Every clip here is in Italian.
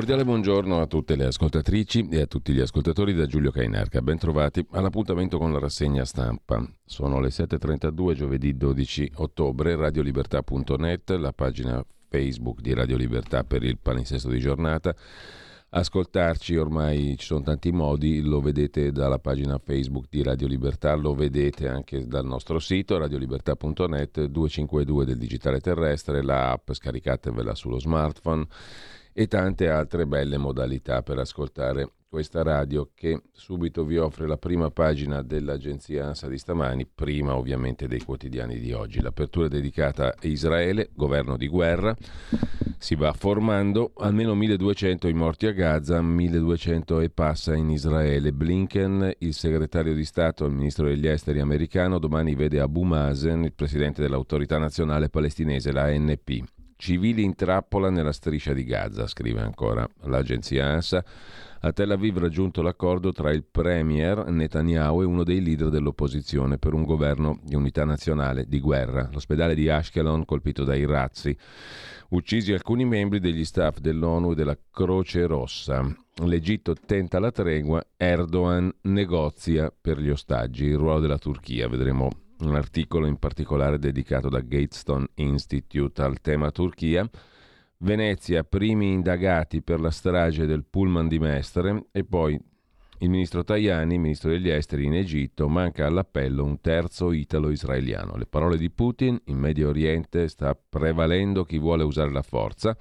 Cordiale buongiorno a tutte le ascoltatrici e a tutti gli ascoltatori da Giulio Cainarca. Bentrovati all'appuntamento con la rassegna stampa. Sono le 7.32, giovedì 12 ottobre, radiolibertà.net, la pagina Facebook di Radio Libertà per il palinsesto di giornata. Ascoltarci ormai ci sono tanti modi, lo vedete dalla pagina Facebook di Radio Libertà, lo vedete anche dal nostro sito radiolibertà.net 252 del digitale terrestre, la app scaricatevela sullo smartphone e tante altre belle modalità per ascoltare questa radio che subito vi offre la prima pagina dell'agenzia ANSA di stamani, prima ovviamente dei quotidiani di oggi. L'apertura è dedicata a Israele, governo di guerra, si va formando, almeno 1200 i morti a Gaza, 1200 e passa in Israele. Blinken, il segretario di Stato, il ministro degli esteri americano, domani vede Abu Mazen, il presidente dell'autorità nazionale palestinese, la ANP. Civili in trappola nella striscia di Gaza, scrive ancora l'agenzia ANSA. A Tel Aviv raggiunto l'accordo tra il premier Netanyahu e uno dei leader dell'opposizione per un governo di unità nazionale di guerra. L'ospedale di Ashkelon colpito dai razzi. Uccisi alcuni membri degli staff dell'ONU e della Croce Rossa. L'Egitto tenta la tregua, Erdogan negozia per gli ostaggi. Il ruolo della Turchia, vedremo un articolo in particolare dedicato da Gatestone Institute al tema Turchia. Venezia, primi indagati per la strage del pullman di Mestre e poi il ministro Tajani, ministro degli esteri in Egitto, manca all'appello un terzo italo-israeliano. Le parole di Putin, in Medio Oriente sta prevalendo chi vuole usare la forza.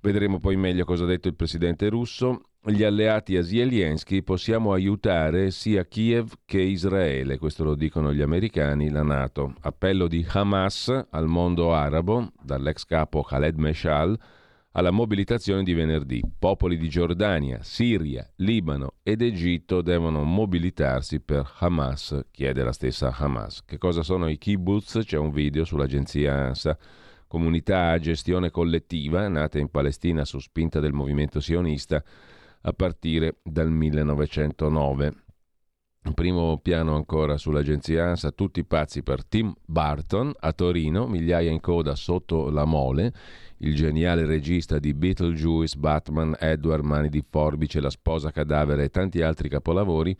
Vedremo poi meglio cosa ha detto il presidente russo gli alleati a Zelensky possiamo aiutare sia Kiev che Israele, questo lo dicono gli americani, la Nato. Appello di Hamas al mondo arabo, dall'ex capo Khaled Meshal, alla mobilitazione di venerdì. Popoli di Giordania, Siria, Libano ed Egitto devono mobilitarsi per Hamas, chiede la stessa Hamas. Che cosa sono i kibbutz? C'è un video sull'agenzia ANSA comunità a gestione collettiva, nata in Palestina su spinta del movimento sionista, a partire dal 1909. In primo piano ancora sull'agenzia ANSA, tutti pazzi per Tim Burton a Torino, migliaia in coda sotto la mole, il geniale regista di Beetlejuice, Batman, Edward, Mani di Forbice, La sposa cadavere e tanti altri capolavori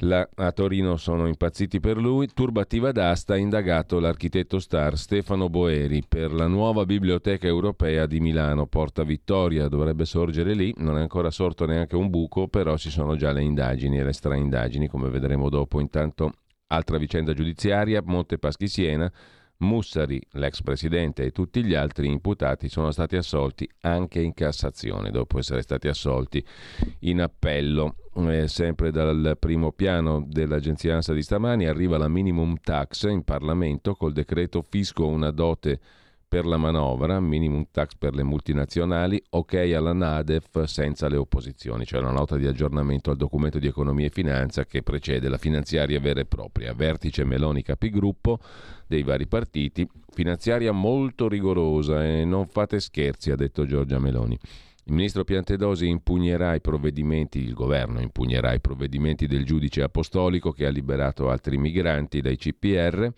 la, a Torino sono impazziti per lui. Turbativa d'asta ha indagato l'architetto star Stefano Boeri per la nuova biblioteca europea di Milano. Porta Vittoria dovrebbe sorgere lì, non è ancora sorto neanche un buco, però ci sono già le indagini e le straindagini, come vedremo dopo. Intanto, altra vicenda giudiziaria, Monte Paschi Siena. Mussari, l'ex presidente e tutti gli altri imputati sono stati assolti anche in Cassazione, dopo essere stati assolti in appello. Eh, sempre dal primo piano dell'agenzia ANSA di stamani arriva la minimum tax in Parlamento col decreto fisco una dote per la manovra, minimum tax per le multinazionali, ok alla Nadef senza le opposizioni, cioè una nota di aggiornamento al documento di economia e finanza che precede la finanziaria vera e propria. Vertice Meloni capigruppo dei vari partiti, finanziaria molto rigorosa e non fate scherzi, ha detto Giorgia Meloni. Il ministro Piantedosi impugnerà i provvedimenti, il governo impugnerà i provvedimenti del giudice apostolico che ha liberato altri migranti dai CPR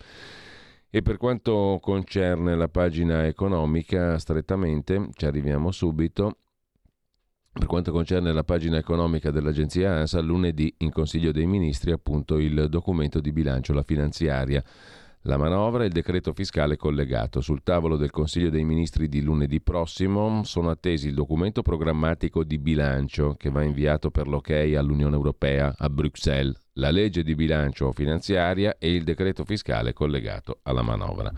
e per quanto concerne la pagina economica, strettamente, ci arriviamo subito, per quanto concerne la pagina economica dell'agenzia ANSA, lunedì in Consiglio dei Ministri appunto il documento di bilancio, la finanziaria. La manovra e il decreto fiscale collegato. Sul tavolo del Consiglio dei Ministri di lunedì prossimo sono attesi il documento programmatico di bilancio che va inviato per l'ok all'Unione Europea a Bruxelles, la legge di bilancio finanziaria e il decreto fiscale collegato alla manovra.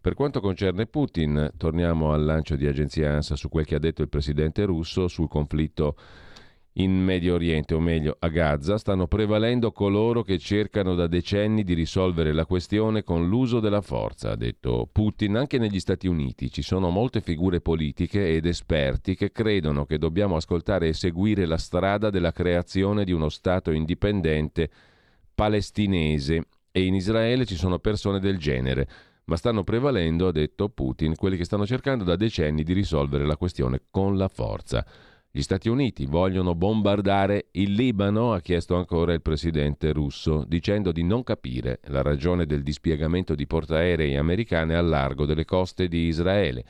Per quanto concerne Putin, torniamo al lancio di agenzia ANSA su quel che ha detto il presidente russo sul conflitto in Medio Oriente, o meglio a Gaza, stanno prevalendo coloro che cercano da decenni di risolvere la questione con l'uso della forza, ha detto Putin. Anche negli Stati Uniti ci sono molte figure politiche ed esperti che credono che dobbiamo ascoltare e seguire la strada della creazione di uno Stato indipendente palestinese e in Israele ci sono persone del genere. Ma stanno prevalendo, ha detto Putin, quelli che stanno cercando da decenni di risolvere la questione con la forza. Gli Stati Uniti vogliono bombardare il Libano, ha chiesto ancora il presidente russo, dicendo di non capire la ragione del dispiegamento di portaerei americane al largo delle coste di Israele.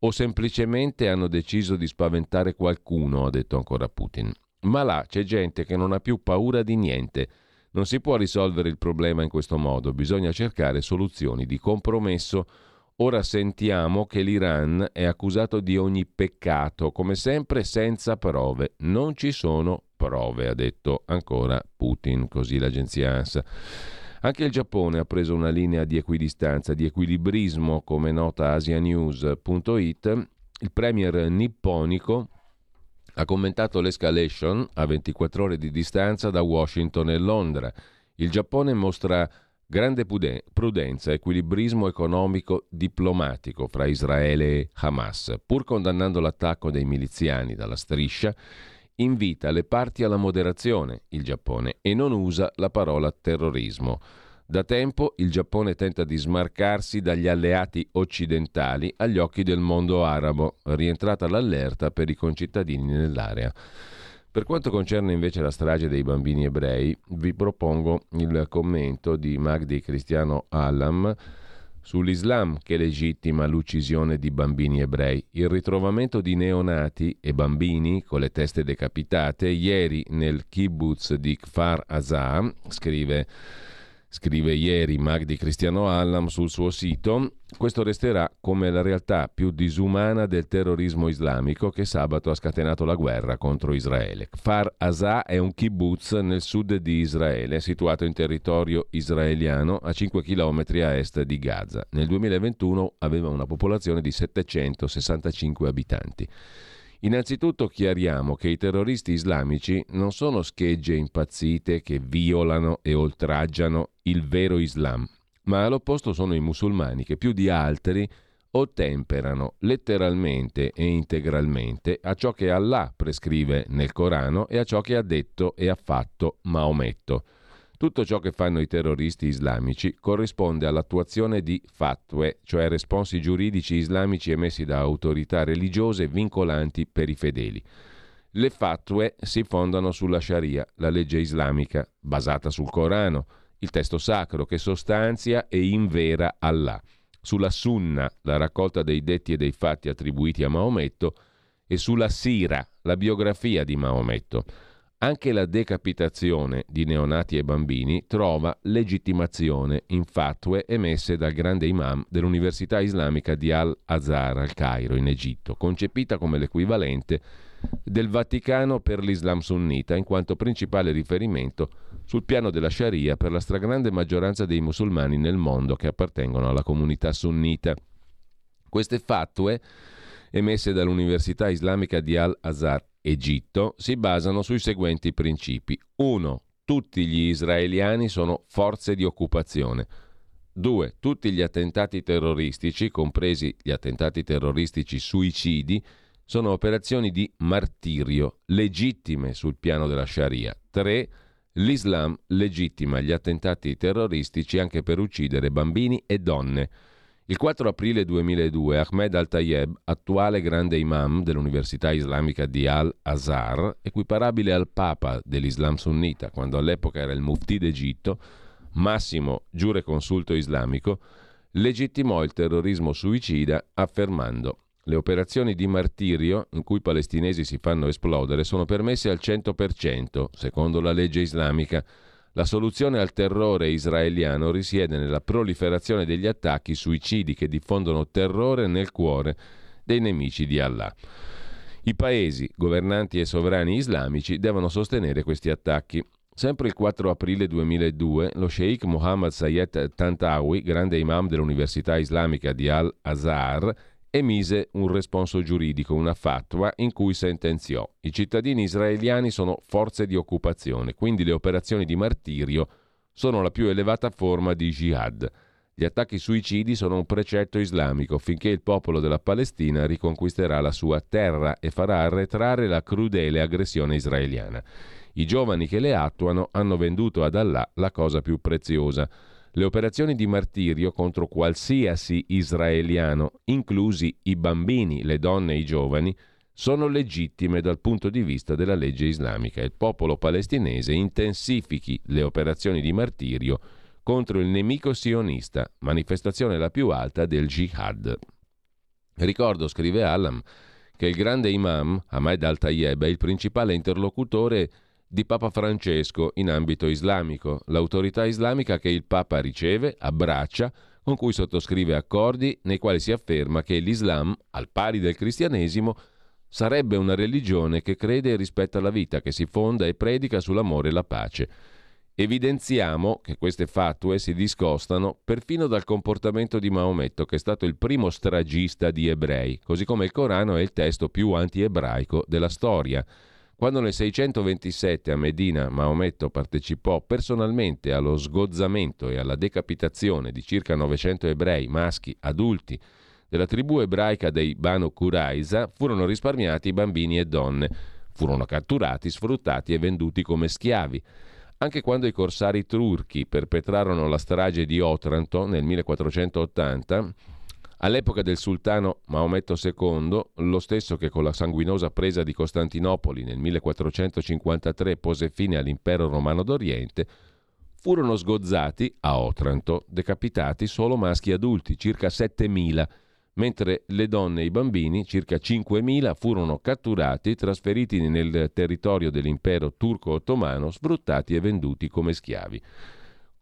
O semplicemente hanno deciso di spaventare qualcuno, ha detto ancora Putin. Ma là c'è gente che non ha più paura di niente. Non si può risolvere il problema in questo modo, bisogna cercare soluzioni di compromesso Ora sentiamo che l'Iran è accusato di ogni peccato, come sempre senza prove. Non ci sono prove, ha detto ancora Putin, così l'agenzia ANSA. Anche il Giappone ha preso una linea di equidistanza, di equilibrismo, come nota asianews.it. Il premier nipponico ha commentato l'escalation a 24 ore di distanza da Washington e Londra. Il Giappone mostra grande prudenza, equilibrismo economico diplomatico fra Israele e Hamas, pur condannando l'attacco dei miliziani dalla striscia, invita le parti alla moderazione, il Giappone, e non usa la parola terrorismo. Da tempo il Giappone tenta di smarcarsi dagli alleati occidentali agli occhi del mondo arabo, rientrata l'allerta per i concittadini nell'area. Per quanto concerne invece la strage dei bambini ebrei, vi propongo il commento di Magdi Cristiano Allam sull'Islam che legittima l'uccisione di bambini ebrei. Il ritrovamento di neonati e bambini con le teste decapitate ieri nel kibbutz di Kfar Azah, scrive Scrive ieri Magdi Cristiano Allam sul suo sito, questo resterà come la realtà più disumana del terrorismo islamico che sabato ha scatenato la guerra contro Israele. Kfar Azah è un kibbutz nel sud di Israele, situato in territorio israeliano a 5 km a est di Gaza. Nel 2021 aveva una popolazione di 765 abitanti. Innanzitutto chiariamo che i terroristi islamici non sono schegge impazzite che violano e oltraggiano il vero Islam, ma all'opposto sono i musulmani che più di altri ottemperano letteralmente e integralmente a ciò che Allah prescrive nel Corano e a ciò che ha detto e ha fatto Maometto. Tutto ciò che fanno i terroristi islamici corrisponde all'attuazione di fatwe, cioè responsi giuridici islamici emessi da autorità religiose vincolanti per i fedeli. Le fatwe si fondano sulla Sharia, la legge islamica, basata sul Corano, il testo sacro che sostanzia e invera Allah, sulla Sunna, la raccolta dei detti e dei fatti attribuiti a Maometto, e sulla Sira, la biografia di Maometto. Anche la decapitazione di neonati e bambini trova legittimazione in fatue emesse dal grande imam dell'Università Islamica di Al-Azhar al Cairo, in Egitto, concepita come l'equivalente del Vaticano per l'Islam sunnita, in quanto principale riferimento sul piano della Sharia per la stragrande maggioranza dei musulmani nel mondo che appartengono alla comunità sunnita. Queste fatue, emesse dall'Università Islamica di Al-Azhar Egitto si basano sui seguenti principi. 1. Tutti gli israeliani sono forze di occupazione. 2. Tutti gli attentati terroristici, compresi gli attentati terroristici suicidi, sono operazioni di martirio, legittime sul piano della Sharia. 3. L'Islam legittima gli attentati terroristici anche per uccidere bambini e donne. Il 4 aprile 2002 Ahmed Al-Tayeb, attuale grande imam dell'Università Islamica di Al-Azhar, equiparabile al Papa dell'Islam sunnita, quando all'epoca era il Mufti d'Egitto, massimo giureconsulto islamico, legittimò il terrorismo suicida affermando le operazioni di martirio in cui i palestinesi si fanno esplodere sono permesse al 100%, secondo la legge islamica, la soluzione al terrore israeliano risiede nella proliferazione degli attacchi suicidi che diffondono terrore nel cuore dei nemici di Allah. I paesi, governanti e sovrani islamici devono sostenere questi attacchi. Sempre il 4 aprile 2002, lo sheikh Mohammed Sayed Tantawi, grande imam dell'Università Islamica di Al-Azhar, emise un responso giuridico, una fatwa, in cui sentenziò i cittadini israeliani sono forze di occupazione, quindi le operazioni di martirio sono la più elevata forma di jihad. Gli attacchi suicidi sono un precetto islamico finché il popolo della Palestina riconquisterà la sua terra e farà arretrare la crudele aggressione israeliana. I giovani che le attuano hanno venduto ad Allah la cosa più preziosa, le operazioni di martirio contro qualsiasi israeliano, inclusi i bambini, le donne e i giovani, sono legittime dal punto di vista della legge islamica. Il popolo palestinese intensifichi le operazioni di martirio contro il nemico sionista, manifestazione la più alta del jihad. Ricordo, scrive Allam, che il grande imam Ahmed al-Tayyeb è il principale interlocutore di Papa Francesco in ambito islamico, l'autorità islamica che il Papa riceve, abbraccia, con cui sottoscrive accordi nei quali si afferma che l'Islam, al pari del cristianesimo, sarebbe una religione che crede e rispetta la vita, che si fonda e predica sull'amore e la pace. Evidenziamo che queste fatue si discostano perfino dal comportamento di Maometto, che è stato il primo stragista di ebrei, così come il Corano è il testo più anti-ebraico della storia. Quando nel 627 a Medina Maometto partecipò personalmente allo sgozzamento e alla decapitazione di circa 900 ebrei, maschi, adulti, della tribù ebraica dei Banu Quraiza, furono risparmiati bambini e donne. Furono catturati, sfruttati e venduti come schiavi. Anche quando i corsari turchi perpetrarono la strage di Otranto nel 1480, All'epoca del sultano Maometto II, lo stesso che con la sanguinosa presa di Costantinopoli nel 1453 pose fine all'impero romano d'Oriente, furono sgozzati a Otranto, decapitati solo maschi adulti, circa 7.000, mentre le donne e i bambini, circa 5.000, furono catturati, trasferiti nel territorio dell'impero turco-ottomano, sfruttati e venduti come schiavi.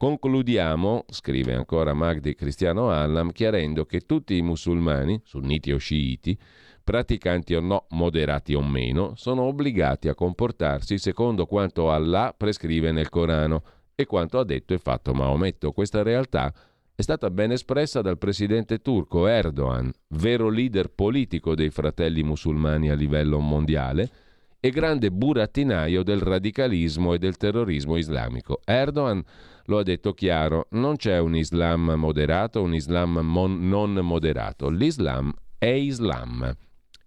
Concludiamo, scrive ancora Magdi Cristiano Allam, chiarendo che tutti i musulmani, sunniti o sciiti, praticanti o no, moderati o meno, sono obbligati a comportarsi secondo quanto Allah prescrive nel Corano e quanto ha detto e fatto Maometto. Questa realtà è stata ben espressa dal presidente turco Erdogan, vero leader politico dei fratelli musulmani a livello mondiale e grande burattinaio del radicalismo e del terrorismo islamico. Erdogan lo ha detto chiaro, non c'è un Islam moderato, un Islam mon- non moderato, l'Islam è Islam.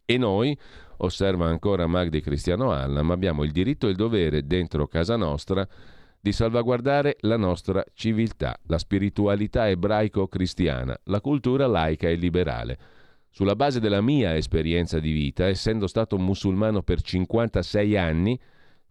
E noi, osserva ancora Magdi Cristiano Allam, abbiamo il diritto e il dovere dentro casa nostra di salvaguardare la nostra civiltà, la spiritualità ebraico-cristiana, la cultura laica e liberale. Sulla base della mia esperienza di vita, essendo stato musulmano per 56 anni,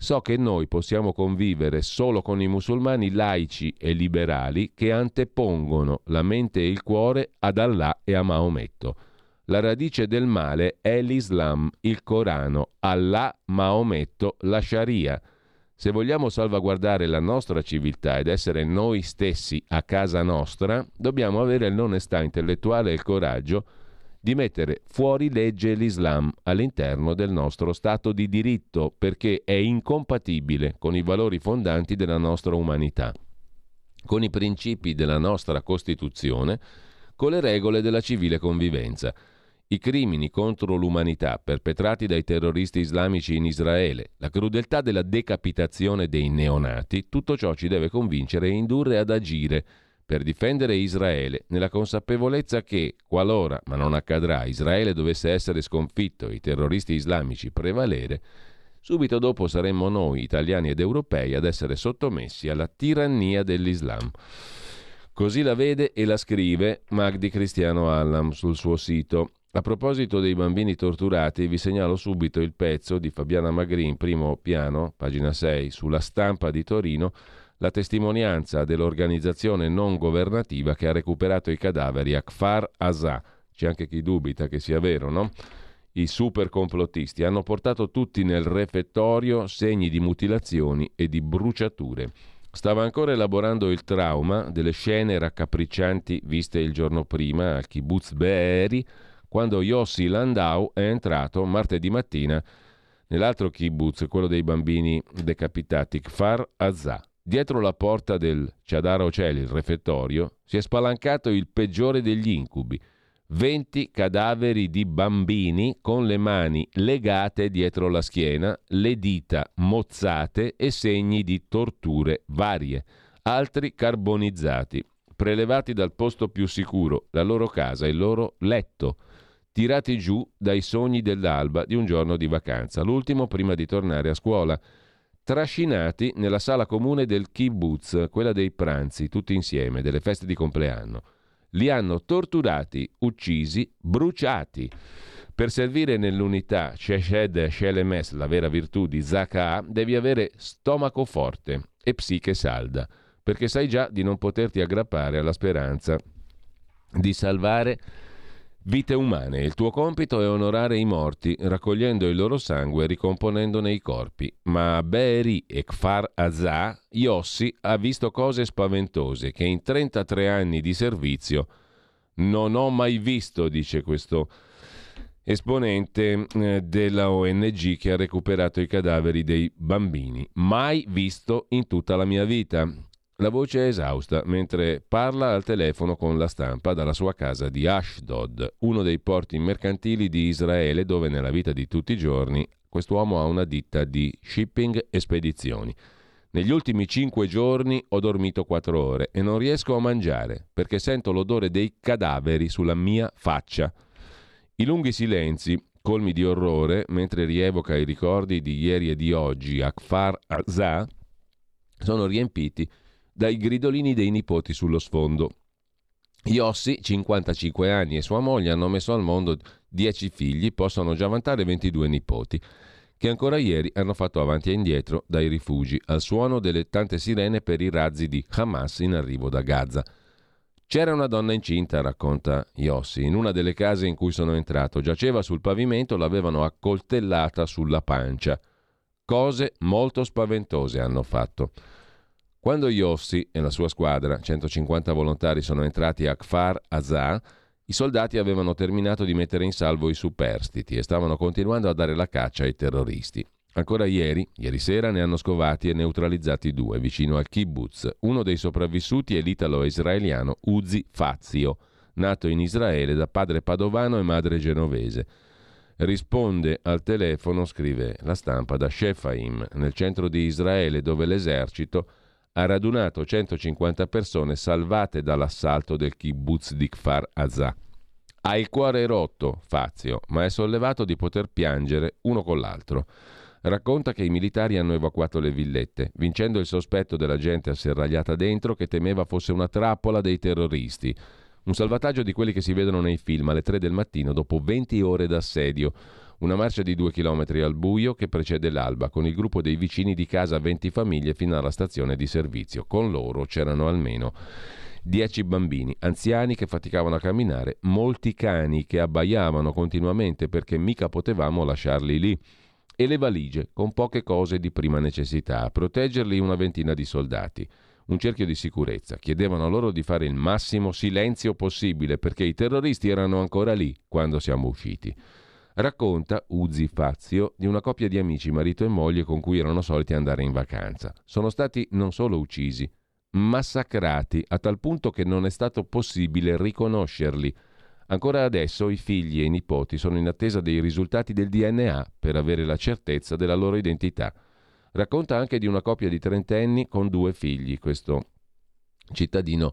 So che noi possiamo convivere solo con i musulmani laici e liberali che antepongono la mente e il cuore ad Allah e a Maometto. La radice del male è l'Islam, il Corano, Allah, Maometto, la Sharia. Se vogliamo salvaguardare la nostra civiltà ed essere noi stessi a casa nostra, dobbiamo avere l'onestà intellettuale e il coraggio di mettere fuori legge l'Islam all'interno del nostro Stato di diritto, perché è incompatibile con i valori fondanti della nostra umanità, con i principi della nostra Costituzione, con le regole della civile convivenza. I crimini contro l'umanità perpetrati dai terroristi islamici in Israele, la crudeltà della decapitazione dei neonati, tutto ciò ci deve convincere e indurre ad agire per difendere Israele, nella consapevolezza che, qualora, ma non accadrà, Israele dovesse essere sconfitto e i terroristi islamici prevalere, subito dopo saremmo noi, italiani ed europei, ad essere sottomessi alla tirannia dell'Islam. Così la vede e la scrive Magdi Cristiano Allam sul suo sito. A proposito dei bambini torturati, vi segnalo subito il pezzo di Fabiana Magrin, primo piano, pagina 6, sulla stampa di Torino, la testimonianza dell'organizzazione non governativa che ha recuperato i cadaveri a Kfar Azah. C'è anche chi dubita che sia vero, no? I super complottisti hanno portato tutti nel refettorio segni di mutilazioni e di bruciature. Stava ancora elaborando il trauma delle scene raccapriccianti viste il giorno prima al kibbutz Be'eri, quando Yossi Landau è entrato martedì mattina nell'altro kibbutz, quello dei bambini decapitati, Kfar Azah. Dietro la porta del Ciadara Oceli, il refettorio, si è spalancato il peggiore degli incubi. 20 cadaveri di bambini con le mani legate dietro la schiena, le dita mozzate e segni di torture varie, altri carbonizzati, prelevati dal posto più sicuro, la loro casa, il loro letto, tirati giù dai sogni dell'alba di un giorno di vacanza, l'ultimo prima di tornare a scuola trascinati nella sala comune del kibbutz, quella dei pranzi, tutti insieme, delle feste di compleanno. Li hanno torturati, uccisi, bruciati. Per servire nell'unità Sheshed Shelemes, la vera virtù di Zaka, devi avere stomaco forte e psiche salda, perché sai già di non poterti aggrappare alla speranza di salvare Vite umane. Il tuo compito è onorare i morti, raccogliendo il loro sangue e ricomponendone i corpi. Ma a Be'eri e Kfar Azah, Yossi ha visto cose spaventose che in 33 anni di servizio non ho mai visto, dice questo esponente eh, della ONG che ha recuperato i cadaveri dei bambini. Mai visto in tutta la mia vita. La voce è esausta mentre parla al telefono con la stampa dalla sua casa di Ashdod, uno dei porti mercantili di Israele dove nella vita di tutti i giorni quest'uomo ha una ditta di shipping e spedizioni. Negli ultimi cinque giorni ho dormito quattro ore e non riesco a mangiare perché sento l'odore dei cadaveri sulla mia faccia. I lunghi silenzi, colmi di orrore, mentre rievoca i ricordi di ieri e di oggi a Kfar Azah, sono riempiti dai gridolini dei nipoti sullo sfondo. Iossi, 55 anni, e sua moglie hanno messo al mondo 10 figli, possono già vantare 22 nipoti, che ancora ieri hanno fatto avanti e indietro dai rifugi, al suono delle tante sirene per i razzi di Hamas in arrivo da Gaza. C'era una donna incinta, racconta Iossi, in una delle case in cui sono entrato. Giaceva sul pavimento, l'avevano accoltellata sulla pancia. Cose molto spaventose hanno fatto. Quando Yossi e la sua squadra, 150 volontari, sono entrati a Kfar Azah, i soldati avevano terminato di mettere in salvo i superstiti e stavano continuando a dare la caccia ai terroristi. Ancora ieri, ieri sera, ne hanno scovati e neutralizzati due vicino al kibbutz. Uno dei sopravvissuti è l'italo-israeliano Uzi Fazio, nato in Israele da padre padovano e madre genovese. Risponde al telefono, scrive la stampa, da Shefaim, nel centro di Israele, dove l'esercito ha radunato 150 persone salvate dall'assalto del kibbutz di Kfar Azah. Ha il cuore rotto, Fazio, ma è sollevato di poter piangere uno con l'altro. Racconta che i militari hanno evacuato le villette, vincendo il sospetto della gente asserragliata dentro che temeva fosse una trappola dei terroristi. Un salvataggio di quelli che si vedono nei film alle 3 del mattino dopo 20 ore d'assedio una marcia di due chilometri al buio che precede l'alba, con il gruppo dei vicini di casa 20 famiglie fino alla stazione di servizio. Con loro c'erano almeno dieci bambini, anziani che faticavano a camminare, molti cani che abbaiavano continuamente perché mica potevamo lasciarli lì e le valigie con poche cose di prima necessità, a proteggerli una ventina di soldati. Un cerchio di sicurezza. Chiedevano loro di fare il massimo silenzio possibile perché i terroristi erano ancora lì quando siamo usciti. Racconta Uzi Fazio di una coppia di amici, marito e moglie, con cui erano soliti andare in vacanza. Sono stati non solo uccisi, massacrati a tal punto che non è stato possibile riconoscerli. Ancora adesso i figli e i nipoti sono in attesa dei risultati del DNA per avere la certezza della loro identità. Racconta anche di una coppia di trentenni con due figli, questo cittadino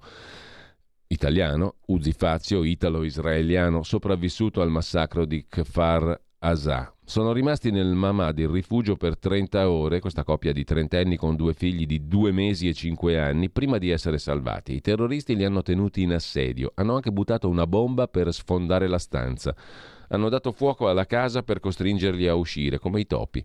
italiano, Uzi Fazio, italo-israeliano, sopravvissuto al massacro di Kfar Asa. Sono rimasti nel Mamad, il rifugio, per 30 ore, questa coppia di trentenni con due figli di due mesi e cinque anni, prima di essere salvati. I terroristi li hanno tenuti in assedio, hanno anche buttato una bomba per sfondare la stanza. Hanno dato fuoco alla casa per costringerli a uscire, come i topi.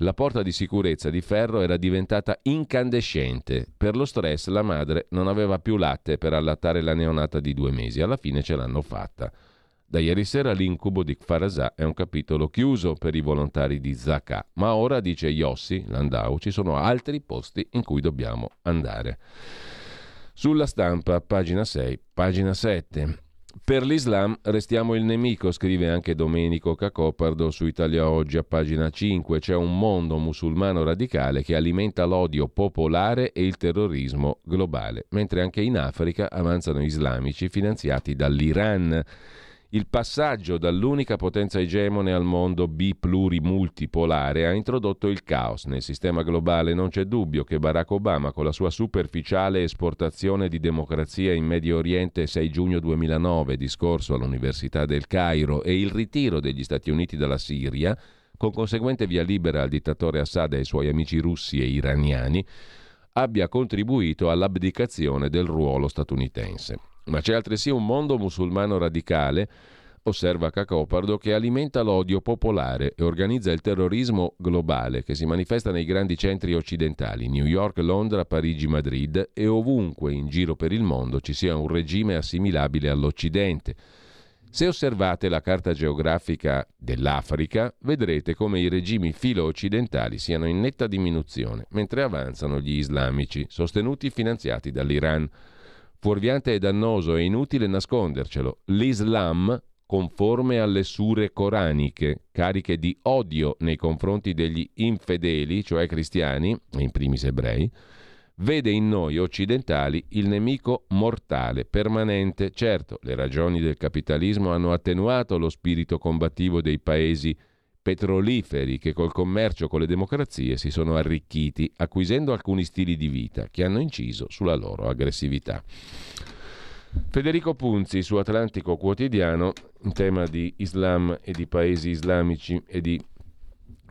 La porta di sicurezza di ferro era diventata incandescente. Per lo stress la madre non aveva più latte per allattare la neonata di due mesi. Alla fine ce l'hanno fatta. Da ieri sera l'incubo di Kfarazà è un capitolo chiuso per i volontari di Zaka, ma ora, dice Yossi Landau, ci sono altri posti in cui dobbiamo andare. Sulla stampa, pagina 6, pagina 7. Per l'Islam restiamo il nemico, scrive anche Domenico Cacopardo su Italia Oggi a pagina 5. C'è un mondo musulmano radicale che alimenta l'odio popolare e il terrorismo globale, mentre anche in Africa avanzano islamici finanziati dall'Iran il passaggio dall'unica potenza egemone al mondo bipluri-multipolare ha introdotto il caos nel sistema globale. Non c'è dubbio che Barack Obama, con la sua superficiale esportazione di democrazia in Medio Oriente 6 giugno 2009, discorso all'Università del Cairo, e il ritiro degli Stati Uniti dalla Siria, con conseguente via libera al dittatore Assad e ai suoi amici russi e iraniani, abbia contribuito all'abdicazione del ruolo statunitense. Ma c'è altresì un mondo musulmano radicale, osserva Cacopardo, che alimenta l'odio popolare e organizza il terrorismo globale che si manifesta nei grandi centri occidentali, New York, Londra, Parigi, Madrid e ovunque in giro per il mondo ci sia un regime assimilabile all'Occidente. Se osservate la carta geografica dell'Africa, vedrete come i regimi filo-occidentali siano in netta diminuzione, mentre avanzano gli islamici, sostenuti e finanziati dall'Iran. Fuorviante e dannoso, è inutile nascondercelo. L'Islam, conforme alle sure coraniche, cariche di odio nei confronti degli infedeli, cioè cristiani, in primis ebrei, vede in noi occidentali il nemico mortale, permanente. Certo, le ragioni del capitalismo hanno attenuato lo spirito combattivo dei paesi petroliferi che col commercio con le democrazie si sono arricchiti, acquisendo alcuni stili di vita che hanno inciso sulla loro aggressività. Federico Punzi su Atlantico Quotidiano, in tema di Islam e di paesi islamici e di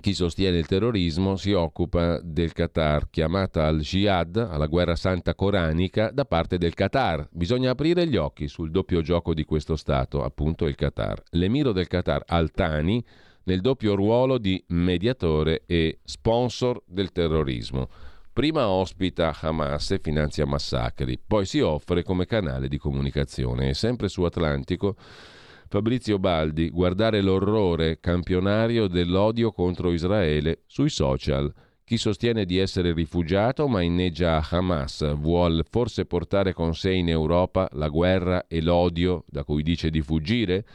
chi sostiene il terrorismo si occupa del Qatar, chiamata al-Jihad, alla guerra santa coranica, da parte del Qatar. Bisogna aprire gli occhi sul doppio gioco di questo Stato, appunto il Qatar. L'emiro del Qatar, Al-Thani, nel doppio ruolo di mediatore e sponsor del terrorismo. Prima ospita Hamas e finanzia massacri, poi si offre come canale di comunicazione. E sempre su Atlantico, Fabrizio Baldi, guardare l'orrore campionario dell'odio contro Israele sui social. Chi sostiene di essere rifugiato ma inneggia Hamas vuol forse portare con sé in Europa la guerra e l'odio da cui dice di fuggire?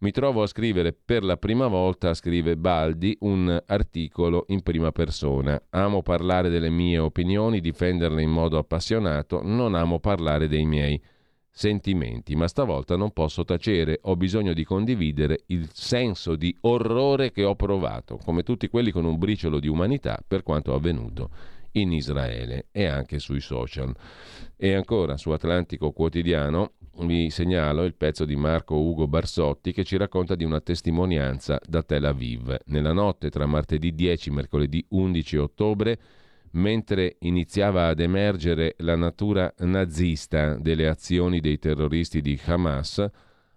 Mi trovo a scrivere per la prima volta, scrive Baldi, un articolo in prima persona. Amo parlare delle mie opinioni, difenderle in modo appassionato, non amo parlare dei miei sentimenti, ma stavolta non posso tacere, ho bisogno di condividere il senso di orrore che ho provato, come tutti quelli con un briciolo di umanità per quanto avvenuto in Israele e anche sui social. E ancora su Atlantico Quotidiano vi segnalo il pezzo di Marco Ugo Barsotti che ci racconta di una testimonianza da Tel Aviv. Nella notte tra martedì 10 e mercoledì 11 ottobre, mentre iniziava ad emergere la natura nazista delle azioni dei terroristi di Hamas,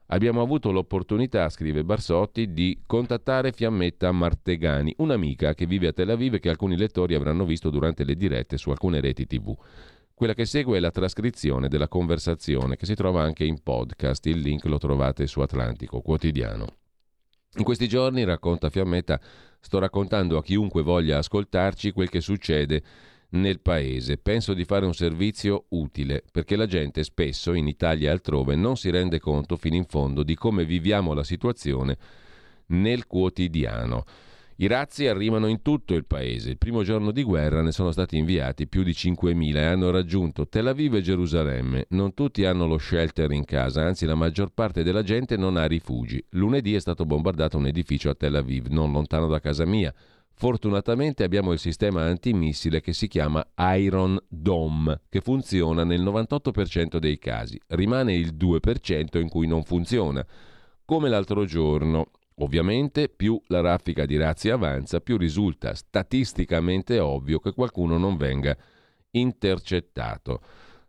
abbiamo avuto l'opportunità, scrive Barsotti, di contattare Fiammetta Martegani, un'amica che vive a Tel Aviv e che alcuni lettori avranno visto durante le dirette su alcune reti TV. Quella che segue è la trascrizione della conversazione che si trova anche in podcast, il link lo trovate su Atlantico Quotidiano. In questi giorni, racconta Fiammetta, sto raccontando a chiunque voglia ascoltarci quel che succede nel paese. Penso di fare un servizio utile perché la gente spesso in Italia e altrove non si rende conto fino in fondo di come viviamo la situazione nel quotidiano. I razzi arrivano in tutto il paese. Il primo giorno di guerra ne sono stati inviati più di 5.000 e hanno raggiunto Tel Aviv e Gerusalemme. Non tutti hanno lo shelter in casa, anzi la maggior parte della gente non ha rifugi. Lunedì è stato bombardato un edificio a Tel Aviv, non lontano da casa mia. Fortunatamente abbiamo il sistema antimissile che si chiama Iron Dome, che funziona nel 98% dei casi. Rimane il 2% in cui non funziona. Come l'altro giorno, Ovviamente più la raffica di razzi avanza, più risulta statisticamente ovvio che qualcuno non venga intercettato.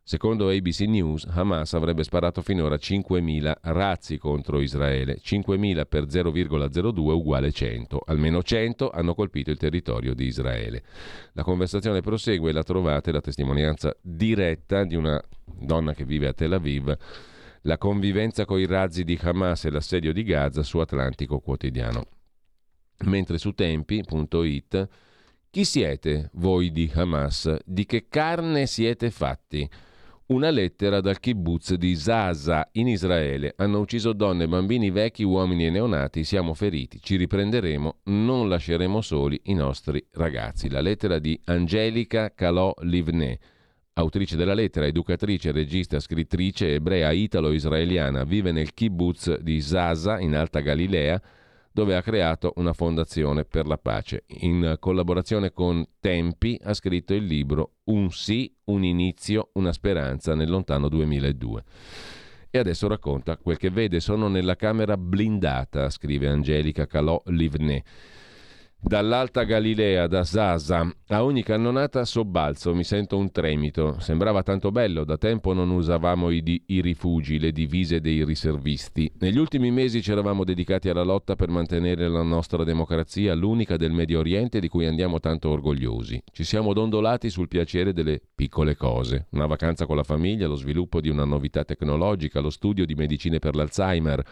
Secondo ABC News, Hamas avrebbe sparato finora 5.000 razzi contro Israele. 5.000 per 0,02 uguale 100. Almeno 100 hanno colpito il territorio di Israele. La conversazione prosegue e la trovate la testimonianza diretta di una donna che vive a Tel Aviv la convivenza con i razzi di Hamas e l'assedio di Gaza su Atlantico Quotidiano. Mentre su tempi.it chi siete voi di Hamas? Di che carne siete fatti? Una lettera dal kibbutz di Zaza in Israele. Hanno ucciso donne, bambini, vecchi, uomini e neonati. Siamo feriti. Ci riprenderemo. Non lasceremo soli i nostri ragazzi. La lettera di Angelica Calò Livneh autrice della lettera, educatrice, regista, scrittrice ebrea italo-israeliana, vive nel kibbutz di Zaza in Alta Galilea, dove ha creato una fondazione per la pace. In collaborazione con Tempi ha scritto il libro Un sì, un inizio, una speranza nel lontano 2002. E adesso racconta quel che vede. Sono nella camera blindata, scrive Angelica Calò Livneh Dall'Alta Galilea, da Sasa, a ogni cannonata sobbalzo, mi sento un tremito. Sembrava tanto bello, da tempo non usavamo i, di- i, rifugi, le divise dei riservisti. Negli ultimi mesi ci eravamo dedicati alla lotta per mantenere la nostra democrazia, l'unica del Medio Oriente di cui andiamo tanto orgogliosi. Ci siamo dondolati sul piacere delle piccole cose. Una vacanza con la famiglia, lo sviluppo di una novità tecnologica, lo studio di medicine per l'Alzheimer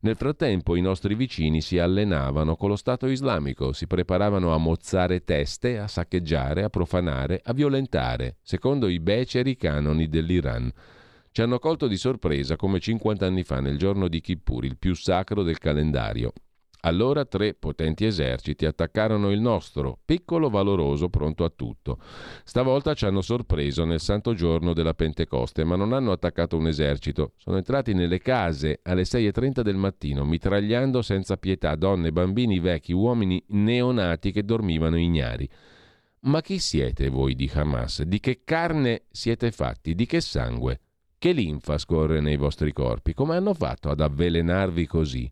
nel frattempo i nostri vicini si allenavano con lo Stato islamico, si preparavano a mozzare teste, a saccheggiare, a profanare, a violentare, secondo i beceri canoni dell'Iran. Ci hanno colto di sorpresa come 50 anni fa nel giorno di Kippur, il più sacro del calendario. Allora tre potenti eserciti attaccarono il nostro, piccolo valoroso, pronto a tutto. Stavolta ci hanno sorpreso nel santo giorno della Pentecoste, ma non hanno attaccato un esercito. Sono entrati nelle case alle 6.30 del mattino, mitragliando senza pietà donne, bambini, vecchi, uomini neonati che dormivano ignari. Ma chi siete voi di Hamas? Di che carne siete fatti? Di che sangue? Che linfa scorre nei vostri corpi? Come hanno fatto ad avvelenarvi così?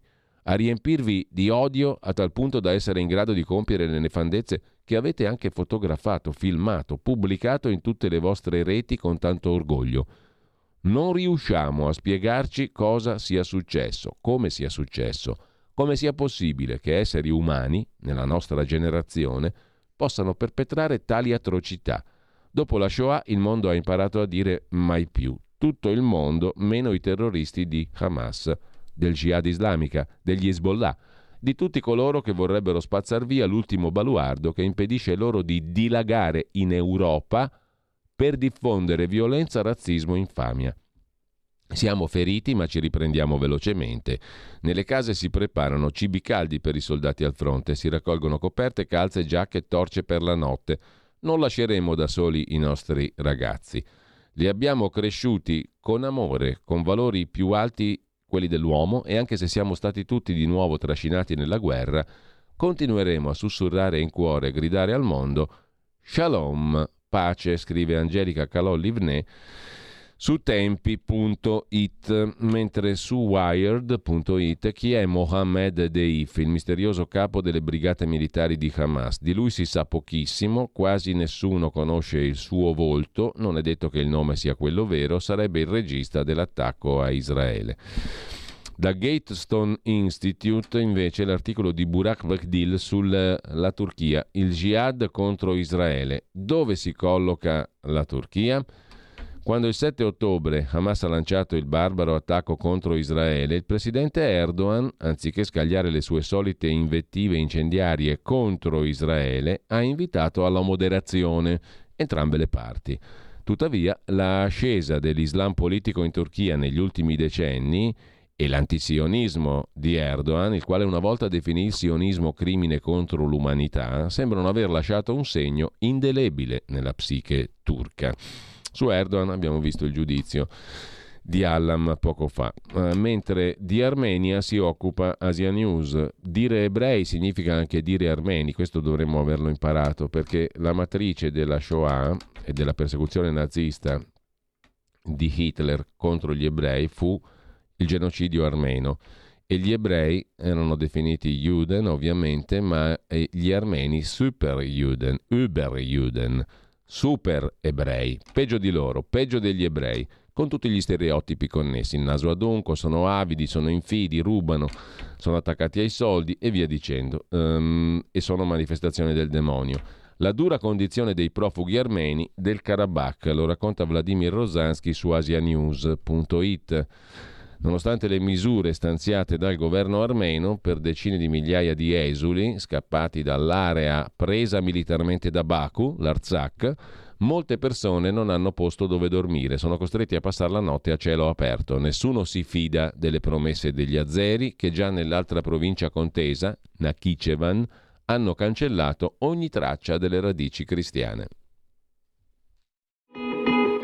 A riempirvi di odio a tal punto da essere in grado di compiere le nefandezze che avete anche fotografato, filmato, pubblicato in tutte le vostre reti con tanto orgoglio. Non riusciamo a spiegarci cosa sia successo, come sia successo, come sia possibile che esseri umani, nella nostra generazione, possano perpetrare tali atrocità. Dopo la Shoah il mondo ha imparato a dire mai più. Tutto il mondo, meno i terroristi di Hamas del Jihad islamica, degli Hezbollah, di tutti coloro che vorrebbero spazzar via l'ultimo baluardo che impedisce loro di dilagare in Europa per diffondere violenza, razzismo e infamia. Siamo feriti ma ci riprendiamo velocemente. Nelle case si preparano cibi caldi per i soldati al fronte, si raccolgono coperte, calze, giacche e torce per la notte. Non lasceremo da soli i nostri ragazzi. Li abbiamo cresciuti con amore, con valori più alti quelli dell'uomo, e anche se siamo stati tutti di nuovo trascinati nella guerra, continueremo a sussurrare in cuore e gridare al mondo Shalom, pace, scrive Angelica Calò Livnè su tempi.it, mentre su wired.it chi è Mohammed Deif, il misterioso capo delle brigate militari di Hamas. Di lui si sa pochissimo, quasi nessuno conosce il suo volto, non è detto che il nome sia quello vero, sarebbe il regista dell'attacco a Israele. Da Gatestone Institute invece l'articolo di Burak Vekdil sulla Turchia, il jihad contro Israele. Dove si colloca la Turchia? Quando il 7 ottobre Hamas ha lanciato il barbaro attacco contro Israele, il presidente Erdogan, anziché scagliare le sue solite invettive incendiarie contro Israele, ha invitato alla moderazione entrambe le parti. Tuttavia, l'ascesa dell'Islam politico in Turchia negli ultimi decenni e l'antisionismo di Erdogan, il quale una volta definì il sionismo crimine contro l'umanità, sembrano aver lasciato un segno indelebile nella psiche turca. Su Erdogan abbiamo visto il giudizio di Allam poco fa, uh, mentre di Armenia si occupa Asia News. Dire ebrei significa anche dire armeni, questo dovremmo averlo imparato perché la matrice della Shoah e della persecuzione nazista di Hitler contro gli ebrei fu il genocidio armeno. E gli ebrei erano definiti Juden ovviamente, ma gli armeni Super Juden, Über Juden super ebrei, peggio di loro, peggio degli ebrei, con tutti gli stereotipi connessi, il naso adunco, sono avidi, sono infidi, rubano, sono attaccati ai soldi e via dicendo, um, e sono manifestazioni del demonio. La dura condizione dei profughi armeni del Karabakh, lo racconta Vladimir Rosansky su asianews.it. Nonostante le misure stanziate dal governo armeno per decine di migliaia di esuli scappati dall'area presa militarmente da Baku, l'Arzak, molte persone non hanno posto dove dormire, sono costretti a passare la notte a cielo aperto. Nessuno si fida delle promesse degli azeri che già nell'altra provincia contesa, Nakhichevan, hanno cancellato ogni traccia delle radici cristiane.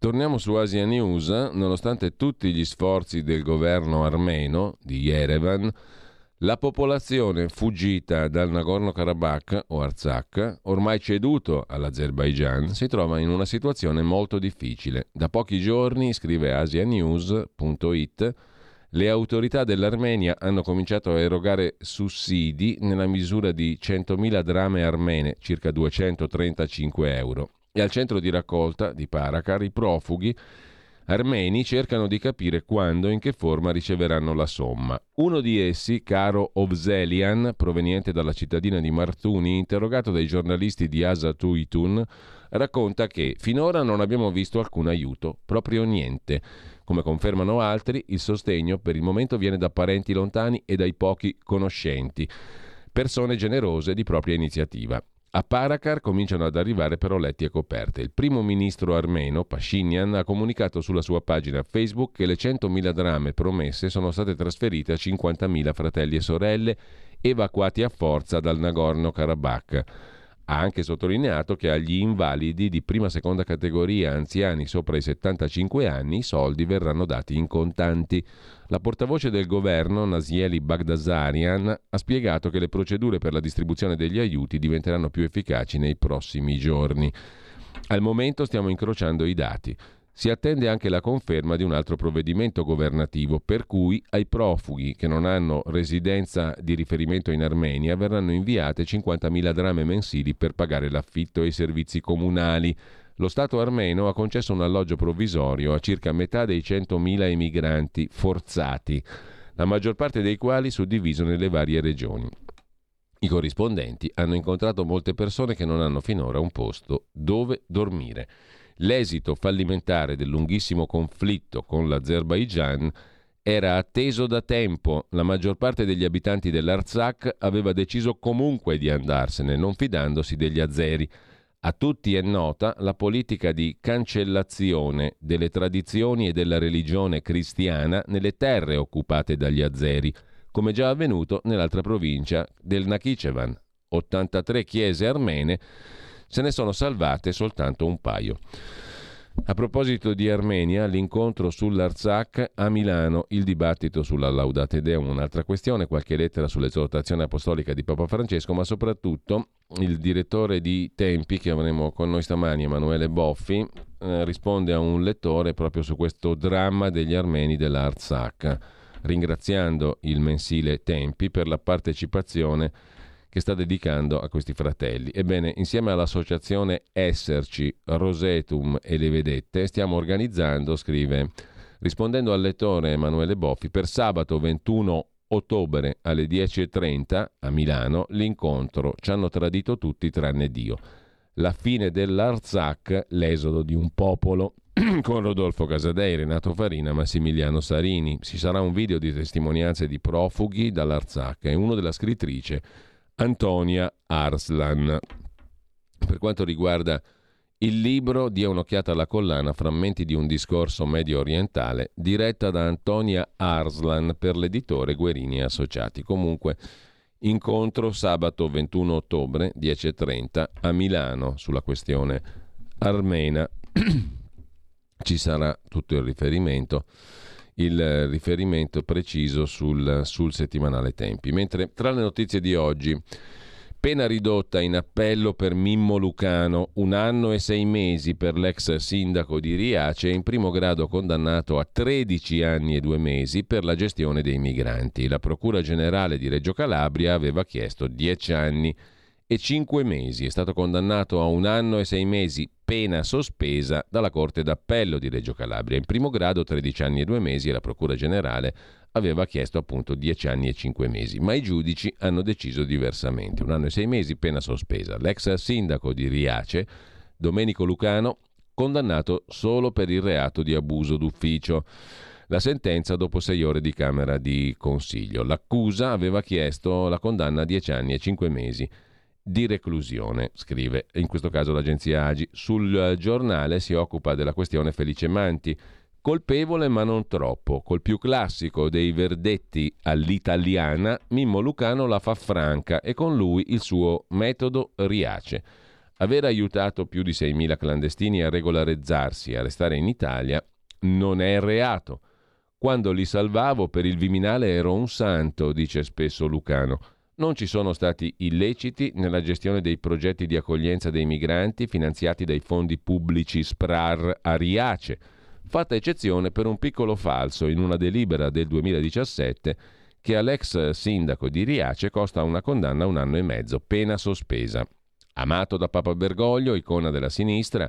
Torniamo su Asia News, nonostante tutti gli sforzi del governo armeno di Yerevan, la popolazione fuggita dal Nagorno-Karabakh o Artsakh, ormai ceduto all'Azerbaigian, si trova in una situazione molto difficile. Da pochi giorni, scrive asianews.it, le autorità dell'Armenia hanno cominciato a erogare sussidi nella misura di 100.000 drame armene, circa 235 euro, e al centro di raccolta di Parakar i profughi armeni cercano di capire quando e in che forma riceveranno la somma. Uno di essi, caro Ovzelian, proveniente dalla cittadina di Martuni, interrogato dai giornalisti di Asa Tuitun, racconta che finora non abbiamo visto alcun aiuto, proprio niente. Come confermano altri, il sostegno per il momento viene da parenti lontani e dai pochi conoscenti, persone generose di propria iniziativa. A Parakar cominciano ad arrivare però letti e coperte. Il primo ministro armeno, Pashinyan, ha comunicato sulla sua pagina Facebook che le 100.000 drame promesse sono state trasferite a 50.000 fratelli e sorelle evacuati a forza dal Nagorno-Karabakh. Ha anche sottolineato che agli invalidi di prima e seconda categoria, anziani sopra i 75 anni, i soldi verranno dati in contanti. La portavoce del governo, Nasieli Bagdasarian, ha spiegato che le procedure per la distribuzione degli aiuti diventeranno più efficaci nei prossimi giorni. Al momento stiamo incrociando i dati. Si attende anche la conferma di un altro provvedimento governativo per cui ai profughi che non hanno residenza di riferimento in Armenia verranno inviate 50.000 drame mensili per pagare l'affitto e i servizi comunali lo Stato armeno ha concesso un alloggio provvisorio a circa metà dei 100.000 emigranti forzati, la maggior parte dei quali suddiviso nelle varie regioni. I corrispondenti hanno incontrato molte persone che non hanno finora un posto dove dormire. L'esito fallimentare del lunghissimo conflitto con l'Azerbaigian era atteso da tempo. La maggior parte degli abitanti dell'Arzak aveva deciso comunque di andarsene, non fidandosi degli azeri. A tutti è nota la politica di cancellazione delle tradizioni e della religione cristiana nelle terre occupate dagli azeri, come già avvenuto nell'altra provincia del Nakhichevan. 83 chiese armene, se ne sono salvate soltanto un paio. A proposito di Armenia, l'incontro sull'Arzak a Milano, il dibattito sulla Laudate Deum, un'altra questione, qualche lettera sull'esortazione apostolica di Papa Francesco, ma soprattutto il direttore di Tempi che avremo con noi stamani, Emanuele Boffi, eh, risponde a un lettore proprio su questo dramma degli armeni dell'Artsakh, ringraziando il mensile Tempi per la partecipazione che sta dedicando a questi fratelli. Ebbene, insieme all'associazione Esserci, Rosetum e Le Vedette, stiamo organizzando, scrive, rispondendo al lettore Emanuele Boffi, per sabato 21 ottobre alle 10.30 a Milano l'incontro Ci hanno tradito tutti tranne Dio. La fine dell'Arzak, l'esodo di un popolo, con Rodolfo Casadei, Renato Farina, Massimiliano Sarini. Ci sarà un video di testimonianze di profughi dall'Arzak e uno della scrittrice Antonia Arslan. Per quanto riguarda il libro Dia un'occhiata alla collana, frammenti di un discorso medio orientale, diretta da Antonia Arslan per l'editore Guerini Associati. Comunque, incontro sabato 21 ottobre 10.30 a Milano sulla questione armena. Ci sarà tutto il riferimento il riferimento preciso sul, sul settimanale Tempi. Mentre tra le notizie di oggi Pena ridotta in appello per Mimmo Lucano, un anno e sei mesi per l'ex sindaco di Riace, in primo grado condannato a 13 anni e due mesi per la gestione dei migranti. La Procura Generale di Reggio Calabria aveva chiesto 10 anni e 5 mesi. È stato condannato a un anno e sei mesi, pena sospesa dalla Corte d'Appello di Reggio Calabria. In primo grado 13 anni e due mesi e la Procura Generale aveva chiesto appunto 10 anni e 5 mesi, ma i giudici hanno deciso diversamente. Un anno e sei mesi, pena sospesa. L'ex sindaco di Riace, Domenico Lucano, condannato solo per il reato di abuso d'ufficio. La sentenza dopo sei ore di Camera di Consiglio. L'accusa aveva chiesto la condanna a 10 anni e 5 mesi di reclusione, scrive in questo caso l'agenzia Agi. Sul giornale si occupa della questione Felice Manti, Colpevole ma non troppo. Col più classico dei verdetti all'italiana, Mimmo Lucano la fa franca e con lui il suo metodo Riace. Aver aiutato più di 6.000 clandestini a regolarizzarsi e a restare in Italia non è reato. Quando li salvavo per il Viminale ero un santo, dice spesso Lucano. Non ci sono stati illeciti nella gestione dei progetti di accoglienza dei migranti finanziati dai fondi pubblici SPRAR a Riace fatta eccezione per un piccolo falso in una delibera del 2017 che all'ex sindaco di Riace costa una condanna a un anno e mezzo, pena sospesa. Amato da Papa Bergoglio, icona della sinistra,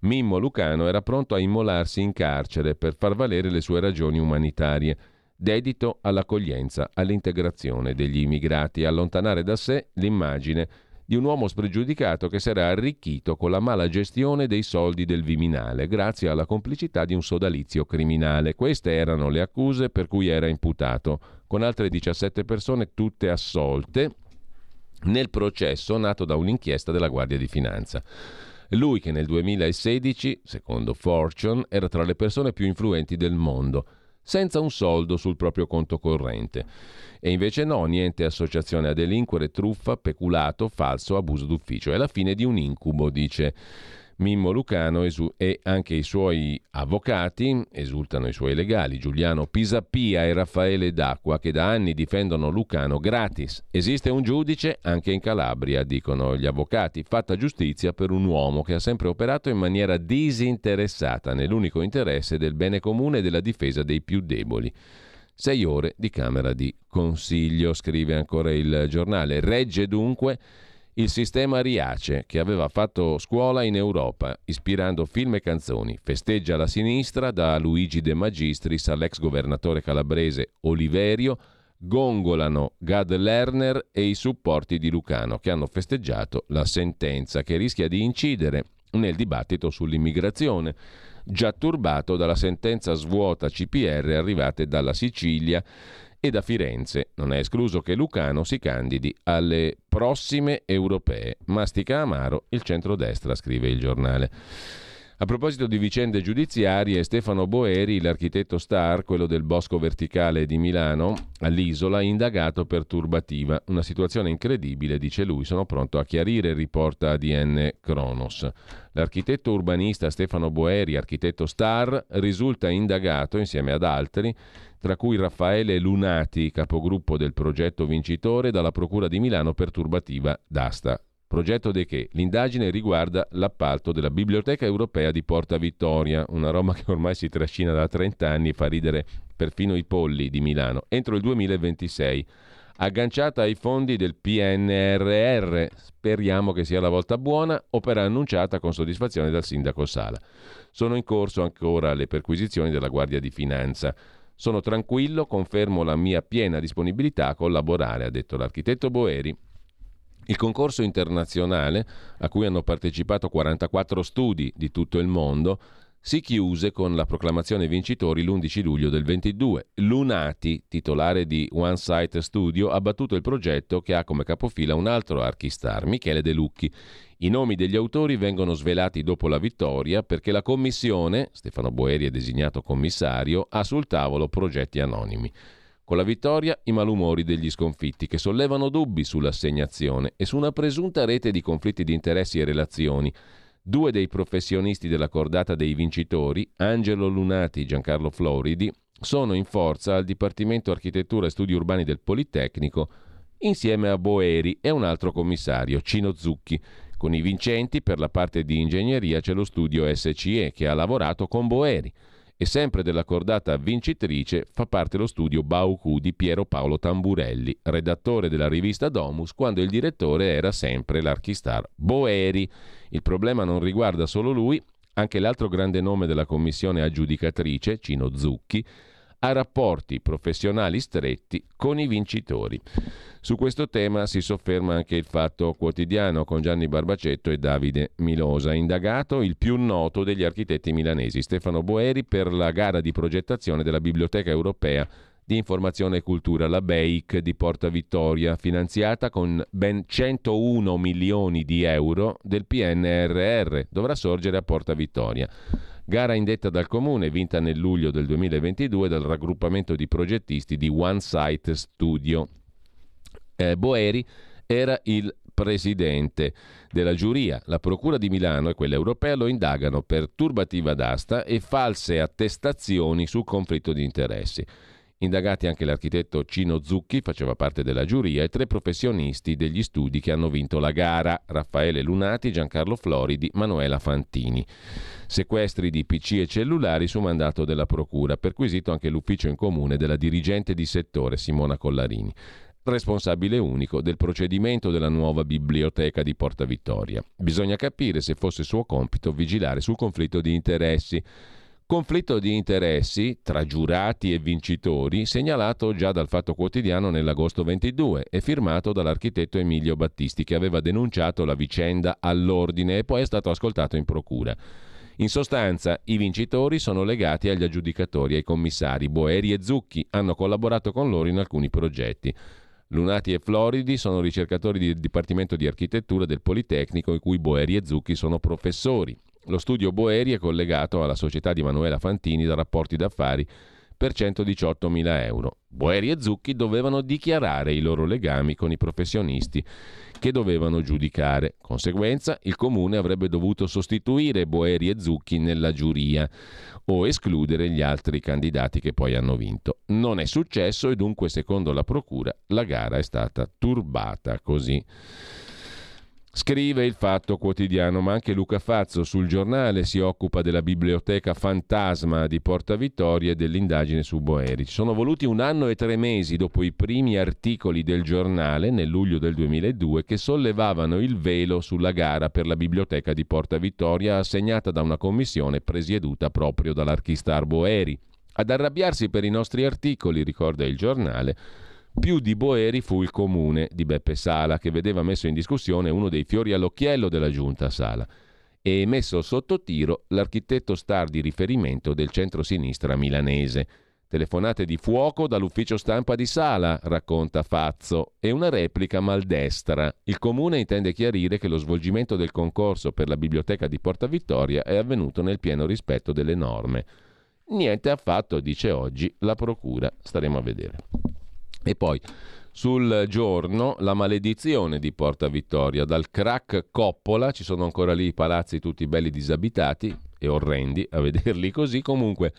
Mimmo Lucano era pronto a immolarsi in carcere per far valere le sue ragioni umanitarie, dedito all'accoglienza, all'integrazione degli immigrati, allontanare da sé l'immagine di un uomo spregiudicato che sarà arricchito con la mala gestione dei soldi del Viminale, grazie alla complicità di un sodalizio criminale. Queste erano le accuse per cui era imputato, con altre 17 persone tutte assolte nel processo nato da un'inchiesta della Guardia di Finanza. Lui che nel 2016, secondo Fortune, era tra le persone più influenti del mondo, senza un soldo sul proprio conto corrente. E invece no, niente associazione a delinquere, truffa, peculato, falso, abuso d'ufficio. È la fine di un incubo, dice Mimmo Lucano e anche i suoi avvocati, esultano i suoi legali, Giuliano Pisappia e Raffaele D'Acqua, che da anni difendono Lucano gratis. Esiste un giudice anche in Calabria, dicono gli avvocati, fatta giustizia per un uomo che ha sempre operato in maniera disinteressata nell'unico interesse del bene comune e della difesa dei più deboli. Sei ore di Camera di Consiglio, scrive ancora il giornale. Regge dunque il sistema Riace, che aveva fatto scuola in Europa, ispirando film e canzoni. Festeggia la sinistra, da Luigi De Magistris all'ex governatore calabrese Oliverio, gongolano Gad Lerner e i supporti di Lucano, che hanno festeggiato la sentenza che rischia di incidere nel dibattito sull'immigrazione già turbato dalla sentenza svuota CPR arrivate dalla Sicilia e da Firenze. Non è escluso che Lucano si candidi alle prossime europee. Mastica amaro il centrodestra, scrive il giornale. A proposito di vicende giudiziarie, Stefano Boeri, l'architetto star, quello del Bosco Verticale di Milano, all'isola, indagato per turbativa. Una situazione incredibile, dice lui, sono pronto a chiarire, riporta ADN Kronos. L'architetto urbanista Stefano Boeri, architetto star, risulta indagato insieme ad altri, tra cui Raffaele Lunati, capogruppo del progetto vincitore, dalla Procura di Milano per turbativa d'asta Progetto di che? L'indagine riguarda l'appalto della Biblioteca Europea di Porta Vittoria, una roba che ormai si trascina da 30 anni e fa ridere perfino i polli di Milano, entro il 2026 agganciata ai fondi del PNRR. Speriamo che sia la volta buona, opera annunciata con soddisfazione dal sindaco Sala. Sono in corso ancora le perquisizioni della Guardia di Finanza. Sono tranquillo, confermo la mia piena disponibilità a collaborare, ha detto l'architetto Boeri. Il concorso internazionale, a cui hanno partecipato 44 studi di tutto il mondo, si chiuse con la proclamazione vincitori l'11 luglio del 22. Lunati, titolare di One Site Studio, ha battuto il progetto che ha come capofila un altro archistar, Michele De Lucchi. I nomi degli autori vengono svelati dopo la vittoria perché la commissione, Stefano Boeri è designato commissario, ha sul tavolo progetti anonimi. Con la vittoria i malumori degli sconfitti che sollevano dubbi sull'assegnazione e su una presunta rete di conflitti di interessi e relazioni Due dei professionisti della cordata dei vincitori, Angelo Lunati e Giancarlo Floridi, sono in forza al Dipartimento Architettura e Studi Urbani del Politecnico insieme a Boeri e un altro commissario, Cino Zucchi. Con i vincenti per la parte di ingegneria c'è lo studio SCE che ha lavorato con Boeri e sempre della cordata vincitrice fa parte lo studio Baucu di Piero Paolo Tamburelli, redattore della rivista Domus quando il direttore era sempre l'archistar Boeri. Il problema non riguarda solo lui, anche l'altro grande nome della commissione aggiudicatrice, Cino Zucchi, ha rapporti professionali stretti con i vincitori. Su questo tema si sofferma anche il Fatto Quotidiano con Gianni Barbacetto e Davide Milosa, indagato il più noto degli architetti milanesi, Stefano Boeri, per la gara di progettazione della Biblioteca Europea di Informazione e Cultura, la BEIC di Porta Vittoria, finanziata con ben 101 milioni di euro del PNRR, dovrà sorgere a Porta Vittoria. Gara indetta dal Comune, vinta nel luglio del 2022 dal raggruppamento di progettisti di One Site Studio. Eh, Boeri era il presidente della giuria. La Procura di Milano e quella europea lo indagano per turbativa d'asta e false attestazioni su conflitto di interessi. Indagati anche l'architetto Cino Zucchi, faceva parte della giuria, e tre professionisti degli studi che hanno vinto la gara, Raffaele Lunati, Giancarlo Floridi, Manuela Fantini. Sequestri di PC e cellulari su mandato della Procura, perquisito anche l'ufficio in comune della dirigente di settore Simona Collarini responsabile unico del procedimento della nuova biblioteca di Porta Vittoria. Bisogna capire se fosse suo compito vigilare sul conflitto di interessi Conflitto di interessi tra giurati e vincitori segnalato già dal Fatto Quotidiano nell'agosto 22 e firmato dall'architetto Emilio Battisti che aveva denunciato la vicenda all'ordine e poi è stato ascoltato in procura. In sostanza, i vincitori sono legati agli aggiudicatori, ai commissari Boeri e Zucchi, hanno collaborato con loro in alcuni progetti. Lunati e Floridi sono ricercatori del Dipartimento di Architettura del Politecnico, in cui Boeri e Zucchi sono professori. Lo studio Boeri è collegato alla società di Manuela Fantini da rapporti d'affari per 118 mila euro. Boeri e Zucchi dovevano dichiarare i loro legami con i professionisti che dovevano giudicare. Conseguenza, il comune avrebbe dovuto sostituire Boeri e Zucchi nella giuria o escludere gli altri candidati che poi hanno vinto. Non è successo e dunque, secondo la procura, la gara è stata turbata così. Scrive il Fatto Quotidiano, ma anche Luca Fazzo sul giornale si occupa della biblioteca fantasma di Porta Vittoria e dell'indagine su Boeri. Ci sono voluti un anno e tre mesi dopo i primi articoli del giornale, nel luglio del 2002, che sollevavano il velo sulla gara per la biblioteca di Porta Vittoria assegnata da una commissione presieduta proprio dall'archistar Boeri. Ad arrabbiarsi per i nostri articoli, ricorda il giornale, più di Boeri fu il comune di Beppe Sala, che vedeva messo in discussione uno dei fiori all'occhiello della giunta Sala e messo sotto tiro l'architetto star di riferimento del centro-sinistra milanese. Telefonate di fuoco dall'ufficio stampa di Sala, racconta Fazzo, e una replica maldestra. Il comune intende chiarire che lo svolgimento del concorso per la biblioteca di Porta Vittoria è avvenuto nel pieno rispetto delle norme. Niente affatto, dice oggi la procura. Staremo a vedere. E poi sul giorno la maledizione di Porta Vittoria, dal crack Coppola, ci sono ancora lì i palazzi tutti belli disabitati e orrendi a vederli così, comunque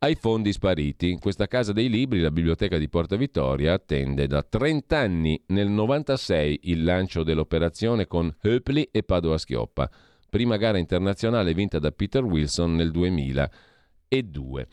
ai fondi spariti. Questa casa dei libri, la biblioteca di Porta Vittoria, attende da 30 anni, nel 96, il lancio dell'operazione con Höpli e Padova Schioppa. Prima gara internazionale vinta da Peter Wilson nel 2000 e due.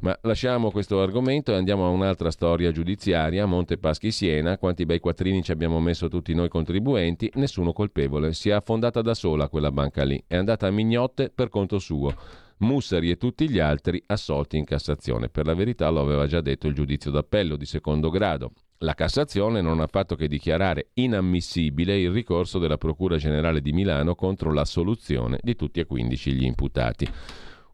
Ma lasciamo questo argomento e andiamo a un'altra storia giudiziaria, Monte Paschi Siena, quanti bei quattrini ci abbiamo messo tutti noi contribuenti, nessuno colpevole, si è affondata da sola quella banca lì, è andata a mignotte per conto suo. Mussari e tutti gli altri assolti in Cassazione. Per la verità lo aveva già detto il giudizio d'appello di secondo grado. La Cassazione non ha fatto che dichiarare inammissibile il ricorso della Procura Generale di Milano contro la soluzione di tutti e 15 gli imputati.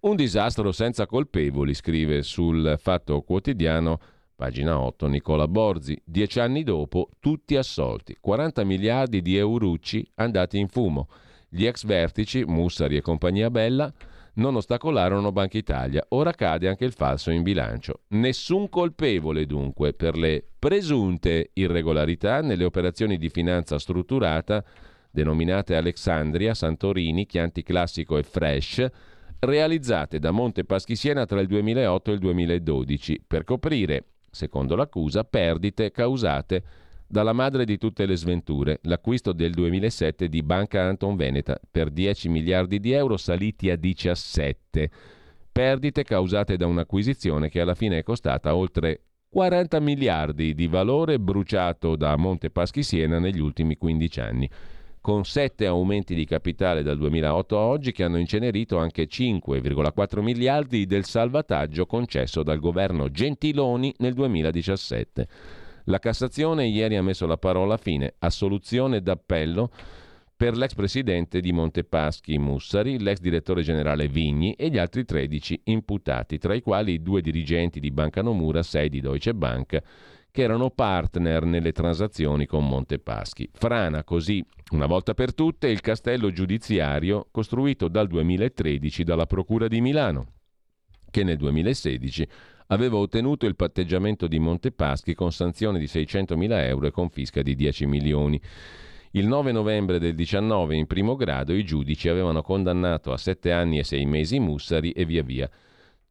Un disastro senza colpevoli, scrive sul Fatto Quotidiano, pagina 8, Nicola Borzi. Dieci anni dopo, tutti assolti. 40 miliardi di eurucci andati in fumo. Gli ex vertici, Mussari e compagnia Bella, non ostacolarono Banca Italia. Ora cade anche il falso in bilancio. Nessun colpevole dunque per le presunte irregolarità nelle operazioni di finanza strutturata denominate Alexandria, Santorini, Chianti Classico e Fresh realizzate da Monte Paschi Siena tra il 2008 e il 2012 per coprire, secondo l'accusa, perdite causate dalla madre di tutte le sventure, l'acquisto del 2007 di Banca Anton Veneta per 10 miliardi di euro saliti a 17. Perdite causate da un'acquisizione che alla fine è costata oltre 40 miliardi di valore bruciato da Monte Paschi Siena negli ultimi 15 anni con sette aumenti di capitale dal 2008 a oggi che hanno incenerito anche 5,4 miliardi del salvataggio concesso dal governo Gentiloni nel 2017. La Cassazione ieri ha messo la parola fine a soluzione d'appello per l'ex presidente di Montepaschi Mussari, l'ex direttore generale Vigni e gli altri 13 imputati, tra i quali due dirigenti di Banca Nomura, sei di Deutsche Bank che erano partner nelle transazioni con Montepaschi. Frana così, una volta per tutte, il castello giudiziario costruito dal 2013 dalla Procura di Milano, che nel 2016 aveva ottenuto il patteggiamento di Montepaschi con sanzione di 600.000 euro e confisca di 10 milioni. Il 9 novembre del 19 in primo grado i giudici avevano condannato a 7 anni e 6 mesi Mussari e via via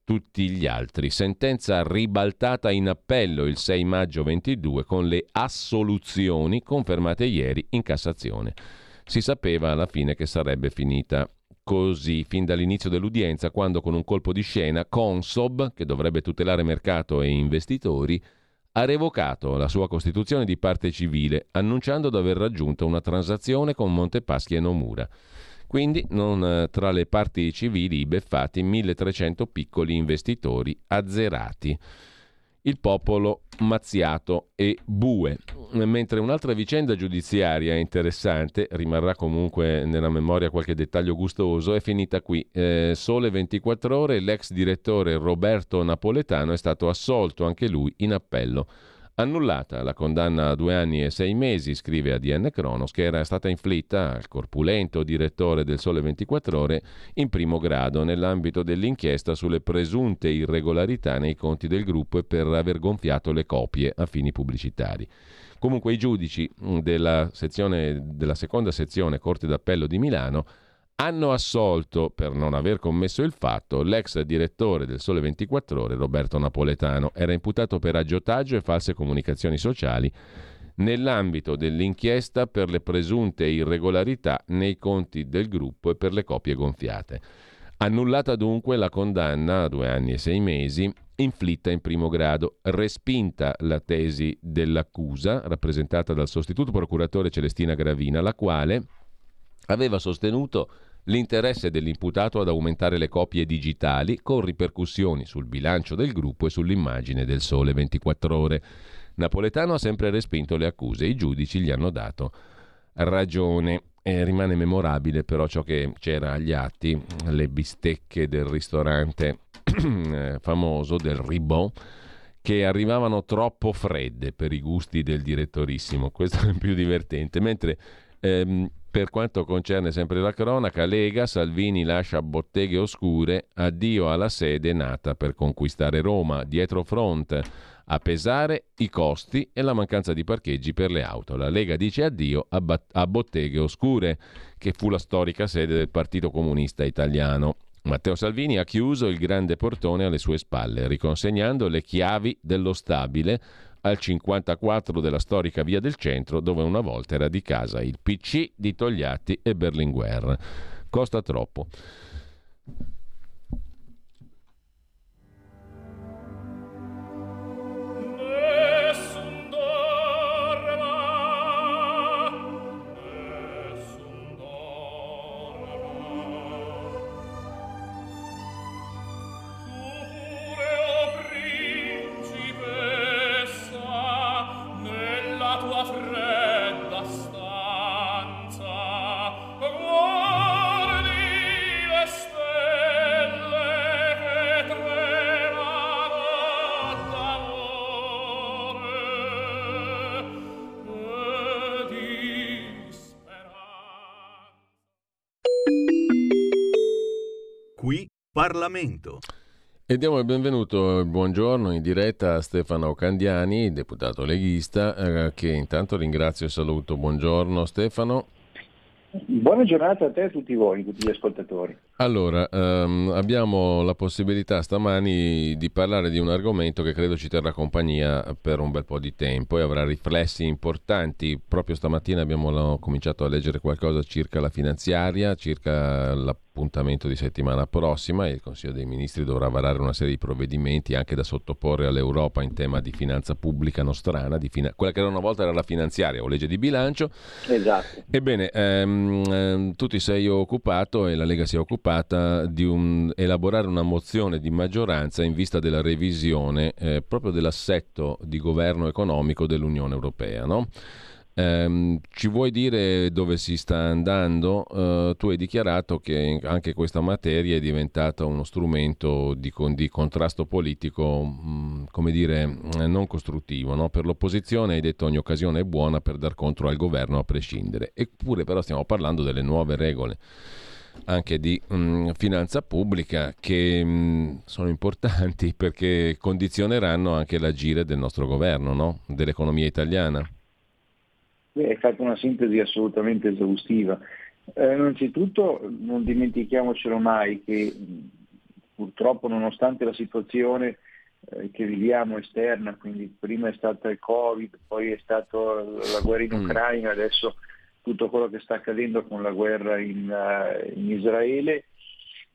tutti gli altri. Sentenza ribaltata in appello il 6 maggio 22 con le assoluzioni confermate ieri in Cassazione. Si sapeva alla fine che sarebbe finita così fin dall'inizio dell'udienza quando con un colpo di scena Consob, che dovrebbe tutelare mercato e investitori, ha revocato la sua costituzione di parte civile, annunciando di aver raggiunto una transazione con Montepaschi e Nomura. Quindi non eh, tra le parti civili i beffati 1300 piccoli investitori azzerati. Il popolo mazziato e bue. Mentre un'altra vicenda giudiziaria interessante, rimarrà comunque nella memoria qualche dettaglio gustoso, è finita qui. Eh, sole 24 ore, l'ex direttore Roberto Napoletano è stato assolto anche lui in appello Annullata la condanna a due anni e sei mesi, scrive ADN Cronos, che era stata inflitta al corpulento direttore del Sole 24 Ore in primo grado nell'ambito dell'inchiesta sulle presunte irregolarità nei conti del gruppo e per aver gonfiato le copie a fini pubblicitari. Comunque i giudici della, sezione, della seconda sezione Corte d'Appello di Milano hanno assolto per non aver commesso il fatto l'ex direttore del Sole 24 Ore Roberto Napoletano. Era imputato per aggiotaggio e false comunicazioni sociali nell'ambito dell'inchiesta per le presunte irregolarità nei conti del gruppo e per le copie gonfiate. Annullata dunque la condanna a due anni e sei mesi inflitta in primo grado, respinta la tesi dell'accusa rappresentata dal sostituto procuratore Celestina Gravina, la quale aveva sostenuto l'interesse dell'imputato ad aumentare le copie digitali con ripercussioni sul bilancio del gruppo e sull'immagine del Sole 24 ore. Napoletano ha sempre respinto le accuse, i giudici gli hanno dato ragione. E rimane memorabile però ciò che c'era agli atti, le bistecche del ristorante famoso del Ribon che arrivavano troppo fredde per i gusti del direttorissimo, questo è il più divertente, mentre ehm, per quanto concerne sempre la cronaca, Lega, Salvini lascia botteghe oscure, addio alla sede nata per conquistare Roma, dietro front a pesare i costi e la mancanza di parcheggi per le auto. La Lega dice addio a, bat- a botteghe oscure, che fu la storica sede del Partito Comunista Italiano. Matteo Salvini ha chiuso il grande portone alle sue spalle, riconsegnando le chiavi dello stabile al 54 della storica Via del Centro, dove una volta era di casa il PC di Togliatti e Berlinguer. Costa troppo. Parlamento. E diamo il benvenuto, il buongiorno in diretta a Stefano Candiani, deputato leghista, eh, che intanto ringrazio e saluto. Buongiorno Stefano. Buona giornata a te e a tutti voi, tutti gli ascoltatori. Allora, ehm, abbiamo la possibilità stamani di parlare di un argomento che credo ci terrà compagnia per un bel po' di tempo e avrà riflessi importanti. Proprio stamattina abbiamo cominciato a leggere qualcosa circa la finanziaria, circa l'appuntamento di settimana prossima. Il Consiglio dei Ministri dovrà varare una serie di provvedimenti anche da sottoporre all'Europa in tema di finanza pubblica nostrana, di fina- quella che una volta era la finanziaria o legge di bilancio. Esatto. Ebbene, ehm, ehm, tu ti sei occupato e la Lega si è occupata occupata di un, elaborare una mozione di maggioranza in vista della revisione eh, proprio dell'assetto di governo economico dell'Unione Europea. No? Eh, ci vuoi dire dove si sta andando? Eh, tu hai dichiarato che anche questa materia è diventata uno strumento di, di contrasto politico, mh, mm, come dire, eh, non costruttivo. No? Per l'opposizione hai detto ogni occasione è buona per dar contro al governo a prescindere. Eppure però stiamo parlando delle nuove regole anche di mh, mm, finanza pubblica che mh, mm, sono importanti perché condizioneranno anche l'agire del nostro governo, no? dell'economia italiana. Beh, hai fatto una sintesi assolutamente esaustiva. Eh, innanzitutto non dimentichiamocelo mai che purtroppo nonostante la situazione eh, che viviamo esterna, quindi prima è stata il Covid, poi è stata la guerra in mm. Ucraina, adesso tutto quello che sta accadendo con la guerra in, uh, in Israele,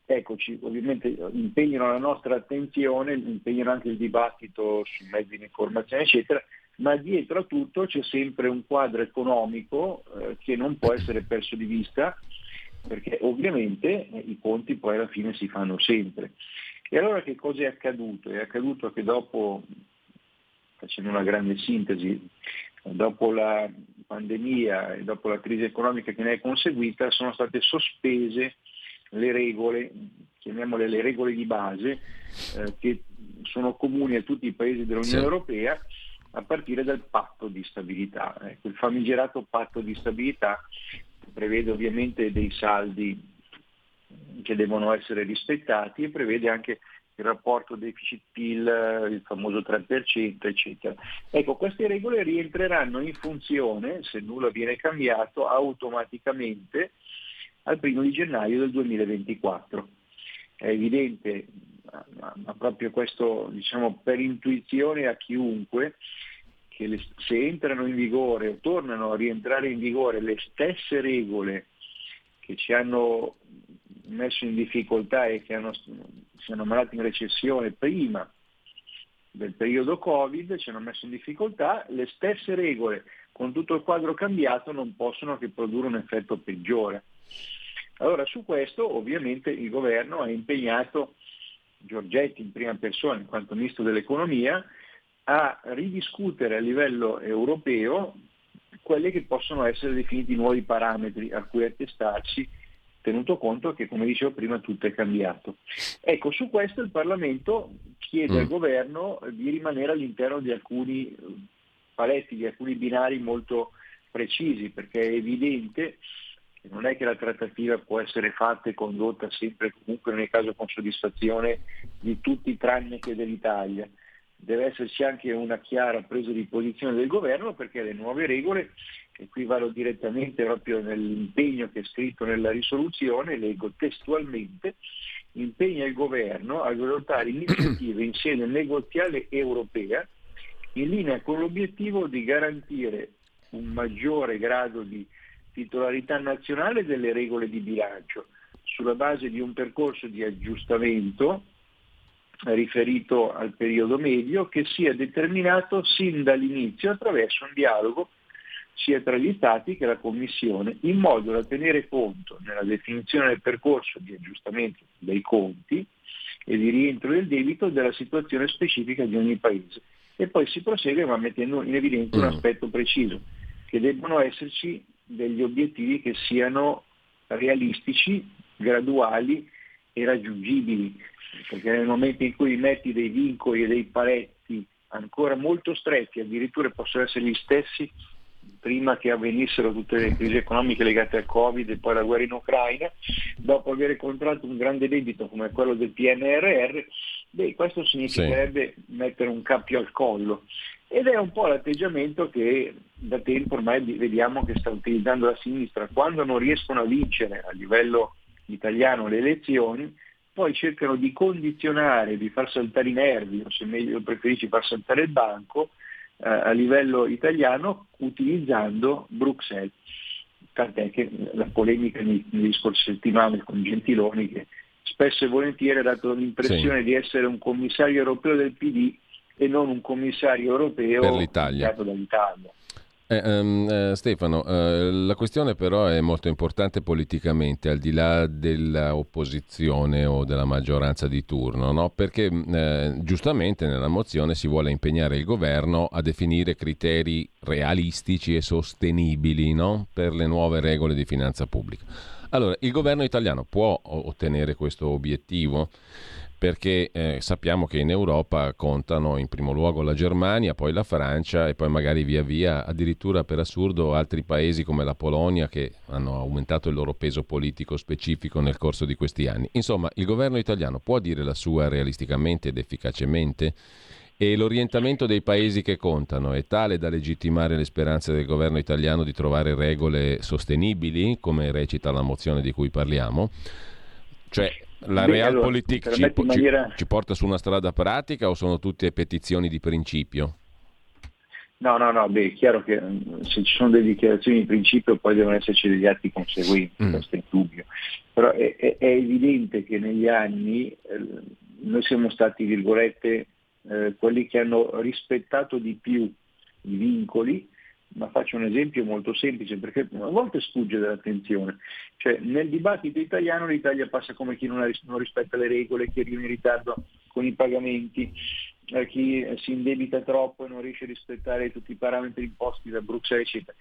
eccoci, ovviamente impegnano la nostra attenzione, impegnano anche il dibattito sui mezzi di informazione, eccetera, ma dietro a tutto c'è sempre un quadro economico eh, che non può essere perso di vista, perché ovviamente eh, i conti poi alla fine si fanno sempre. E allora che cosa è accaduto? È accaduto che dopo, facendo una grande sintesi, dopo la pandemia e dopo la crisi economica che ne è conseguita, sono state sospese le regole, chiamiamole le regole di base, eh, che sono comuni a tutti i paesi dell'Unione sì. Europea a partire dal patto di stabilità. Ecco, il famigerato patto di stabilità prevede ovviamente dei saldi che devono essere rispettati e prevede anche il rapporto deficit-PIL, il famoso 3%, eccetera. Ecco, queste regole rientreranno in funzione, se nulla viene cambiato, automaticamente al primo di gennaio del 2024. È evidente, ma proprio questo diciamo per intuizione a chiunque, che le, se entrano in vigore o tornano a rientrare in vigore le stesse regole che ci hanno messo in difficoltà e che hanno, si hanno malato in recessione prima del periodo Covid, ci hanno messo in difficoltà, le stesse regole con tutto il quadro cambiato non possono che produrre un effetto peggiore. Allora su questo ovviamente il governo ha impegnato Giorgetti in prima persona, in quanto ministro dell'economia, a ridiscutere a livello europeo quelli che possono essere definiti nuovi parametri a cui attestarsi tenuto conto che, come dicevo prima, tutto è cambiato. Ecco, su questo il Parlamento chiede mm. al governo di rimanere all'interno di alcuni eh, paletti, di alcuni binari molto precisi, perché è evidente che non è che la trattativa può essere fatta e condotta sempre comunque nel caso con soddisfazione di tutti tranne che dell'Italia. Deve esserci anche una chiara presa di posizione del governo perché le nuove regole e qui vado direttamente proprio nell'impegno che è scritto nella risoluzione, leggo testualmente, impegna il governo a adottare iniziative in sede negoziale europea in linea con l'obiettivo di garantire un maggiore grado di titolarità nazionale delle regole di bilancio sulla base di un percorso di aggiustamento riferito al periodo medio che sia determinato sin dall'inizio attraverso un dialogo sia tra gli Stati che la Commissione, in modo da tenere conto nella definizione del percorso di aggiustamento dei conti e di rientro del debito della situazione specifica di ogni Paese. E poi si prosegue ma mettendo in evidenza un mm. aspetto preciso, che debbano esserci degli obiettivi che siano realistici, graduali e raggiungibili, perché nel momento in cui metti dei vincoli e dei paletti ancora molto stretti, addirittura possono essere gli stessi prima che avvenissero tutte le crisi economiche legate al Covid e poi la guerra in Ucraina, dopo aver contratto un grande debito come quello del PNRR, beh, questo significherebbe sì. mettere un cappio al collo. Ed è un po' l'atteggiamento che da tempo ormai vediamo che sta utilizzando la sinistra. Quando non riescono a vincere a livello italiano le elezioni, poi cercano di condizionare, di far saltare i nervi, o se meglio preferisci far saltare il banco, eh, a livello italiano utilizzando Bruxelles. Tant'è che la polemica negli, scorsi settimane con Gentiloni che spesso e volentieri ha dato l'impressione sì. di essere un commissario europeo del PD e non un commissario europeo l'Italia. dall'Italia. Eh, um, eh, Stefano, eh, la questione però è molto importante politicamente, al di là dell'opposizione o della maggioranza di turno, no? perché eh, giustamente nella mozione si vuole impegnare il governo a definire criteri realistici e sostenibili no? per le nuove regole di finanza pubblica. Allora, il governo italiano può ottenere questo obiettivo? Perché eh, sappiamo che in Europa contano in primo luogo la Germania, poi la Francia e poi magari via via addirittura per assurdo altri paesi come la Polonia che hanno aumentato il loro peso politico specifico nel corso di questi anni. Insomma, il governo italiano può dire la sua realisticamente ed efficacemente? E l'orientamento dei paesi che contano è tale da legittimare le speranze del governo italiano di trovare regole sostenibili, come recita la mozione di cui parliamo? Cioè, la Beh, Realpolitik allora, ci, maniera... ci, ci porta su una strada pratica o sono tutte petizioni di principio? No, no, no, beh, è chiaro che mm, se ci sono delle dichiarazioni di principio poi devono esserci degli atti conseguenti, mm. questo è il dubbio. Però è, è, è, evidente che negli anni eh, noi siamo stati, virgolette, eh, quelli che hanno rispettato di più i vincoli ma faccio un esempio molto semplice perché a volte sfugge dall'attenzione. Cioè, nel dibattito italiano l'Italia passa come chi non, rispetta le regole, chi arriva in ritardo con i pagamenti, eh, chi si indebita troppo e non riesce a rispettare tutti i parametri imposti da Bruxelles, eccetera.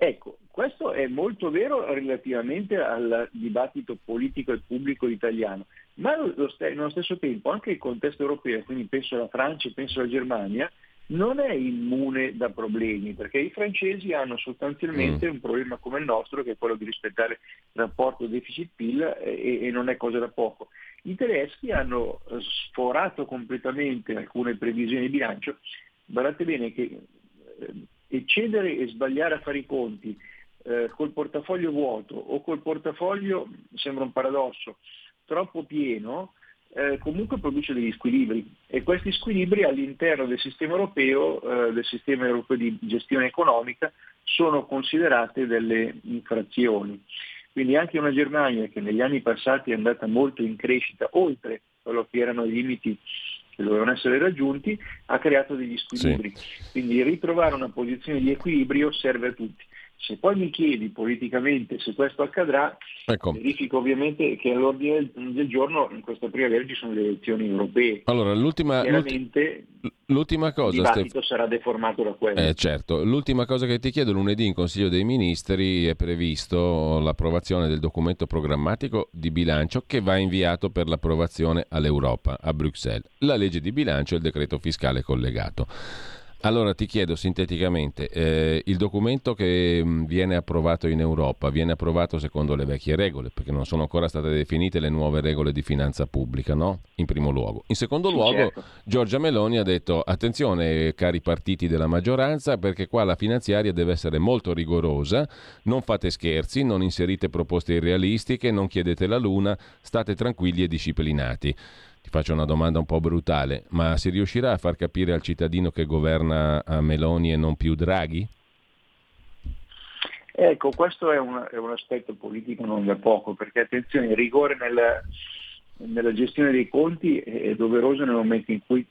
Ecco, questo è molto vero relativamente al dibattito politico e pubblico italiano, ma allo stesso tempo anche il contesto europeo, quindi penso alla Francia, penso alla Germania, non è immune da problemi, perché i francesi hanno sostanzialmente mm. un problema come il nostro, che è quello di rispettare il rapporto deficit-PIL e, e non è cosa da poco. I tedeschi hanno eh, sforato completamente alcune previsioni di bilancio, guardate bene che eh, eccedere e sbagliare a fare i conti eh, col portafoglio vuoto o col portafoglio, sembra un paradosso, troppo pieno, eh, comunque produce degli squilibri e questi squilibri all'interno del sistema europeo, eh, del sistema europeo di gestione economica, sono considerate delle infrazioni. Quindi anche una Germania che negli anni passati è andata molto in crescita oltre quello che erano i limiti che dovevano essere raggiunti, ha creato degli squilibri. Sì. Quindi ritrovare una posizione di equilibrio serve a tutti. Se poi mi chiedi politicamente se questo accadrà, ecco. verifico ovviamente che all'ordine del, giorno in questa primavera ci sono le elezioni europee. Allora, l'ultima, Chiaramente l'ultima cosa, il dibattito Stef... sarà deformato da quello. Eh, certo. L'ultima cosa che ti chiedo, lunedì in Consiglio dei Ministri è previsto l'approvazione del documento programmatico di bilancio che va inviato per l'approvazione all'Europa, a Bruxelles. La legge di bilancio e il decreto fiscale collegato. Allora ti chiedo sinteticamente, eh, il documento che mh, viene approvato in Europa viene approvato secondo le vecchie regole, perché non sono ancora state definite le nuove regole di finanza pubblica, no? In primo luogo. In secondo luogo, certo. Giorgia Meloni ha detto attenzione cari partiti della maggioranza, perché qua la finanziaria deve essere molto rigorosa, non fate scherzi, non inserite proposte irrealistiche, non chiedete la luna, state tranquilli e disciplinati. Ti faccio una domanda un po' brutale, ma si riuscirà a far capire al cittadino che governa a Meloni e non più Draghi? Ecco, questo è un, è un aspetto politico non da poco, perché attenzione, il rigore nella, nella gestione dei conti è doveroso nel momento in cui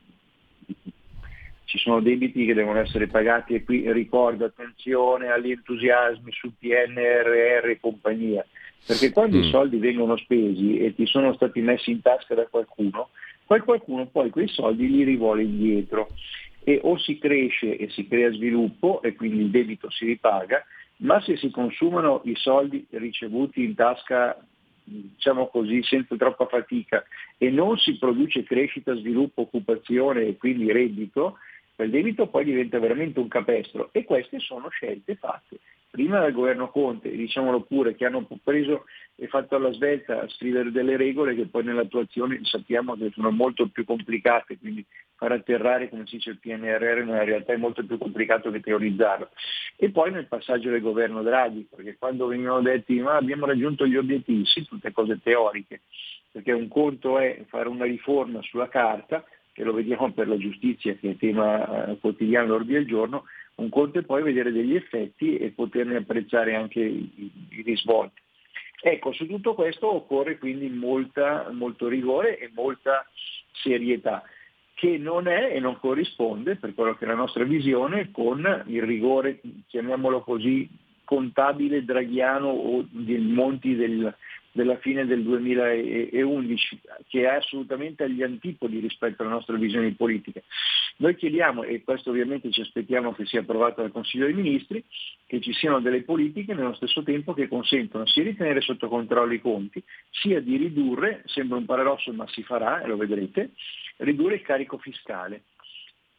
ci sono debiti che devono essere pagati e qui ricordo attenzione agli entusiasmi sul PNRR e compagnia, perché quando Mm. i soldi vengono spesi e ti sono stati messi in tasca da qualcuno, quel qualcuno poi quei soldi li rivuole indietro e o si cresce e si crea sviluppo e quindi il debito si ripaga, ma se si consumano i soldi ricevuti in tasca diciamo così, senza troppa fatica e non si produce crescita, sviluppo, occupazione e quindi reddito, quel debito poi diventa veramente un capestro e queste sono scelte fatte prima dal governo Conte, diciamolo pure, che hanno preso e fatto alla svelta a scrivere delle regole che poi nell'attuazione sappiamo che sono molto più complicate, quindi far atterrare, come si dice, il PNRR nella realtà è molto più complicato che teorizzarlo. E poi nel passaggio del governo Draghi, perché quando venivano detti ma abbiamo raggiunto gli obiettivi, sì, tutte cose teoriche, perché un conto è fare una riforma sulla carta, che lo vediamo per la giustizia che è tema eh, quotidiano all'ordine del giorno, un conto è poi vedere degli effetti e poterne apprezzare anche i, i- risvolti. Ecco, su tutto questo occorre quindi molta, molto rigore e molta serietà, che non è e non corrisponde, per quello che è la nostra visione, con il rigore, chiamiamolo così, contabile draghiano o dei monti del- della fine del 2011, che è assolutamente agli antipodi rispetto alla nostra visione politica. Noi chiediamo, e questo ovviamente ci aspettiamo che sia approvato dal Consiglio dei Ministri, che ci siano delle politiche nello stesso tempo che consentono sia di tenere sotto controllo i conti, sia di ridurre, sembra un paradosso ma si farà, e lo vedrete, ridurre il carico fiscale.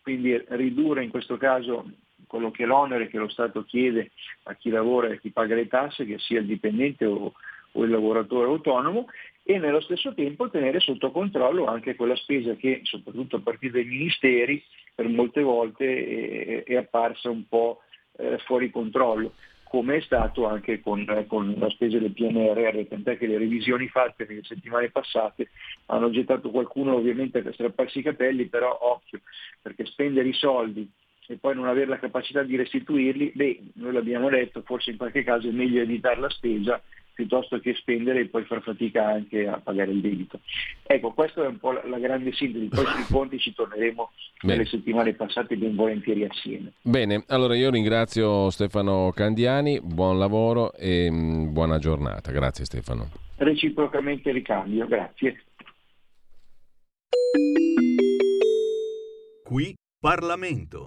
Quindi ridurre in questo caso quello che è l'onere che lo Stato chiede a chi lavora e a chi paga le tasse, che sia il dipendente o, o il lavoratore autonomo, e nello stesso tempo tenere sotto controllo anche quella spesa che, soprattutto a partire dai ministeri, per molte volte è, è apparsa un po' eh, fuori controllo, come è stato anche con, con la spesa del PNRR, tant'è che le revisioni fatte nelle settimane passate hanno gettato qualcuno ovviamente a strapparsi i capelli, però occhio, perché spendere i soldi e poi non avere la capacità di restituirli, beh, noi l'abbiamo detto, forse in qualche caso è meglio evitare la spesa piuttosto che spendere e poi far fatica anche a pagare il debito. Ecco, questa è un po' la, la grande sintesi, poi sui conti ci torneremo Bene. nelle settimane passate ben volentieri assieme. Bene, allora io ringrazio Stefano Candiani, buon lavoro e mh, buona giornata. Grazie Stefano. Reciprocamente ricambio, grazie. Qui Parlamento.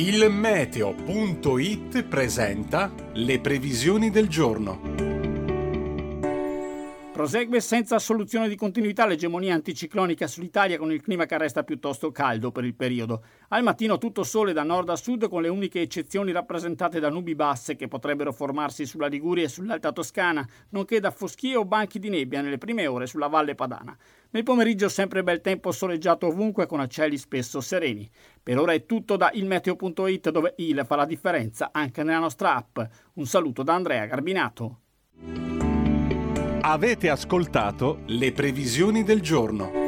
Il meteo.it presenta le previsioni del giorno. Prosegue senza soluzione di continuità l'egemonia anticiclonica sull'Italia con il clima che resta piuttosto caldo per il periodo. Al mattino tutto sole da nord a sud con le uniche eccezioni rappresentate da nubi basse che potrebbero formarsi sulla Liguria e sull'Alta Toscana, nonché da foschie o banchi di nebbia nelle prime ore sulla Valle Padana. Nel pomeriggio sempre bel tempo soleggiato ovunque con cieli spesso sereni. Per ora è tutto da ilmeteo.it dove il fa la differenza anche nella nostra app. Un saluto da Andrea Garbinato. Avete ascoltato le previsioni del giorno.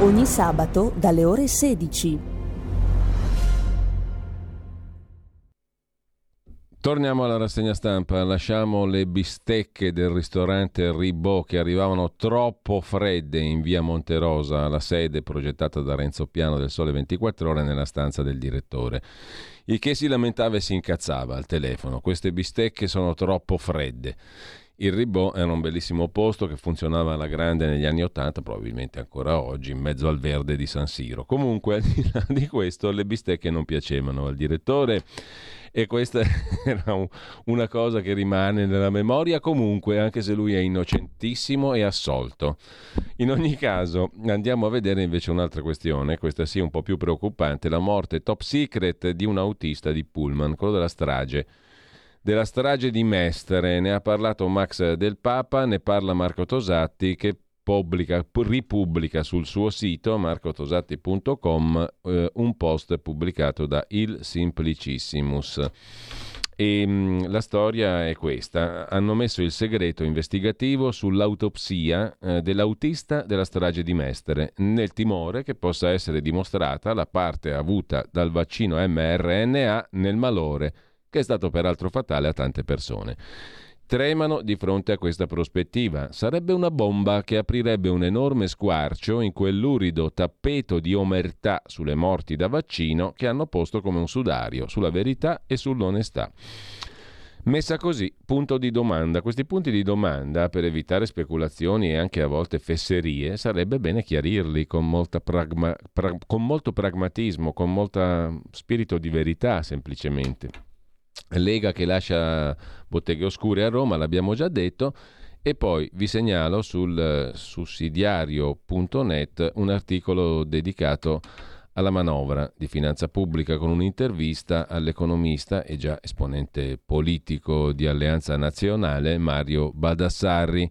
Ogni sabato dalle ore 16. Torniamo alla rassegna stampa, lasciamo le bistecche del ristorante Ribò che arrivavano troppo fredde in via Monterosa, la sede progettata da Renzo Piano del Sole 24 ore nella stanza del direttore. Il che si lamentava e si incazzava al telefono, queste bistecche sono troppo fredde. Il Ribò era un bellissimo posto che funzionava alla grande negli anni Ottanta, probabilmente ancora oggi, in mezzo al verde di San Siro. Comunque, al di là di questo, le bistecche non piacevano al direttore e questa era un, una cosa che rimane nella memoria comunque, anche se lui è innocentissimo e assolto. In ogni caso, andiamo a vedere invece un'altra questione, questa sì un po' più preoccupante, la morte top secret di un autista di Pullman, quello della strage della strage di Mestre. Ne ha parlato Max del Papa, ne parla Marco Tosatti che pubblica, ripubblica sul suo sito marcotosatti.com eh, un post pubblicato da Il Simplicissimus. E mh, la storia è questa. Hanno messo il segreto investigativo sull'autopsia eh, dell'autista della strage di Mestre, nel timore che possa essere dimostrata la parte avuta dal vaccino mRNA nel malore che è stato peraltro fatale a tante persone. Tremano di fronte a questa prospettiva. Sarebbe una bomba che aprirebbe un enorme squarcio in quell'urido tappeto di omertà sulle morti da vaccino che hanno posto come un sudario sulla verità e sull'onestà. Messa così, punto di domanda. Questi punti di domanda, per evitare speculazioni e anche a volte fesserie, sarebbe bene chiarirli con, pragma, pra, con molto pragmatismo, con molto spirito di verità semplicemente. Lega che lascia botteghe oscure a Roma, l'abbiamo già detto. E poi vi segnalo sul sussidiario.net un articolo dedicato alla manovra di finanza pubblica con un'intervista all'economista e già esponente politico di Alleanza Nazionale Mario Baldassarri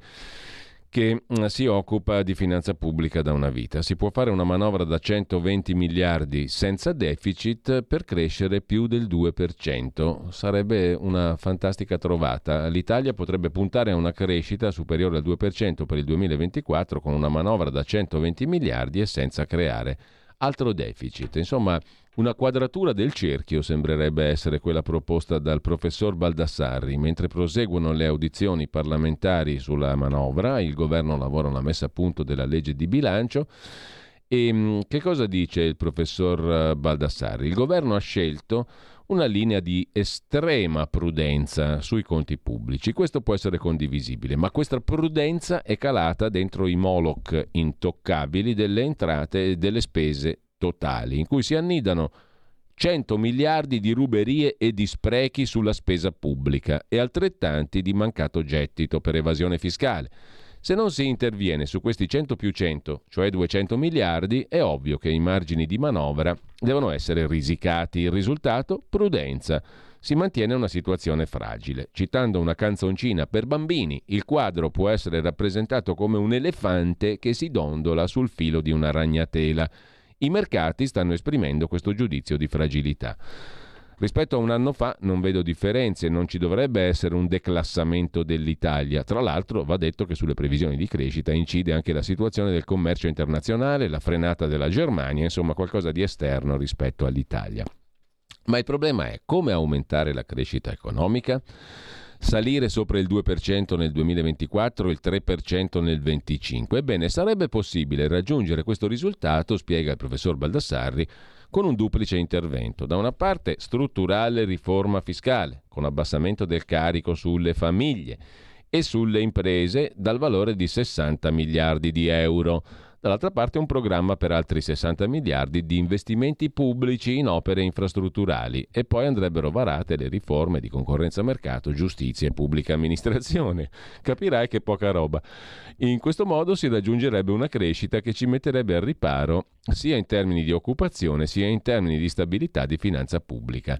che mm, si occupa di finanza pubblica da una vita. Si può fare una manovra da 120 miliardi senza deficit per crescere più del 2%. Sarebbe una fantastica trovata. L'Italia potrebbe puntare a una crescita superiore al 2% per il 2024 con una manovra da 120 miliardi e senza creare altro deficit. Insomma, una quadratura del cerchio sembrerebbe essere quella proposta dal professor Baldassarri. Mentre proseguono le audizioni parlamentari sulla manovra, il governo lavora alla messa a punto della legge di bilancio. E mm, che cosa dice il professor eh, Baldassarri? Il governo ha scelto una linea di estrema prudenza sui conti pubblici. Questo può essere condivisibile, ma questa prudenza è calata dentro i moloch intoccabili delle entrate e delle spese totali, in cui si annidano 100 miliardi di ruberie e di sprechi sulla spesa pubblica e altrettanti di mancato gettito per evasione fiscale. Se non si interviene su questi 100 più 100, cioè 200 miliardi, è ovvio che i margini di manovra devono essere risicati. Il risultato? Prudenza. si mantiene una situazione fragile. Citando una canzoncina per bambini, il quadro può essere rappresentato come un elefante che si dondola sul filo di una ragnatela. I mercati stanno esprimendo questo giudizio di fragilità. Rispetto a un anno fa non vedo differenze, non ci dovrebbe essere un declassamento dell'Italia. Tra l'altro va detto che sulle previsioni di crescita incide anche la situazione del commercio internazionale, la frenata della Germania, insomma qualcosa di esterno rispetto all'Italia. Ma il problema è come aumentare la crescita economica? Salire sopra il 2% nel 2024 e il 3% nel 2025. Ebbene, sarebbe possibile raggiungere questo risultato, spiega il professor Baldassarri, con un duplice intervento. Da una parte strutturale riforma fiscale, con abbassamento del carico sulle famiglie e sulle imprese dal valore di 60 miliardi di euro dall'altra parte un programma per altri 60 miliardi di investimenti pubblici in opere infrastrutturali e poi andrebbero varate le riforme di concorrenza mercato, giustizia e pubblica amministrazione. Capirai che poca roba. In questo modo si raggiungerebbe una crescita che ci metterebbe al riparo sia in termini di occupazione sia in termini di stabilità di finanza pubblica.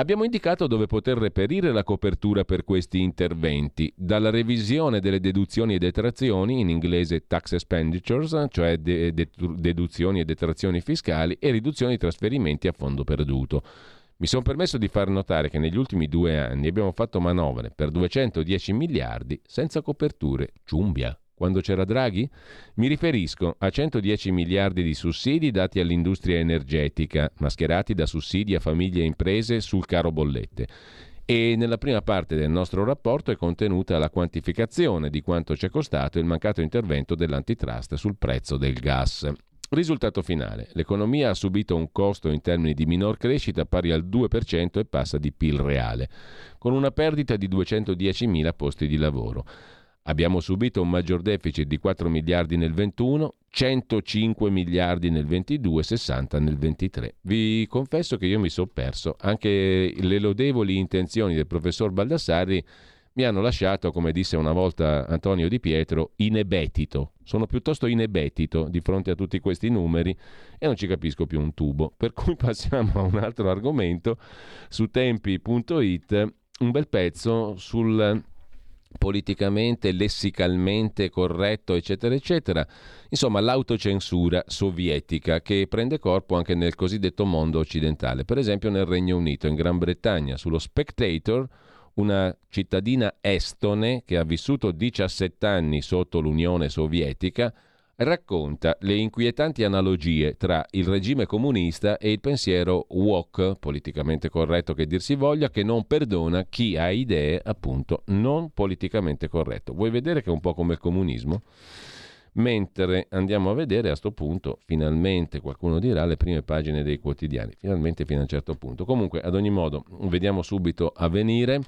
Abbiamo indicato dove poter reperire la copertura per questi interventi, dalla revisione delle deduzioni e detrazioni, in inglese tax expenditures, cioè de- de- deduzioni e detrazioni fiscali, e riduzioni di trasferimenti a fondo perduto. Mi sono permesso di far notare che negli ultimi due anni abbiamo fatto manovre per 210 miliardi senza coperture. Ciumbia quando c'era Draghi? Mi riferisco a 110 miliardi di sussidi dati all'industria energetica, mascherati da sussidi a famiglie e imprese sul caro bollette. E nella prima parte del nostro rapporto è contenuta la quantificazione di quanto ci è costato il mancato intervento dell'antitrust sul prezzo del gas. Risultato finale. L'economia ha subito un costo in termini di minor crescita pari al 2% e passa di PIL reale, con una perdita di 210.000 posti di lavoro. Abbiamo subito un maggior deficit di 4 miliardi nel 21, 105 miliardi nel 22, 60 nel 23. Vi confesso che io mi sono perso. Anche le lodevoli intenzioni del professor Baldassarri mi hanno lasciato, come disse una volta Antonio Di Pietro, inebetito. Sono piuttosto inebetito di fronte a tutti questi numeri e non ci capisco più un tubo. Per cui passiamo a un altro argomento su tempi.it, un bel pezzo sul politicamente, lessicalmente corretto, eccetera, eccetera. Insomma, l'autocensura sovietica che prende corpo anche nel cosiddetto mondo occidentale, per esempio nel Regno Unito, in Gran Bretagna, sullo Spectator, una cittadina estone che ha vissuto 17 anni sotto l'Unione Sovietica, racconta le inquietanti analogie tra il regime comunista e il pensiero woke, politicamente corretto che dir si voglia, che non perdona chi ha idee appunto non politicamente corretto. Vuoi vedere che è un po' come il comunismo? Mentre andiamo a vedere a questo punto, finalmente qualcuno dirà le prime pagine dei quotidiani, finalmente fino a un certo punto. Comunque, ad ogni modo, vediamo subito a venire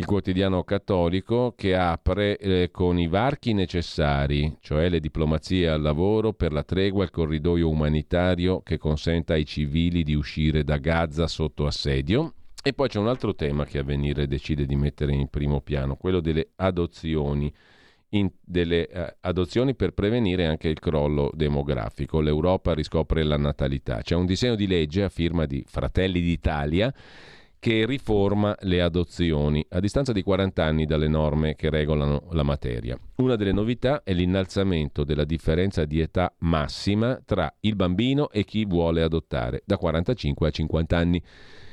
il quotidiano cattolico che apre eh, con i varchi necessari, cioè le diplomazie al lavoro per la tregua e il corridoio umanitario che consenta ai civili di uscire da Gaza sotto assedio. E poi c'è un altro tema che Avvenire decide di mettere in primo piano, quello delle adozioni. In delle eh, adozioni per prevenire anche il crollo demografico. L'Europa riscopre la natalità. C'è un disegno di legge a firma di Fratelli d'Italia che riforma le adozioni, a distanza di 40 anni dalle norme che regolano la materia. Una delle novità è l'innalzamento della differenza di età massima tra il bambino e chi vuole adottare, da 45 a 50 anni.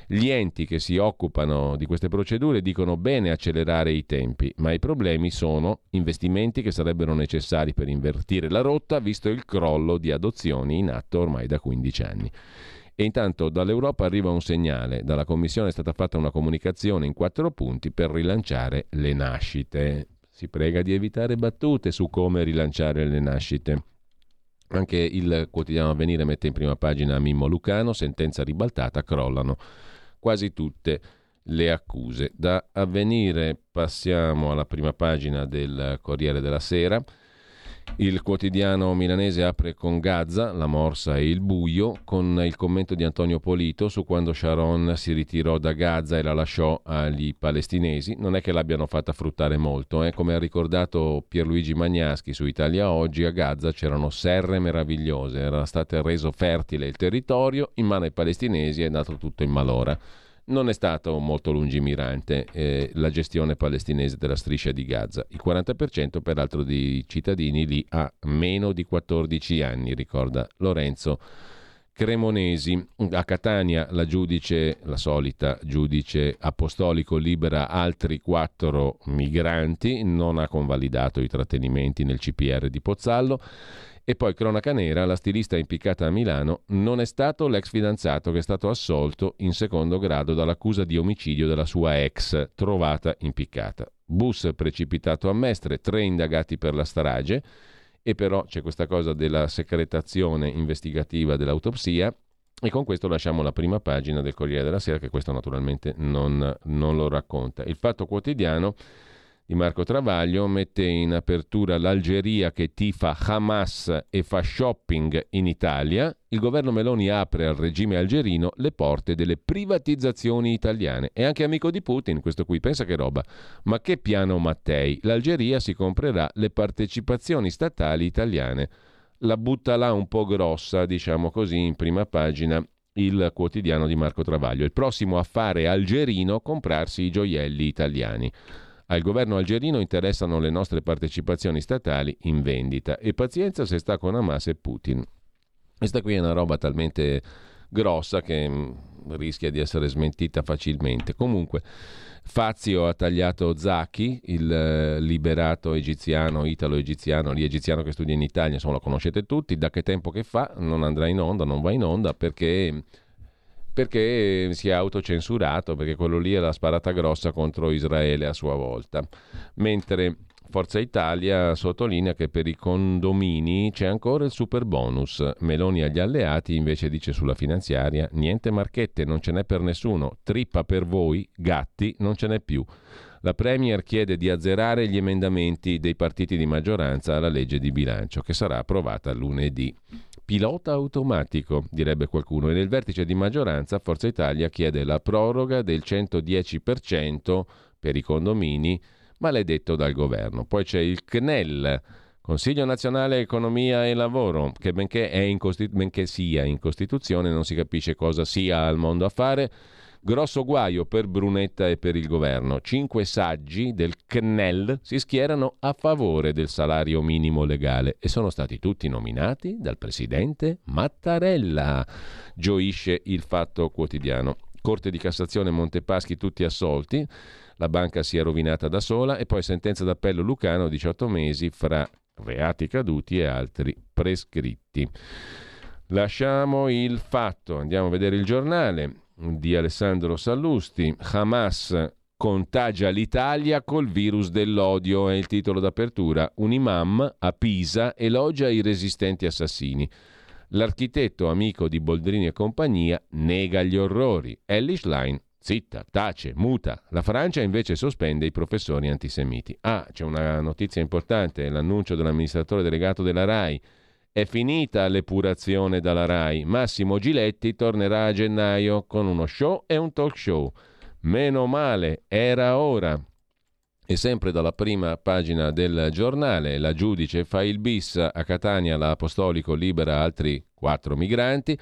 Gli enti che si occupano di queste procedure dicono bene accelerare i tempi, ma i problemi sono investimenti che sarebbero necessari per invertire la rotta, visto il crollo di adozioni in atto ormai da 15 anni. E intanto dall'Europa arriva un segnale, dalla Commissione è stata fatta una comunicazione in quattro punti per rilanciare le nascite. Si prega di evitare battute su come rilanciare le nascite. Anche il quotidiano Avvenire mette in prima pagina Mimmo Lucano, sentenza ribaltata, crollano quasi tutte le accuse. Da Avvenire passiamo alla prima pagina del Corriere della Sera. Il quotidiano milanese apre con Gaza, la morsa e il buio, con il commento di Antonio Polito su quando Sharon si ritirò da Gaza e la lasciò agli palestinesi. Non è che l'abbiano fatta fruttare molto, eh? come ha ricordato Pierluigi Magnaschi su Italia Oggi, a Gaza c'erano serre meravigliose, era stato reso fertile il territorio, in mano ai palestinesi è andato tutto in malora. Non è stato molto lungimirante eh, la gestione palestinese della striscia di Gaza. Il 40% peraltro di cittadini lì ha meno di 14 anni, ricorda Lorenzo Cremonesi. A Catania la giudice, la solita giudice apostolico, libera altri quattro migranti, non ha convalidato i trattenimenti nel CPR di Pozzallo. E poi cronaca nera, la stilista impiccata a Milano non è stato l'ex fidanzato che è stato assolto in secondo grado dall'accusa di omicidio della sua ex, trovata impiccata. Bus precipitato a Mestre, tre indagati per la strage e però c'è questa cosa della secretazione investigativa dell'autopsia e con questo lasciamo la prima pagina del Corriere della Sera che questo naturalmente non, non lo racconta. Il Fatto Quotidiano di Marco Travaglio mette in apertura l'Algeria che tifa Hamas e fa shopping in Italia. Il governo Meloni apre al regime algerino le porte delle privatizzazioni italiane. È anche amico di Putin, questo qui, pensa che roba. Ma che piano Mattei? L'Algeria si comprerà le partecipazioni statali italiane. La butta là un po' grossa, diciamo così, in prima pagina il quotidiano di Marco Travaglio. Il prossimo affare algerino comprarsi i gioielli italiani. Al governo algerino interessano le nostre partecipazioni statali in vendita e pazienza se sta con Hamas e Putin. Questa qui è una roba talmente grossa che mm, rischia di essere smentita facilmente. Comunque, Fazio ha tagliato Zacchi, il eh, liberato egiziano, italo-egiziano, lì egiziano che studia in Italia, insomma lo conoscete tutti, da che tempo che fa non andrà in onda, non va in onda perché perché si è autocensurato, perché quello lì è la sparata grossa contro Israele a sua volta. Mentre Forza Italia sottolinea che per i condomini c'è ancora il super bonus. Meloni agli alleati invece dice sulla finanziaria niente marchette, non ce n'è per nessuno, trippa per voi, gatti, non ce n'è più. La Premier chiede di azzerare gli emendamenti dei partiti di maggioranza alla legge di bilancio che sarà approvata lunedì pilota automatico, direbbe qualcuno, e nel vertice di maggioranza Forza Italia chiede la proroga del 110% per i condomini, maledetto dal governo. Poi c'è il CNEL, Consiglio nazionale economia e lavoro, che benché, in Costitu- benché sia in Costituzione non si capisce cosa sia al mondo a fare, Grosso guaio per Brunetta e per il governo. Cinque saggi del CNEL si schierano a favore del salario minimo legale e sono stati tutti nominati dal presidente Mattarella. Gioisce il fatto quotidiano. Corte di Cassazione Montepaschi tutti assolti. La banca si è rovinata da sola e poi sentenza d'appello Lucano 18 mesi fra reati caduti e altri prescritti. Lasciamo il fatto, andiamo a vedere il giornale di Alessandro Sallusti. Hamas contagia l'Italia col virus dell'odio, è il titolo d'apertura. Un imam a Pisa elogia i resistenti assassini. L'architetto amico di Boldrini e compagnia nega gli orrori. Ellis Line zitta, tace, muta. La Francia invece sospende i professori antisemiti. Ah, c'è una notizia importante, l'annuncio dell'amministratore delegato della RAI è finita l'epurazione dalla RAI. Massimo Giletti tornerà a gennaio con uno show e un talk show. Meno male, era ora. E sempre dalla prima pagina del giornale, la giudice fa il bis a Catania, l'Apostolico libera altri quattro migranti.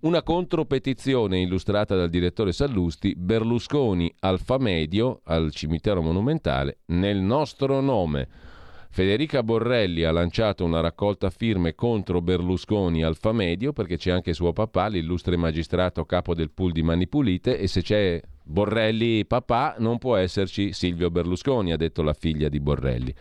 Una contropetizione illustrata dal direttore Sallusti, Berlusconi Alfa Medio al cimitero monumentale, nel nostro nome. Federica Borrelli ha lanciato una raccolta firme contro Berlusconi Alfa Medio perché c'è anche suo papà, l'illustre magistrato capo del pool di Mani Pulite e se c'è Borrelli papà non può esserci Silvio Berlusconi, ha detto la figlia di Borrelli.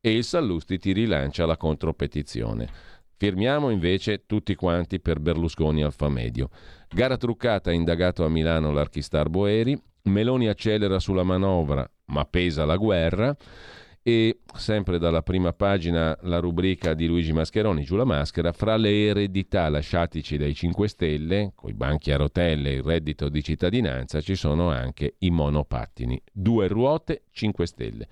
E il Sallusti ti rilancia la contropetizione. Firmiamo invece tutti quanti per Berlusconi Alfa Medio. Gara truccata indagato a Milano l'archistar Boeri, Meloni accelera sulla manovra ma pesa la guerra. E sempre dalla prima pagina la rubrica di Luigi Mascheroni, giù la maschera, fra le eredità lasciatici dai 5 Stelle, coi banchi a rotelle e il reddito di cittadinanza, ci sono anche i monopattini. Due ruote, 5 Stelle.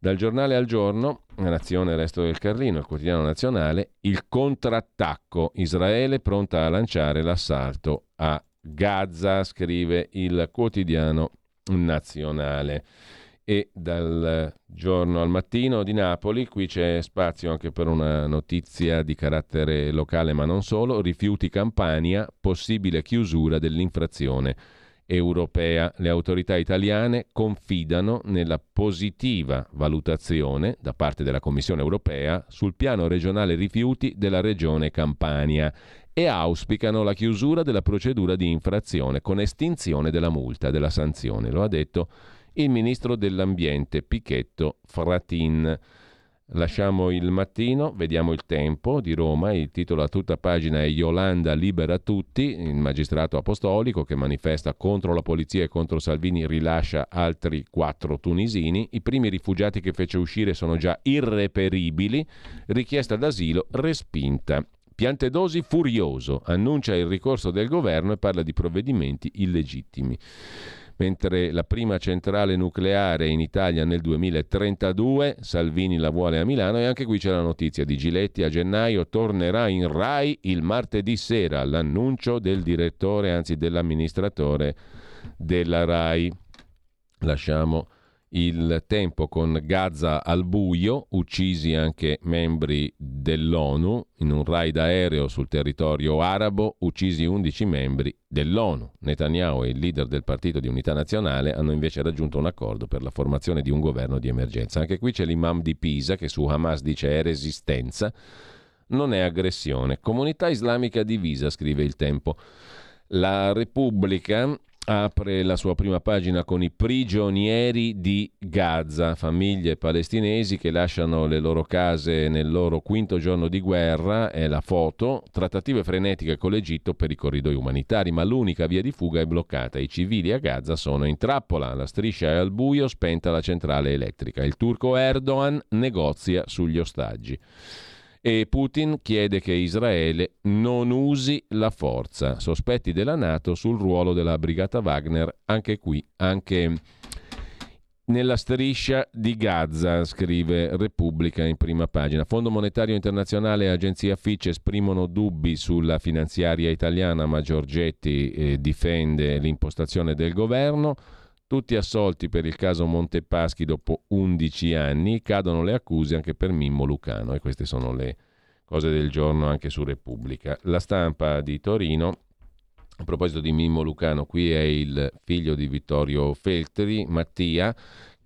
Dal giornale al giorno, Nazione Resto del Carlino, il quotidiano nazionale, il contrattacco. Israele pronta a lanciare l'assalto a Gaza, scrive il quotidiano nazionale e dal giorno al mattino di Napoli, qui c'è spazio anche per una notizia di carattere locale ma non solo, rifiuti Campania, possibile chiusura dell'infrazione europea. Le autorità italiane confidano nella positiva valutazione da parte della Commissione europea sul piano regionale rifiuti della regione Campania e auspicano la chiusura della procedura di infrazione con estinzione della multa, della sanzione. Lo ha detto il ministro dell'Ambiente Pichetto Fratin. Lasciamo il mattino, vediamo il tempo di Roma, il titolo a tutta pagina è Yolanda libera tutti, il magistrato apostolico che manifesta contro la polizia e contro Salvini rilascia altri quattro tunisini, i primi rifugiati che fece uscire sono già irreperibili, richiesta d'asilo respinta. Piantedosi furioso, annuncia il ricorso del governo e parla di provvedimenti illegittimi mentre la prima centrale nucleare in Italia nel 2032, Salvini la vuole a Milano e anche qui c'è la notizia di Giletti a gennaio tornerà in RAI il martedì sera, l'annuncio del direttore, anzi dell'amministratore della RAI. Lasciamo il tempo con Gaza al buio, uccisi anche membri dell'ONU in un raid aereo sul territorio arabo, uccisi 11 membri dell'ONU. Netanyahu e il leader del Partito di Unità Nazionale hanno invece raggiunto un accordo per la formazione di un governo di emergenza. Anche qui c'è l'imam di Pisa che su Hamas dice è resistenza, non è aggressione. Comunità islamica divisa, scrive il tempo. La Repubblica apre la sua prima pagina con i prigionieri di Gaza, famiglie palestinesi che lasciano le loro case nel loro quinto giorno di guerra, è la foto, trattative frenetiche con l'Egitto per i corridoi umanitari, ma l'unica via di fuga è bloccata, i civili a Gaza sono in trappola, la striscia è al buio, spenta la centrale elettrica, il turco Erdogan negozia sugli ostaggi e Putin chiede che Israele non usi la forza. Sospetti della Nato sul ruolo della brigata Wagner, anche qui, anche nella striscia di Gaza, scrive Repubblica in prima pagina. Fondo Monetario Internazionale e Agenzia Fitch esprimono dubbi sulla finanziaria italiana, ma Giorgetti eh, difende l'impostazione del governo. Tutti assolti per il caso Montepaschi dopo 11 anni, cadono le accuse anche per Mimmo Lucano e queste sono le cose del giorno anche su Repubblica. La stampa di Torino, a proposito di Mimmo Lucano, qui è il figlio di Vittorio Feltri, Mattia,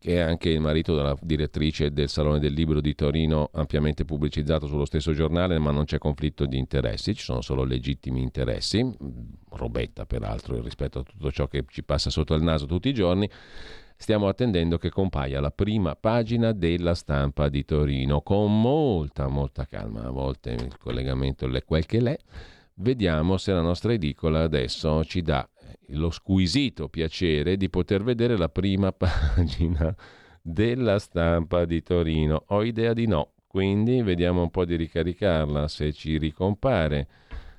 che è anche il marito della direttrice del Salone del Libro di Torino, ampiamente pubblicizzato sullo stesso giornale, ma non c'è conflitto di interessi, ci sono solo legittimi interessi, robetta peraltro rispetto a tutto ciò che ci passa sotto il naso tutti i giorni. Stiamo attendendo che compaia la prima pagina della stampa di Torino, con molta, molta calma, a volte il collegamento è quel che l'è. Vediamo se la nostra edicola adesso ci dà lo squisito piacere di poter vedere la prima pagina della stampa di Torino. Ho idea di no, quindi vediamo un po' di ricaricarla se ci ricompare.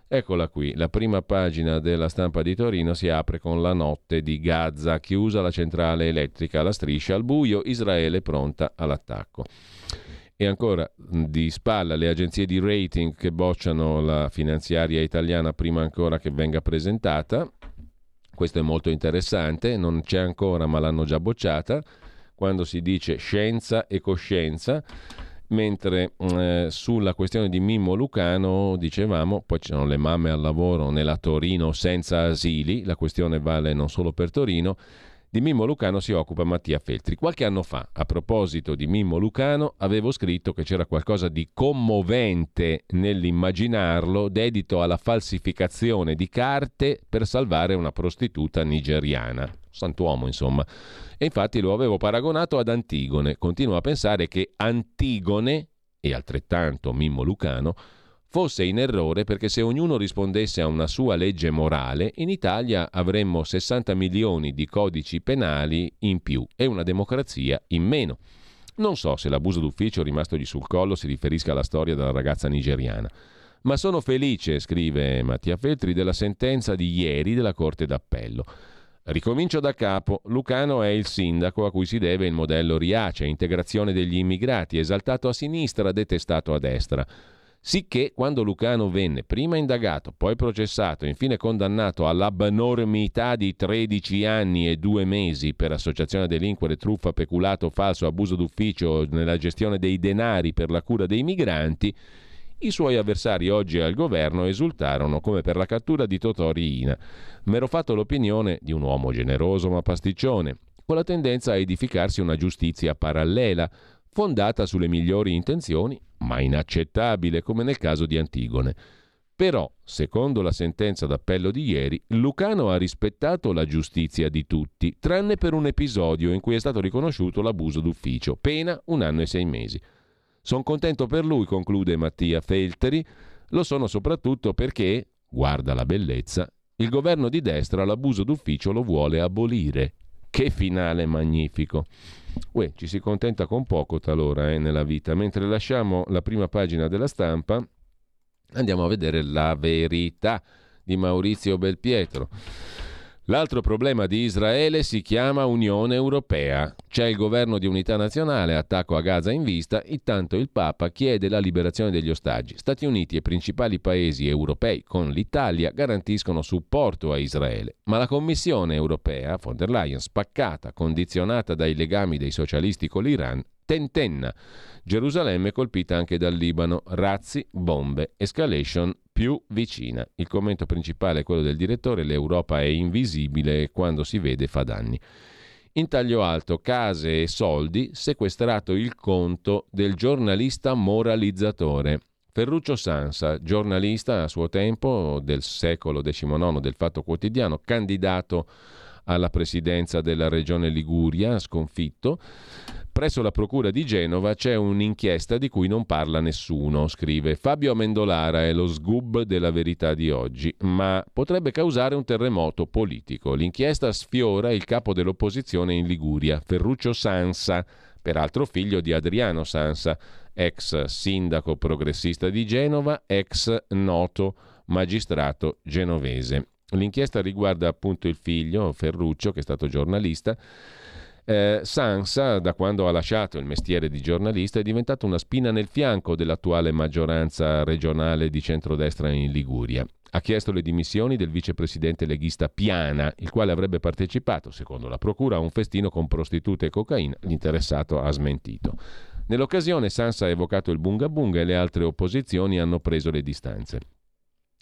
Eccola qui, la prima pagina della stampa di Torino si apre con la notte di Gaza, chiusa la centrale elettrica, la striscia al buio, Israele pronta all'attacco. E ancora di spalla le agenzie di rating che bocciano la finanziaria italiana prima ancora che venga presentata. Questo è molto interessante, non c'è ancora ma l'hanno già bocciata. Quando si dice scienza e coscienza, mentre eh, sulla questione di Mimmo Lucano dicevamo, poi ci sono le mamme al lavoro nella Torino senza asili, la questione vale non solo per Torino, di Mimmo Lucano si occupa Mattia Feltri. Qualche anno fa, a proposito di Mimmo Lucano, avevo scritto che c'era qualcosa di commovente nell'immaginarlo dedito alla falsificazione di carte per salvare una prostituta nigeriana. Santuomo, insomma. E infatti lo avevo paragonato ad Antigone. Continuo a pensare che Antigone, e altrettanto Mimmo Lucano, fosse in errore perché se ognuno rispondesse a una sua legge morale, in Italia avremmo 60 milioni di codici penali in più e una democrazia in meno. Non so se l'abuso d'ufficio rimastogli sul collo si riferisca alla storia della ragazza nigeriana. Ma sono felice, scrive Mattia Feltri, della sentenza di ieri della Corte d'Appello. Ricomincio da capo. Lucano è il sindaco a cui si deve il modello Riace, integrazione degli immigrati, esaltato a sinistra, detestato a destra. Sicché quando Lucano venne prima indagato, poi processato e infine condannato all'abnormità di 13 anni e 2 mesi per associazione a delinquere, truffa, peculato, falso, abuso d'ufficio nella gestione dei denari per la cura dei migranti, I suoi avversari oggi al governo esultarono come per la cattura di Totò Riina. M'ero fatto l'opinione di un uomo generoso ma pasticcione, con la tendenza a edificarsi una giustizia parallela, fondata sulle migliori intenzioni, ma inaccettabile come nel caso di Antigone. Però, secondo la sentenza d'appello di ieri, Lucano ha rispettato la giustizia di tutti, tranne per un episodio in cui è stato riconosciuto l'abuso d'ufficio, pena un anno e sei mesi. Sono contento per lui, conclude Mattia Felteri, lo sono soprattutto perché, guarda la bellezza, il governo di destra l'abuso d'ufficio lo vuole abolire. Che finale magnifico! Uè, ci si contenta con poco talora eh, nella vita. Mentre lasciamo la prima pagina della stampa, andiamo a vedere la verità di Maurizio Belpietro. L'altro problema di Israele si chiama Unione Europea. C'è il governo di unità nazionale, attacco a Gaza in vista, intanto il Papa chiede la liberazione degli ostaggi. Stati Uniti e principali paesi europei, con l'Italia, garantiscono supporto a Israele. Ma la Commissione europea, von der Leyen, spaccata, condizionata dai legami dei socialisti con l'Iran, tentenna. Gerusalemme colpita anche dal Libano, razzi, bombe, escalation più vicina. Il commento principale è quello del direttore, l'Europa è invisibile e quando si vede fa danni. In taglio alto, case e soldi, sequestrato il conto del giornalista moralizzatore. Ferruccio Sansa, giornalista a suo tempo del secolo XIX del Fatto Quotidiano, candidato alla presidenza della regione Liguria, sconfitto, Presso la Procura di Genova c'è un'inchiesta di cui non parla nessuno, scrive Fabio Amendolara, è lo sgub della verità di oggi, ma potrebbe causare un terremoto politico. L'inchiesta sfiora il capo dell'opposizione in Liguria, Ferruccio Sansa, peraltro figlio di Adriano Sansa, ex sindaco progressista di Genova, ex noto magistrato genovese. L'inchiesta riguarda appunto il figlio, Ferruccio, che è stato giornalista, eh, Sansa, da quando ha lasciato il mestiere di giornalista, è diventato una spina nel fianco dell'attuale maggioranza regionale di centrodestra in Liguria. Ha chiesto le dimissioni del vicepresidente leghista Piana, il quale avrebbe partecipato, secondo la procura, a un festino con prostitute e cocaina. L'interessato ha smentito. Nell'occasione Sansa ha evocato il bunga bunga e le altre opposizioni hanno preso le distanze.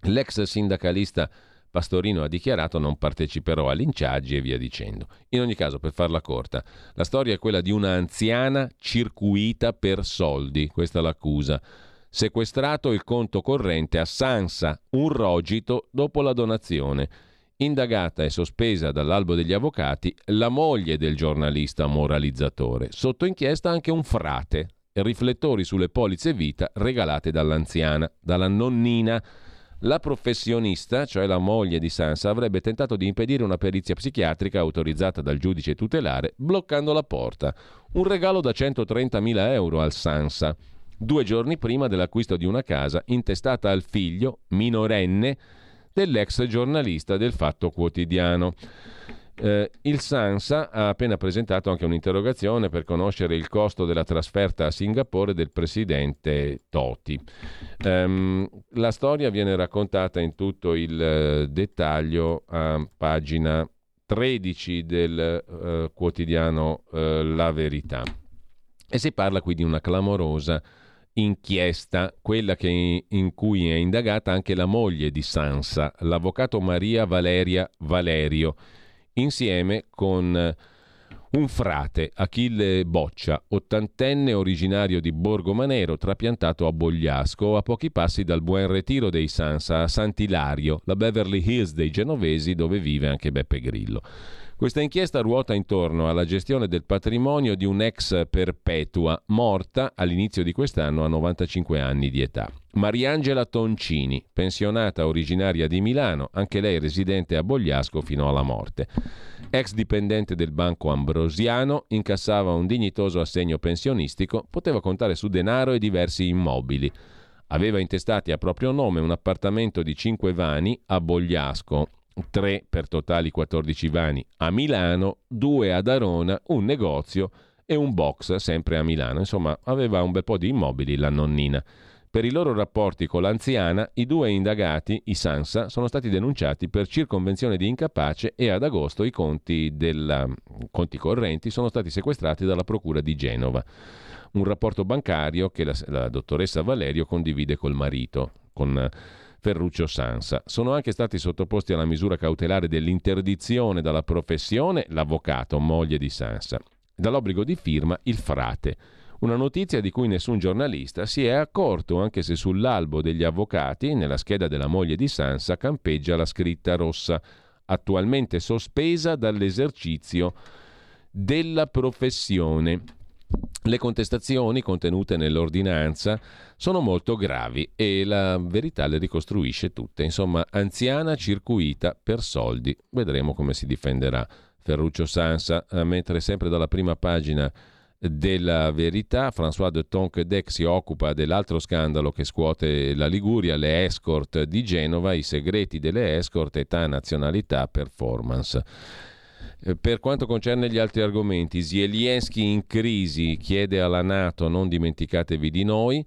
L'ex sindacalista Pastorino ha dichiarato non parteciperò a linciaggi e via dicendo. In ogni caso, per farla corta, la storia è quella di una anziana circuita per soldi, questa è l'accusa. Sequestrato il conto corrente a Sansa, un rogito dopo la donazione. Indagata e sospesa dall'albo degli avvocati la moglie del giornalista moralizzatore. Sotto inchiesta anche un frate. Riflettori sulle polizze vita regalate dall'anziana, dalla nonnina la professionista, cioè la moglie di Sansa, avrebbe tentato di impedire una perizia psichiatrica autorizzata dal giudice tutelare, bloccando la porta. Un regalo da 130.000 euro al Sansa, due giorni prima dell'acquisto di una casa intestata al figlio, minorenne, dell'ex giornalista del Fatto Quotidiano. Eh, il Sansa ha appena presentato anche un'interrogazione per conoscere il costo della trasferta a Singapore del presidente Toti. Um, la storia viene raccontata in tutto il uh, dettaglio a pagina 13 del uh, quotidiano uh, La Verità. E si parla qui di una clamorosa inchiesta, quella che, in cui è indagata anche la moglie di Sansa, l'avvocato Maria Valeria Valerio insieme con eh, un frate, Achille Boccia, ottantenne originario di Borgo Manero, trapiantato a Bogliasco, a pochi passi dal Buen Retiro dei Sansa a Sant'Ilario, la Beverly Hills dei genovesi dove vive anche Beppe Grillo. Questa inchiesta ruota intorno alla gestione del patrimonio di un'ex perpetua morta all'inizio di quest'anno a 95 anni di età. Mariangela Toncini, pensionata originaria di Milano, anche lei residente a Bogliasco fino alla morte. Ex dipendente del Banco Ambrosiano, incassava un dignitoso assegno pensionistico, poteva contare su denaro e diversi immobili. Aveva intestati a proprio nome un appartamento di 5 vani a Bogliasco, 3 per totali 14 vani a Milano, 2 ad Arona, un negozio e un box sempre a Milano. Insomma, aveva un bel po' di immobili la nonnina. Per i loro rapporti con l'anziana, i due indagati, i Sansa, sono stati denunciati per circonvenzione di incapace e ad agosto i conti, della, conti correnti sono stati sequestrati dalla Procura di Genova. un rapporto bancario che la, la dottoressa Valerio condivide col marito, con Ferruccio Sansa. Sono anche stati sottoposti alla misura cautelare dell'interdizione dalla professione l'avvocato, moglie di Sansa, dall'obbligo di firma il frate. Una notizia di cui nessun giornalista si è accorto, anche se sull'albo degli avvocati, nella scheda della moglie di Sansa, campeggia la scritta rossa, attualmente sospesa dall'esercizio della professione. Le contestazioni contenute nell'ordinanza sono molto gravi e la verità le ricostruisce tutte. Insomma, anziana circuita per soldi. Vedremo come si difenderà Ferruccio Sansa, mentre sempre dalla prima pagina della verità. François de Tonquedec si occupa dell'altro scandalo che scuote la Liguria, le escort di Genova, i segreti delle escort, età, nazionalità, performance. Eh, per quanto concerne gli altri argomenti, Zelensky in crisi chiede alla Nato non dimenticatevi di noi.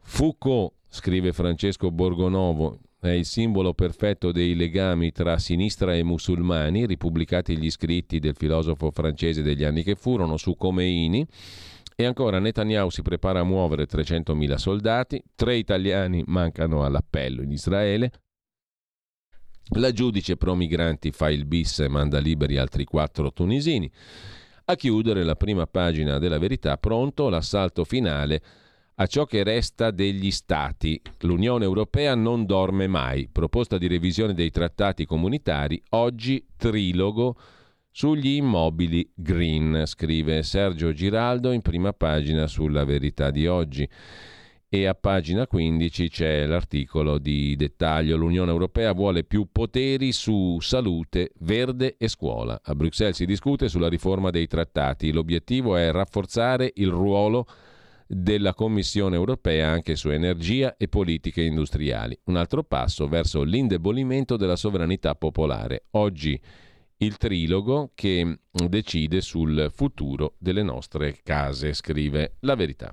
Foucault, scrive Francesco Borgonovo, è il simbolo perfetto dei legami tra sinistra e musulmani, ripubblicati gli scritti del filosofo francese degli anni che furono su Khomeini. E ancora Netanyahu si prepara a muovere 300.000 soldati, tre italiani mancano all'appello in Israele. La giudice pro migranti fa il bis e manda liberi altri quattro tunisini. A chiudere la prima pagina della verità, pronto l'assalto finale a ciò che resta degli Stati. L'Unione Europea non dorme mai. Proposta di revisione dei trattati comunitari, oggi trilogo sugli immobili green, scrive Sergio Giraldo in prima pagina sulla verità di oggi. E a pagina 15 c'è l'articolo di dettaglio. L'Unione Europea vuole più poteri su salute, verde e scuola. A Bruxelles si discute sulla riforma dei trattati. L'obiettivo è rafforzare il ruolo della Commissione europea anche su energia e politiche industriali. Un altro passo verso l'indebolimento della sovranità popolare. Oggi il trilogo che decide sul futuro delle nostre case, scrive la verità.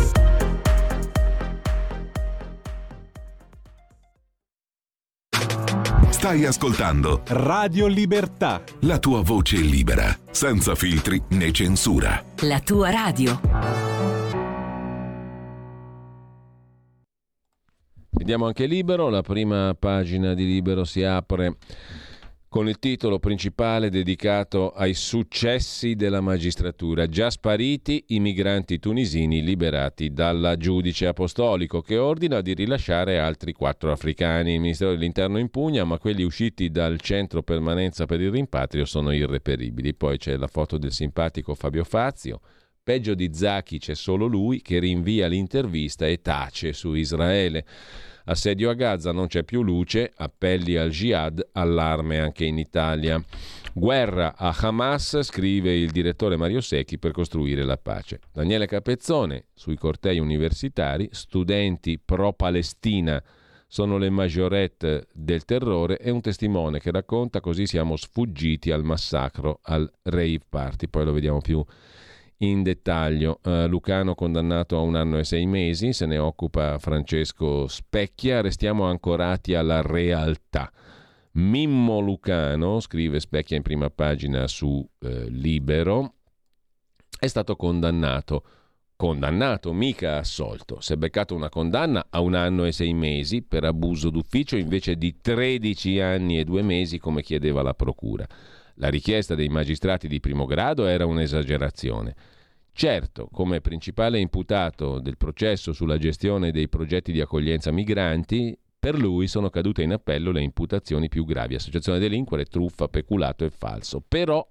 Stai ascoltando Radio Libertà. La tua voce libera, senza filtri né censura. La tua radio. Vediamo anche Libero, la prima pagina di Libero si apre con il titolo principale dedicato ai successi della magistratura. Già spariti i migranti tunisini liberati dalla giudice apostolico che ordina di rilasciare altri quattro africani. Il Ministero dell'Interno impugna, ma quelli usciti dal centro permanenza per il rimpatrio sono irreperibili. Poi c'è la foto del simpatico Fabio Fazio. Peggio di Zacchi c'è solo lui che rinvia l'intervista e tace su Israele. Assedio a Gaza, non c'è più luce, appelli al jihad, allarme anche in Italia. Guerra a Hamas, scrive il direttore Mario Secchi per costruire la pace. Daniele Capezzone, sui cortei universitari, studenti pro-Palestina sono le majorette del terrore e un testimone che racconta così siamo sfuggiti al massacro al rave party. Poi lo vediamo più in dettaglio. Uh, Lucano condannato a un anno e sei mesi, se ne occupa Francesco Specchia, restiamo ancorati alla realtà. Mimmo Lucano, scrive Specchia in prima pagina su eh, Libero, è stato condannato. Condannato, mica assolto. Si è beccato una condanna a un anno e sei mesi per abuso d'ufficio invece di 13 anni e due mesi come chiedeva la Procura. La richiesta dei magistrati di primo grado era un'esagerazione. Certo, come principale imputato del processo sulla gestione dei progetti di accoglienza migranti, per lui sono cadute in appello le imputazioni più gravi, associazione delinquere, truffa, peculato e falso. Però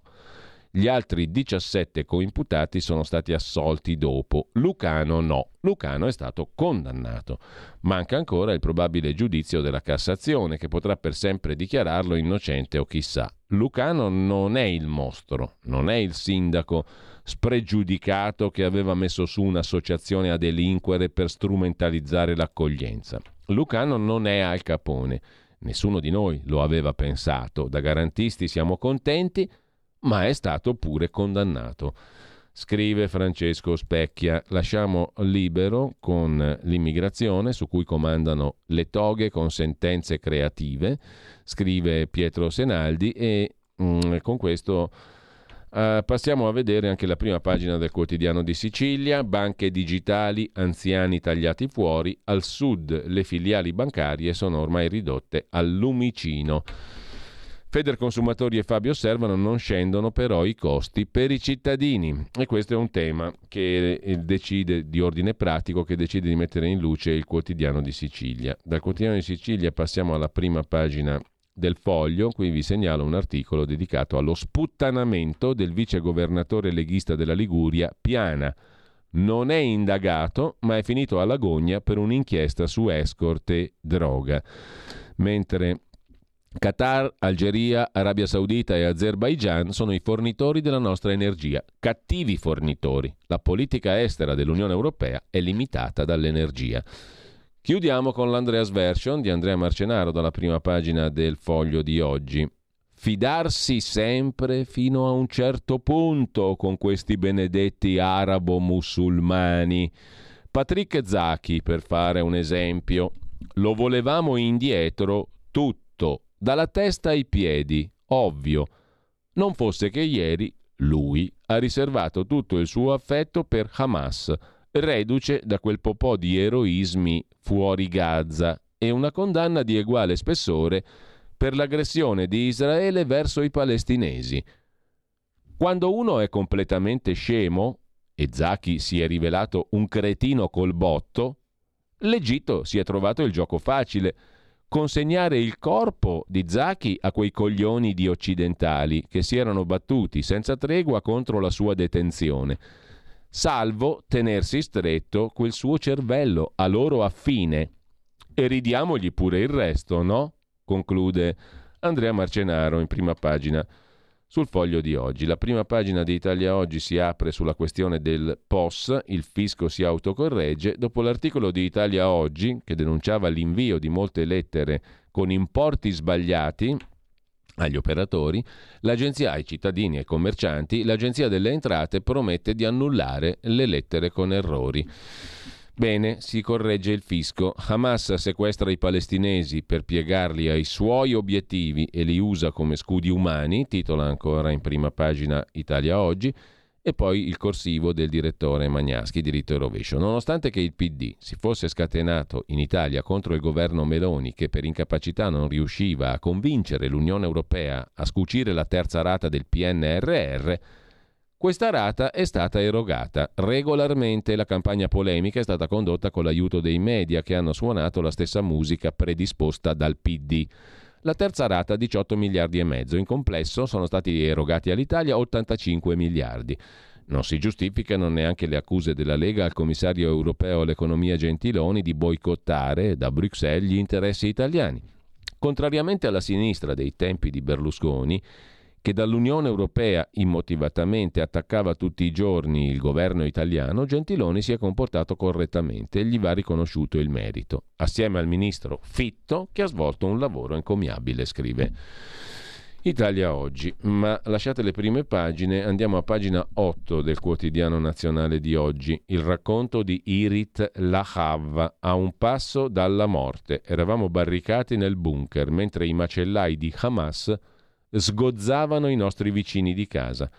gli altri 17 coimputati sono stati assolti dopo. Lucano no. Lucano è stato condannato. Manca ancora il probabile giudizio della Cassazione che potrà per sempre dichiararlo innocente o chissà. Lucano non è il mostro, non è il sindaco spregiudicato che aveva messo su un'associazione a delinquere per strumentalizzare l'accoglienza. Lucano non è Al Capone, Nessuno di noi lo aveva pensato. Da garantisti siamo contenti, ma è stato pure condannato. Scrive Francesco Specchia, lasciamo libero con l'immigrazione su cui comandano le toghe con sentenze creative, scrive Pietro Senaldi e mm, con questo Uh, passiamo a vedere anche la prima pagina del quotidiano di Sicilia, banche digitali, anziani tagliati fuori, al sud le filiali bancarie sono ormai ridotte al lumicino. Feder Consumatori e Fabio osservano non scendono però i costi per i cittadini e questo è un tema che decide di ordine pratico che decide di mettere in luce il quotidiano di Sicilia. Dal quotidiano di Sicilia passiamo alla prima pagina del Foglio, qui vi segnalo un articolo dedicato allo sputtanamento del vice governatore leghista della Liguria, Piana. Non è indagato, ma è finito alla gogna per un'inchiesta su escort e droga. Mentre Qatar, Algeria, Arabia Saudita e Azerbaijan sono i fornitori della nostra energia, cattivi fornitori. La politica estera dell'Unione Europea è limitata dall'energia. Chiudiamo con l'Andreas Version di Andrea Marcenaro dalla prima pagina del foglio di oggi. Fidarsi sempre fino a un certo punto con questi benedetti arabo-musulmani. Patrick Zacchi, per fare un esempio, lo volevamo indietro tutto, dalla testa ai piedi, ovvio. Non fosse che ieri lui ha riservato tutto il suo affetto per Hamas reduce da quel popò di eroismi fuori Gaza e una condanna di uguale spessore per l'aggressione di Israele verso i palestinesi. Quando uno è completamente scemo, e Zaki si è rivelato un cretino col botto, l'Egitto si è trovato il gioco facile, consegnare il corpo di Zaki a quei coglioni di occidentali che si erano battuti senza tregua contro la sua detenzione salvo tenersi stretto quel suo cervello a loro affine. E ridiamogli pure il resto, no? conclude Andrea Marcenaro in prima pagina sul foglio di oggi. La prima pagina di Italia Oggi si apre sulla questione del POS, il fisco si autocorregge, dopo l'articolo di Italia Oggi che denunciava l'invio di molte lettere con importi sbagliati agli operatori, l'agenzia ai cittadini e commercianti, l'agenzia delle entrate promette di annullare le lettere con errori. Bene, si corregge il fisco. Hamas sequestra i palestinesi per piegarli ai suoi obiettivi e li usa come scudi umani, titola ancora in prima pagina Italia Oggi e poi il corsivo del direttore Magnaschi, diritto e rovescio. Nonostante che il PD si fosse scatenato in Italia contro il governo Meloni, che per incapacità non riusciva a convincere l'Unione Europea a scucire la terza rata del PNRR, questa rata è stata erogata. Regolarmente la campagna polemica è stata condotta con l'aiuto dei media che hanno suonato la stessa musica predisposta dal PD. La terza rata 18 miliardi e mezzo. In complesso sono stati erogati all'Italia 85 miliardi. Non si giustificano neanche le accuse della Lega al commissario europeo all'economia Gentiloni di boicottare da Bruxelles gli interessi italiani. Contrariamente alla sinistra dei tempi di Berlusconi, che dall'Unione Europea immotivatamente attaccava tutti i giorni il governo italiano, Gentiloni si è comportato correttamente e gli va riconosciuto il merito, assieme al ministro Fitto che ha svolto un lavoro encomiabile, scrive. Italia oggi, ma lasciate le prime pagine, andiamo a pagina 8 del quotidiano nazionale di oggi, il racconto di Irit Lahav a un passo dalla morte. Eravamo barricati nel bunker mentre i macellai di Hamas sgozzavano i nostri vicini di casa.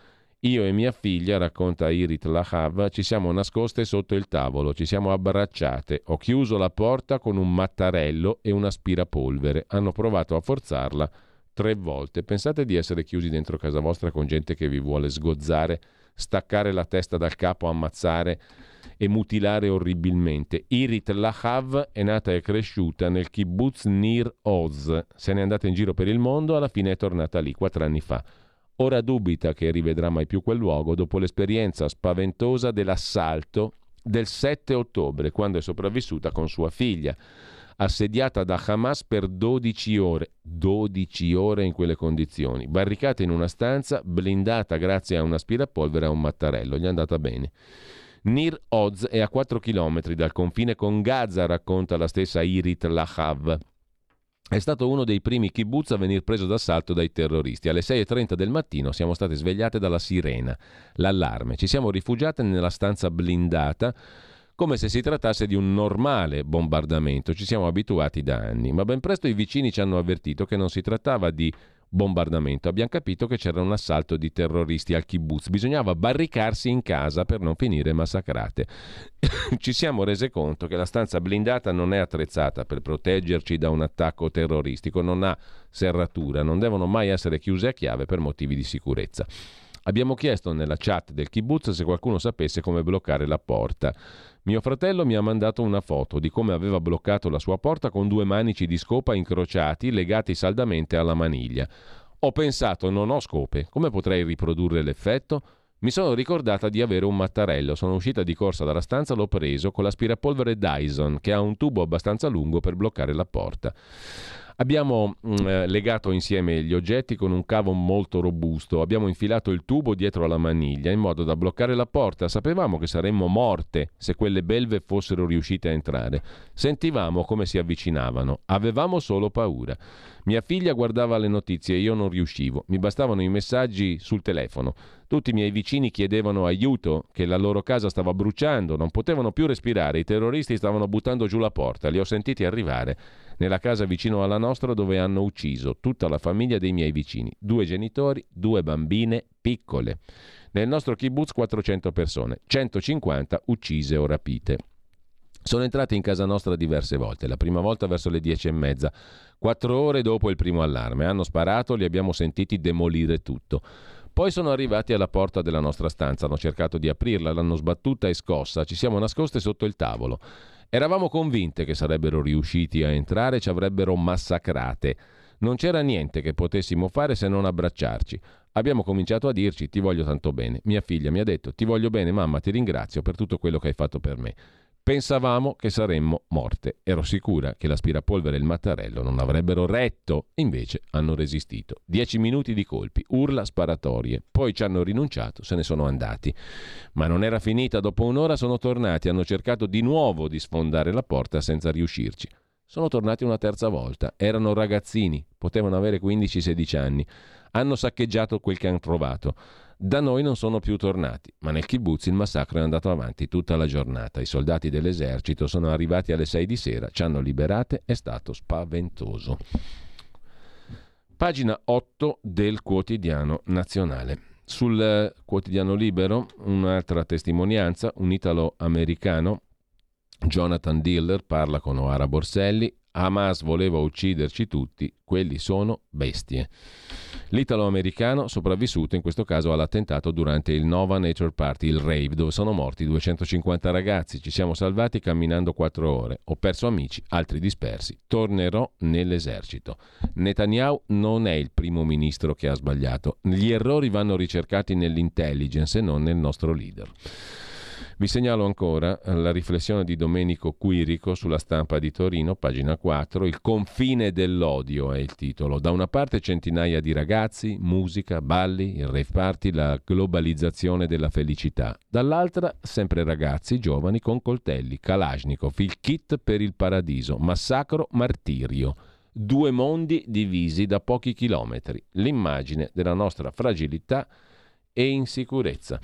Io e mia figlia, racconta Irit Lahav, ci siamo nascoste sotto il tavolo, ci siamo abbracciate. Ho chiuso la porta con un mattarello e un aspirapolvere. Hanno provato a forzarla tre volte. Pensate di essere chiusi dentro casa vostra con gente che vi vuole sgozzare, staccare la testa dal capo, ammazzare e mutilare orribilmente. Irit Lahav è nata e cresciuta nel kibbutz Nir Oz, se n'è andata in giro per il mondo, alla fine è tornata lì quattro anni fa. Ora dubita che rivedrà mai più quel luogo dopo l'esperienza spaventosa dell'assalto del 7 ottobre, quando è sopravvissuta con sua figlia, assediata da Hamas per 12 ore, 12 ore in quelle condizioni, barricata in una stanza, blindata grazie a un aspirapolvere e a un mattarello, gli è andata bene. Nir Oz è a 4 km dal confine con Gaza, racconta la stessa Irit Lahav. è stato uno dei primi kibbutz a venire preso d'assalto dai terroristi. Alle 6.30 del mattino siamo state svegliate dalla sirena, l'allarme. Ci siamo rifugiate nella stanza blindata come se si trattasse di un normale bombardamento. Ci siamo abituati da anni, ma ben presto i vicini ci hanno avvertito che non si trattava di bombardamento. Abbiamo capito che c'era un assalto di terroristi al kibbutz. Bisognava barricarsi in casa per non finire massacrate. Ci siamo resi conto che la stanza blindata non è attrezzata per proteggerci da un attacco terroristico, non ha serratura, non devono mai essere chiuse a chiave per motivi di sicurezza. Abbiamo chiesto nella chat del kibbutz se qualcuno sapesse come bloccare la porta. Mio fratello mi ha mandato una foto di come aveva bloccato la sua porta con due manici di scopa incrociati legati saldamente alla maniglia. Ho pensato, non ho scope, come potrei riprodurre l'effetto? Mi sono ricordata di avere un mattarello, sono uscita di corsa dalla stanza, l'ho preso con l'aspirapolvere Dyson che ha un tubo abbastanza lungo per bloccare la porta. Abbiamo mh, mm, eh, legato insieme gli oggetti con un cavo molto robusto, abbiamo infilato il tubo dietro alla maniglia in modo da bloccare la porta. Sapevamo che saremmo morte se quelle belve fossero riuscite a entrare. Sentivamo come si avvicinavano, avevamo solo paura. Mia figlia guardava le notizie e io non riuscivo, mi bastavano i messaggi sul telefono. Tutti i miei vicini chiedevano aiuto, che la loro casa stava bruciando, non potevano più respirare, i terroristi stavano buttando giù la porta, li ho sentiti arrivare nella casa vicino alla nostra dove hanno ucciso tutta la famiglia dei miei vicini, due genitori, due bambine piccole. Nel nostro kibbutz 400 persone, 150 uccise o rapite. Sono entrati in casa nostra diverse volte, la prima volta verso le dieci e mezza, quattro ore dopo il primo allarme. Hanno sparato, li abbiamo sentiti demolire tutto. Poi sono arrivati alla porta della nostra stanza, hanno cercato di aprirla, l'hanno sbattuta e scossa, ci siamo nascoste sotto il tavolo. Eravamo convinte che sarebbero riusciti a entrare e ci avrebbero massacrate. Non c'era niente che potessimo fare se non abbracciarci. Abbiamo cominciato a dirci ti voglio tanto bene. Mia figlia mi ha detto ti voglio bene mamma, ti ringrazio per tutto quello che hai fatto per me. Pensavamo che saremmo morte. Ero sicura che l'aspirapolvere e il mattarello non avrebbero retto, invece hanno resistito. Dieci minuti di colpi, urla sparatorie. Poi ci hanno rinunciato, se ne sono andati. Ma non era finita, dopo un'ora sono tornati, hanno cercato di nuovo di sfondare la porta senza riuscirci. Sono tornati una terza volta. Erano ragazzini, potevano avere 15-16 anni. Hanno saccheggiato quel che hanno trovato. Da noi non sono più tornati, ma nel kibbutz il massacro è andato avanti tutta la giornata. I soldati dell'esercito sono arrivati alle 6 di sera, ci hanno liberate, è stato spaventoso. Pagina 8 del quotidiano nazionale. Sul eh, quotidiano libero un'altra testimonianza, un italo-americano, Jonathan Diller, parla con Oara Borselli, Hamas voleva ucciderci tutti, quelli sono bestie. L'italo-americano sopravvissuto in questo caso all'attentato durante il Nova Nature Party, il rave, dove sono morti 250 ragazzi. Ci siamo salvati camminando 4 ore. Ho perso amici, altri dispersi. Tornerò nell'esercito. Netanyahu non è il primo ministro che ha sbagliato. Gli errori vanno ricercati nell'intelligence e non nel nostro leader. Vi segnalo ancora la riflessione di Domenico Quirico sulla stampa di Torino, pagina 4, Il confine dell'odio è il titolo. Da una parte centinaia di ragazzi, musica, balli, il rave party, la globalizzazione della felicità. Dall'altra sempre ragazzi, giovani con coltelli, Kalashnikov, il kit per il paradiso, massacro, martirio. Due mondi divisi da pochi chilometri. L'immagine della nostra fragilità e insicurezza.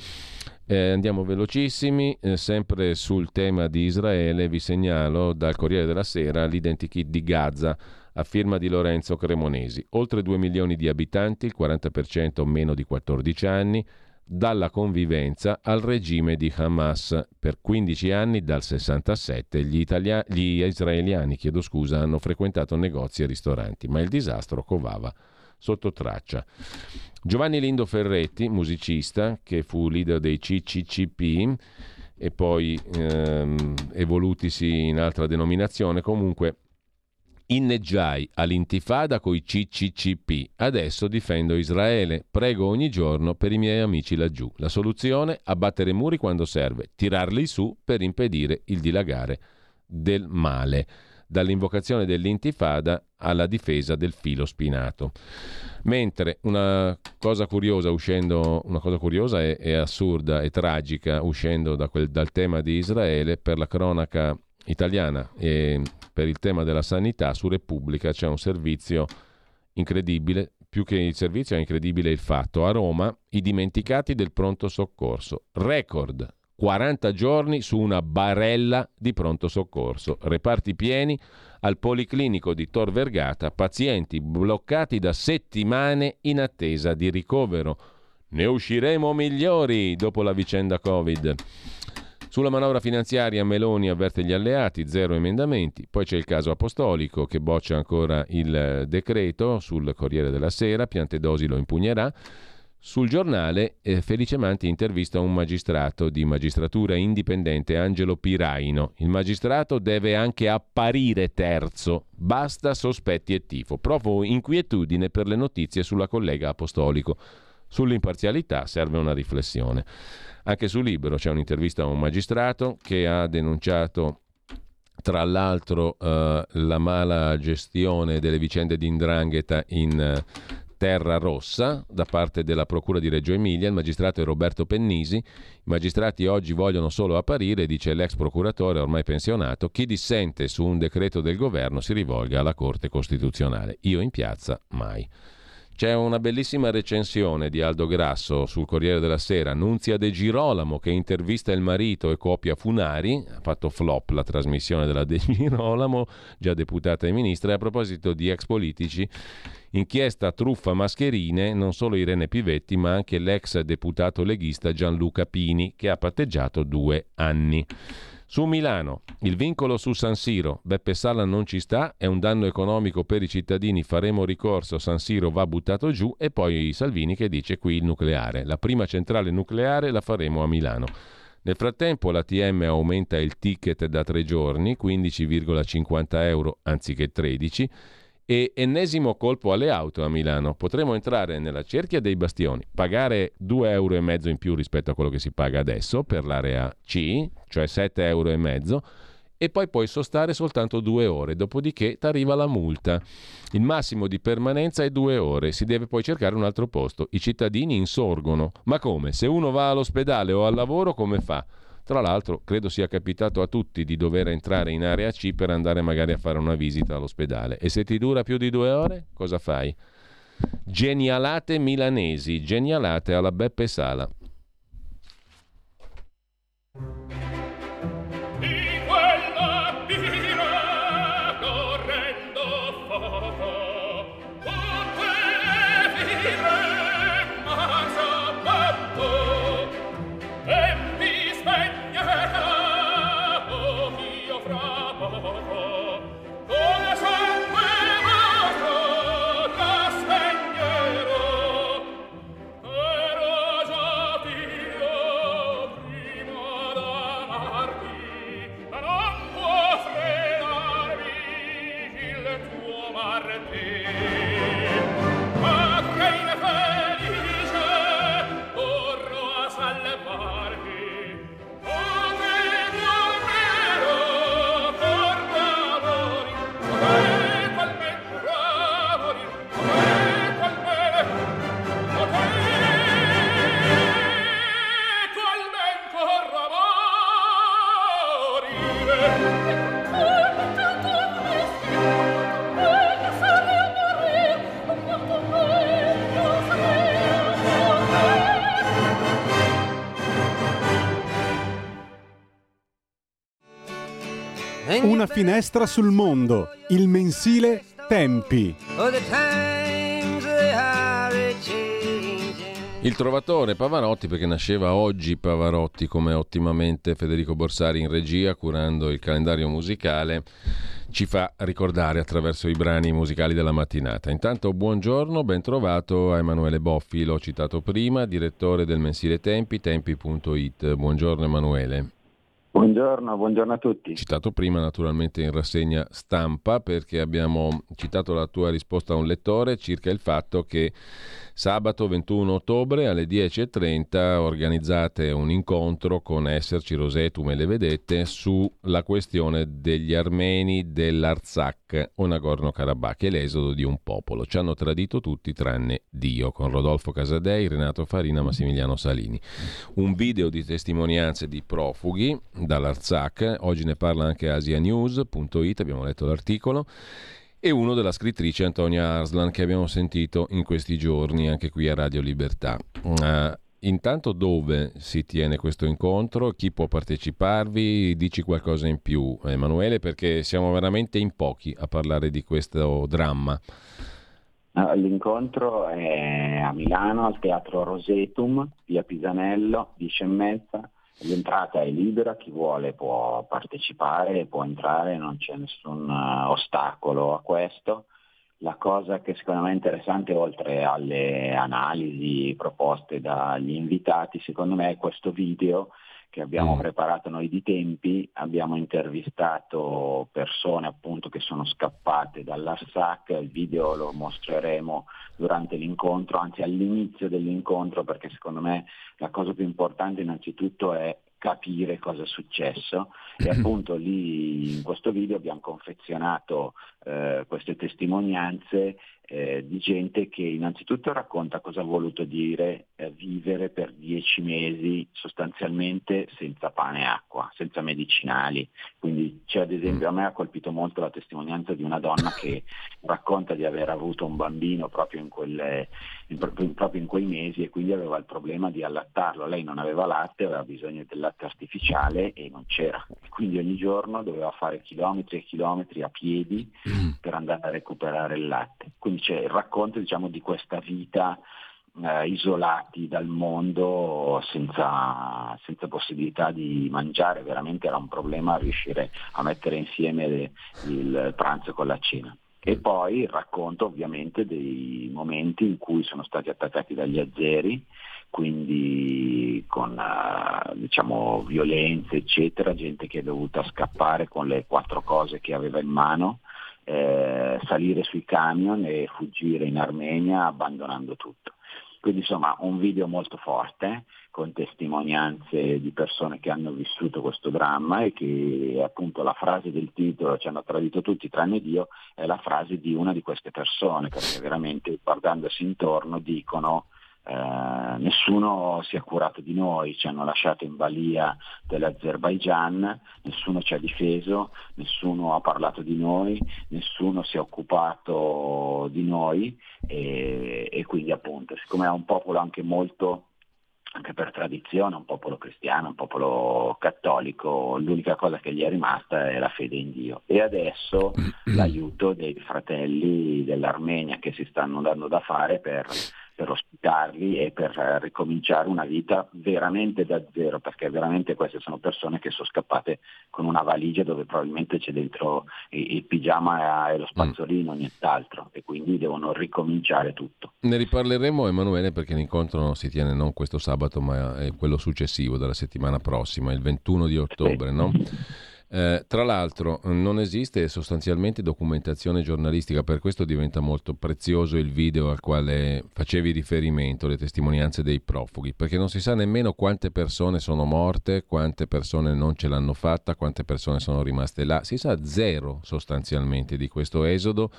Eh, andiamo velocissimi, eh, sempre sul tema di Israele vi segnalo dal Corriere della Sera l'identikit di Gaza a firma di Lorenzo Cremonesi. Oltre 2 milioni di abitanti, il 40% meno di 14 anni, dalla convivenza al regime di Hamas. Per 15 anni, dal 67, gli, italia- gli israeliani scusa, hanno frequentato negozi e ristoranti, ma il disastro covava sotto traccia. Giovanni Lindo Ferretti, musicista che fu leader dei CCCP e poi ehm, evolutisi in altra denominazione, comunque inneggiai all'intifada coi CCCP, adesso difendo Israele, prego ogni giorno per i miei amici laggiù. La soluzione? Abbattere muri quando serve, tirarli su per impedire il dilagare del male dall'invocazione dell'intifada alla difesa del filo spinato. Mentre una cosa curiosa uscendo, una cosa curiosa e, e assurda e tragica uscendo da quel, dal tema di Israele per la cronaca italiana e per il tema della sanità, su Repubblica c'è un servizio incredibile, più che il servizio è incredibile il fatto. A Roma i dimenticati del pronto soccorso. Record 40 giorni su una barella di pronto soccorso. Reparti pieni al Policlinico di Tor Vergata, pazienti bloccati da settimane in attesa di ricovero. Ne usciremo migliori dopo la vicenda Covid. Sulla manovra finanziaria Meloni avverte gli alleati, zero emendamenti, poi c'è il caso apostolico che boccia ancora il decreto sul Corriere della Sera, Piantedosi lo impugnerà. Sul giornale eh, Felice Manti intervista un magistrato di magistratura indipendente, Angelo Piraino. Il magistrato deve anche apparire terzo, basta sospetti e tifo. Provo inquietudine per le notizie sulla collega apostolico. Sull'imparzialità serve una riflessione. Anche su Libero c'è un'intervista a un magistrato che ha denunciato tra l'altro eh, la mala gestione delle vicende di Indrangheta in eh, Terra Rossa da parte della Procura di Reggio Emilia, il magistrato è Roberto Pennisi. I magistrati oggi vogliono solo apparire, dice l'ex procuratore ormai pensionato, chi dissente su un decreto del governo si rivolga alla Corte Costituzionale. Io in piazza mai. C'è una bellissima recensione di Aldo Grasso sul Corriere della Sera, Nunzia De Girolamo che intervista il marito e copia Funari, ha fatto flop la trasmissione della De Girolamo, già deputata e ministra, e a proposito di ex politici, inchiesta truffa mascherine, non solo Irene Pivetti ma anche l'ex deputato leghista Gianluca Pini che ha patteggiato due anni. Su Milano, il vincolo su San Siro, Beppe Sala non ci sta, è un danno economico per i cittadini, faremo ricorso, San Siro va buttato giù e poi Salvini che dice qui il nucleare, la prima centrale nucleare la faremo a Milano. Nel frattempo l'ATM aumenta il ticket da tre giorni, 15,50 euro anziché 13 e ennesimo colpo alle auto a Milano. Potremo entrare nella cerchia dei bastioni, pagare 2,5 euro in più rispetto a quello che si paga adesso per l'area C, cioè 7,5 euro e poi puoi sostare soltanto due ore, dopodiché ti arriva la multa. Il massimo di permanenza è due ore, si deve poi cercare un altro posto. I cittadini insorgono. Ma come? Se uno va all'ospedale o al lavoro, come fa? Tra l'altro, credo sia capitato a tutti di dover entrare in area C per andare magari a fare una visita all'ospedale. E se ti dura più di due ore, cosa fai? Genialate milanesi, genialate alla Beppe Sala. Una finestra sul mondo, il mensile Tempi. Il trovatore Pavarotti, perché nasceva oggi Pavarotti come ottimamente Federico Borsari in regia, curando il calendario musicale, ci fa ricordare attraverso i brani musicali della mattinata. Intanto buongiorno, ben trovato a Emanuele Boffi, l'ho citato prima, direttore del mensile Tempi, tempi.it. Buongiorno Emanuele. Buongiorno, buongiorno a tutti. Citato prima naturalmente in rassegna stampa perché abbiamo citato la tua risposta a un lettore circa il fatto che Sabato 21 ottobre alle 10.30 organizzate un incontro con Esserci Rosetum e le vedette sulla questione degli armeni dell'Arzak o Nagorno-Karabakh e l'esodo di un popolo. Ci hanno tradito tutti tranne Dio, con Rodolfo Casadei, Renato Farina, Massimiliano Salini. Un video di testimonianze di profughi dall'Arzak, oggi ne parla anche asianews.it, abbiamo letto l'articolo e uno della scrittrice Antonia Arslan che abbiamo sentito in questi giorni anche qui a Radio Libertà. Uh, intanto dove si tiene questo incontro? Chi può parteciparvi? Dici qualcosa in più, Emanuele, perché siamo veramente in pochi a parlare di questo dramma. L'incontro è a Milano al Teatro Rosetum, via Pisanello, 10 e mezza L'entrata è libera, chi vuole può partecipare, può entrare, non c'è nessun uh, ostacolo a questo. La cosa che secondo me è interessante, oltre alle analisi proposte dagli invitati, secondo me è questo video che abbiamo mm. preparato noi di tempi, abbiamo intervistato persone appunto che sono scappate dall'ARSAC, il video lo mostreremo durante l'incontro, anzi all'inizio dell'incontro perché secondo me la cosa più importante innanzitutto è capire cosa è successo e appunto lì in questo video abbiamo confezionato eh, queste testimonianze eh, di gente che innanzitutto racconta cosa ha voluto dire eh, vivere per dieci mesi sostanzialmente senza pane e acqua, senza medicinali. Quindi c'è ad esempio, a me ha colpito molto la testimonianza di una donna che racconta di aver avuto un bambino proprio in, quelle, in, proprio in quei mesi e quindi aveva il problema di allattarlo. Lei non aveva latte, aveva bisogno del latte artificiale e non c'era. Quindi ogni giorno doveva fare chilometri e chilometri a piedi per andare a recuperare il latte. Quindi c'è il racconto diciamo, di questa vita eh, isolati dal mondo senza, senza, possibilità di mangiare, veramente era un problema riuscire a mettere insieme le, il pranzo con la cena. E poi il racconto ovviamente dei momenti in cui sono stati attaccati dagli azzeri, quindi con uh, diciamo, violenze eccetera, gente che è dovuta scappare con le quattro cose che aveva in mano eh, salire sui camion e fuggire in Armenia abbandonando tutto. Quindi insomma un video molto forte con testimonianze di persone che hanno vissuto questo dramma e che appunto la frase del titolo ci hanno tradito tutti tranne Dio è la frase di una di queste persone perché veramente guardandosi intorno dicono eh, nessuno si è curato di noi, ci hanno lasciato in balia dell'Azerbaigian, nessuno ci ha difeso, nessuno ha parlato di noi, nessuno si è occupato di noi e, e quindi appunto, siccome è un popolo anche molto anche per tradizione, un popolo cristiano, un popolo cattolico, l'unica cosa che gli è rimasta è la fede in Dio. E adesso l'aiuto dei fratelli dell'Armenia che si stanno dando da fare per per ospitarli e per eh, ricominciare una vita veramente da zero, perché veramente queste sono persone che sono scappate con una valigia dove probabilmente c'è dentro il, il pigiama e lo spazzolino, mm. nient'altro, e quindi devono ricominciare tutto. Ne riparleremo Emanuele perché l'incontro si tiene non questo sabato ma è quello successivo della settimana prossima, il 21 di ottobre, sì. no? Eh, tra l'altro non esiste sostanzialmente documentazione giornalistica, per questo diventa molto prezioso il video al quale facevi riferimento, le testimonianze dei profughi, perché non si sa nemmeno quante persone sono morte, quante persone non ce l'hanno fatta, quante persone sono rimaste là, si sa zero sostanzialmente di questo esodo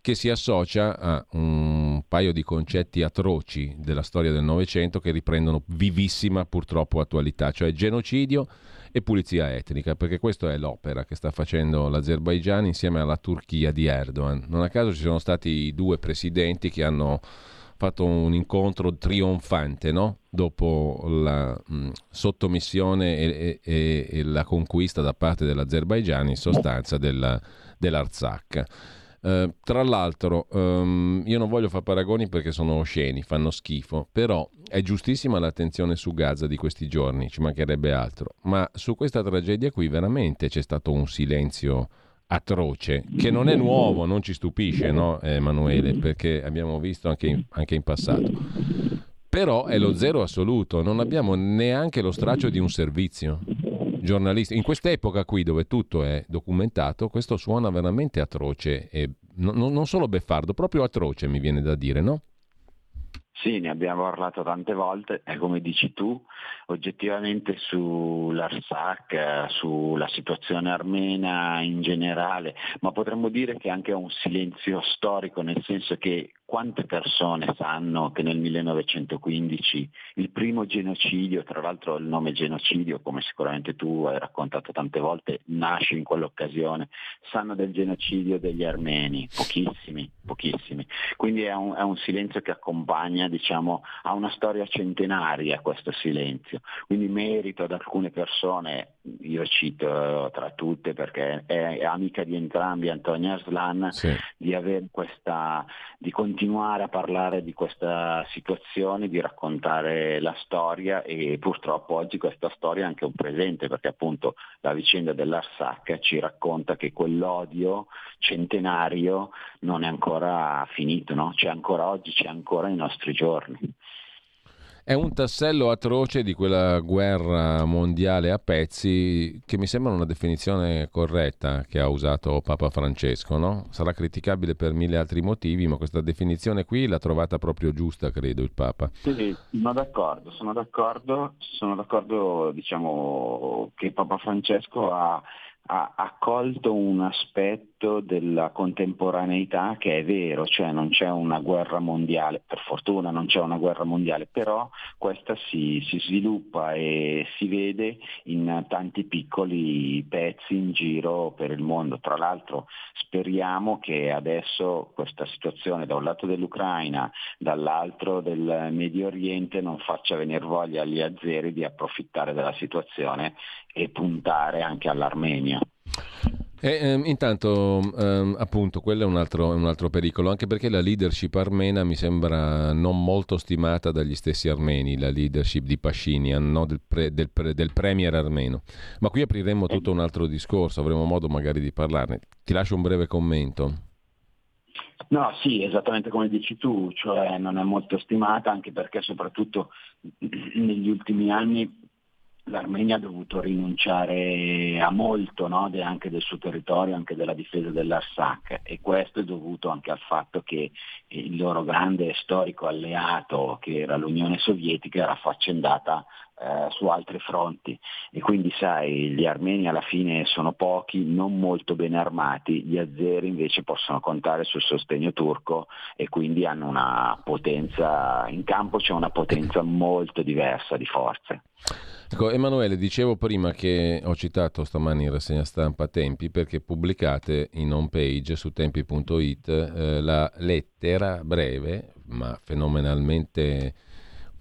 che si associa a un paio di concetti atroci della storia del Novecento che riprendono vivissima purtroppo attualità, cioè genocidio e pulizia etnica, perché questa è l'opera che sta facendo l'Azerbaigian insieme alla Turchia di Erdogan. Non a caso ci sono stati due presidenti che hanno fatto un incontro trionfante no? dopo la mh, sottomissione e, e, e, la conquista da parte dell'Azerbaigian in sostanza della, dell'Arzak. Eh, tra l'altro, um, io non voglio fare paragoni perché sono osceni, fanno schifo, però è giustissima l'attenzione su Gaza di questi giorni, ci mancherebbe altro, ma su questa tragedia qui veramente c'è stato un silenzio atroce, che non è nuovo, non ci stupisce, no, Emanuele, perché abbiamo visto anche in, anche in passato. Però è lo zero assoluto, non abbiamo neanche lo straccio di un servizio giornalisti. In quest'epoca qui dove tutto è documentato, questo suona veramente atroce e no, non solo beffardo, proprio atroce mi viene da dire, no? Sì, ne abbiamo parlato tante volte e come dici tu, oggettivamente sull'Arsak, sulla situazione armena in generale, ma potremmo dire che anche un silenzio storico, nel senso che quante persone sanno che nel 1915 il primo genocidio, tra l'altro il nome genocidio, come sicuramente tu hai raccontato tante volte, nasce in quell'occasione, sanno del genocidio degli armeni? Pochissimi, pochissimi. Quindi è un, è un silenzio che accompagna, diciamo, a una storia centenaria questo silenzio. Quindi merito ad alcune persone, io cito tra tutte perché è, è amica di entrambi, Antonia Aslan, sì. di avere questa, di continuare continuare a parlare di questa situazione, di raccontare la storia e purtroppo oggi questa storia è anche un presente perché appunto la vicenda dell'Arsac ci racconta che quell'odio centenario non è ancora finito, no? c'è ancora oggi, c'è ancora nei nostri giorni. È un tassello atroce di quella guerra mondiale a pezzi che mi sembra una definizione corretta che ha usato Papa Francesco, no? Sarà criticabile per mille altri motivi, ma questa definizione qui l'ha trovata proprio giusta, credo, il Papa. Sì, sono d'accordo, sono d'accordo, sono d'accordo diciamo, che Papa Francesco ha ha, colto un aspetto della contemporaneità che è vero, cioè non c'è una guerra mondiale, per fortuna non c'è una guerra mondiale, però questa si, si sviluppa e si vede in tanti piccoli pezzi in giro per il mondo. Tra l'altro speriamo che adesso questa situazione da un lato dell'Ucraina, dall'altro del Medio Oriente non faccia venire voglia agli azeri di approfittare della situazione e puntare anche all'Armenia. E, ehm, intanto, ehm, appunto, quello è un, altro, un, altro, pericolo, anche perché la leadership armena mi sembra non molto stimata dagli stessi armeni, la leadership di Pashinyan, no? del, pre, del, pre, del, premier armeno. Ma qui apriremo tutto un altro discorso, avremo modo magari di parlarne. Ti lascio un breve commento. No, sì, esattamente come dici tu, cioè non è molto stimata anche perché soprattutto negli ultimi anni l'Armenia ha dovuto rinunciare a molto no? De, anche del suo territorio, anche della difesa dell'Arsak e questo è dovuto anche al fatto che il loro grande storico alleato, che era l'Unione Sovietica, era affaccendata eh, su altri fronti e quindi sai gli armeni alla fine sono pochi, non molto ben armati, gli azeri invece possono contare sul sostegno turco e quindi hanno una potenza, in campo c'è una potenza molto diversa di forze. Ecco, Emanuele, dicevo prima che ho citato stamani in rassegna stampa Tempi perché pubblicate in home page su tempi.it eh, la lettera breve ma fenomenalmente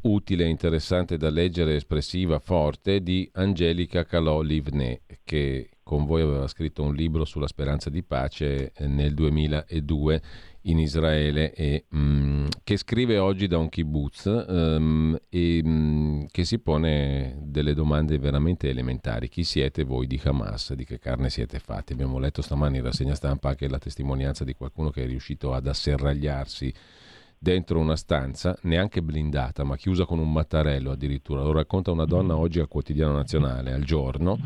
utile, interessante da leggere, espressiva, forte di Angelica Calò-Livnet che con voi aveva scritto un libro sulla speranza di pace eh, nel 2002 in Israele e mm, che scrive oggi da un kibbutz um, e mm, che si pone delle domande veramente elementari. Chi siete voi di Hamas? Di che carne siete fatti? Abbiamo letto stamani in rassegna stampa anche la testimonianza di qualcuno che è riuscito ad asserragliarsi dentro una stanza, neanche blindata, ma chiusa con un mattarello addirittura. Lo racconta una donna oggi al quotidiano nazionale, al giorno.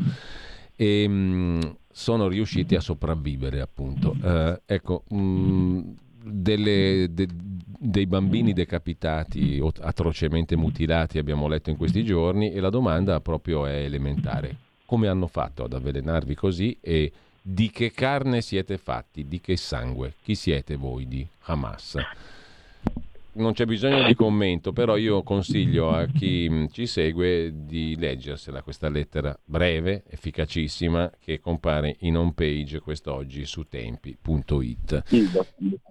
E mh, mm, sono riusciti a sopravvivere, appunto. Uh, ecco, mh, delle, de, dei bambini decapitati o atrocemente mutilati abbiamo letto in questi giorni e la domanda proprio è elementare. Come hanno fatto ad avvelenarvi così e di che carne siete fatti, di che sangue? Chi siete voi di Hamas? Non c'è bisogno di commento, però io consiglio a chi mm, ci segue di leggersela questa lettera breve, efficacissima, che compare in home page quest'oggi su tempi.it.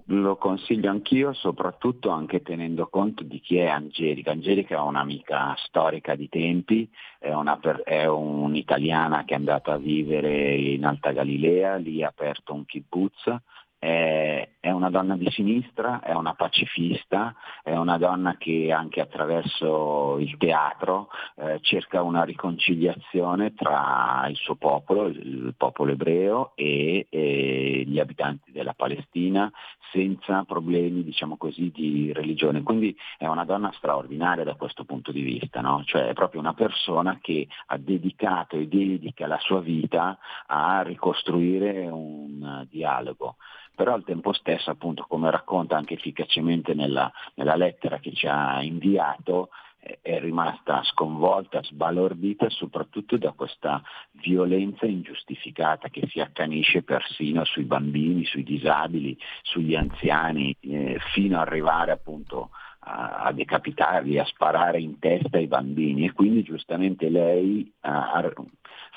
Lo, consiglio anch'io, soprattutto anche tenendo conto di chi è Angelica. Angelica è un'amica storica di tempi, è, una, è un'italiana che è andata a vivere in Alta Galilea, lì ha aperto un kibbutz è, è, una donna di sinistra, è una pacifista, è una donna che anche attraverso il teatro eh, cerca una riconciliazione tra il suo popolo, il popolo ebreo e, e gli abitanti della Palestina senza problemi diciamo così, di religione. Quindi è una donna straordinaria da questo punto di vista, no? cioè è proprio una persona che ha dedicato e dedica la sua vita a ricostruire un dialogo però al tempo stesso appunto come racconta anche efficacemente nella, nella lettera che ci ha inviato, è rimasta sconvolta, sbalordita soprattutto da questa violenza ingiustificata che si accanisce persino sui bambini, sui disabili, sugli anziani, eh, fino ad arrivare appunto a, a, decapitarli, a sparare in testa ai bambini. E quindi giustamente lei ha,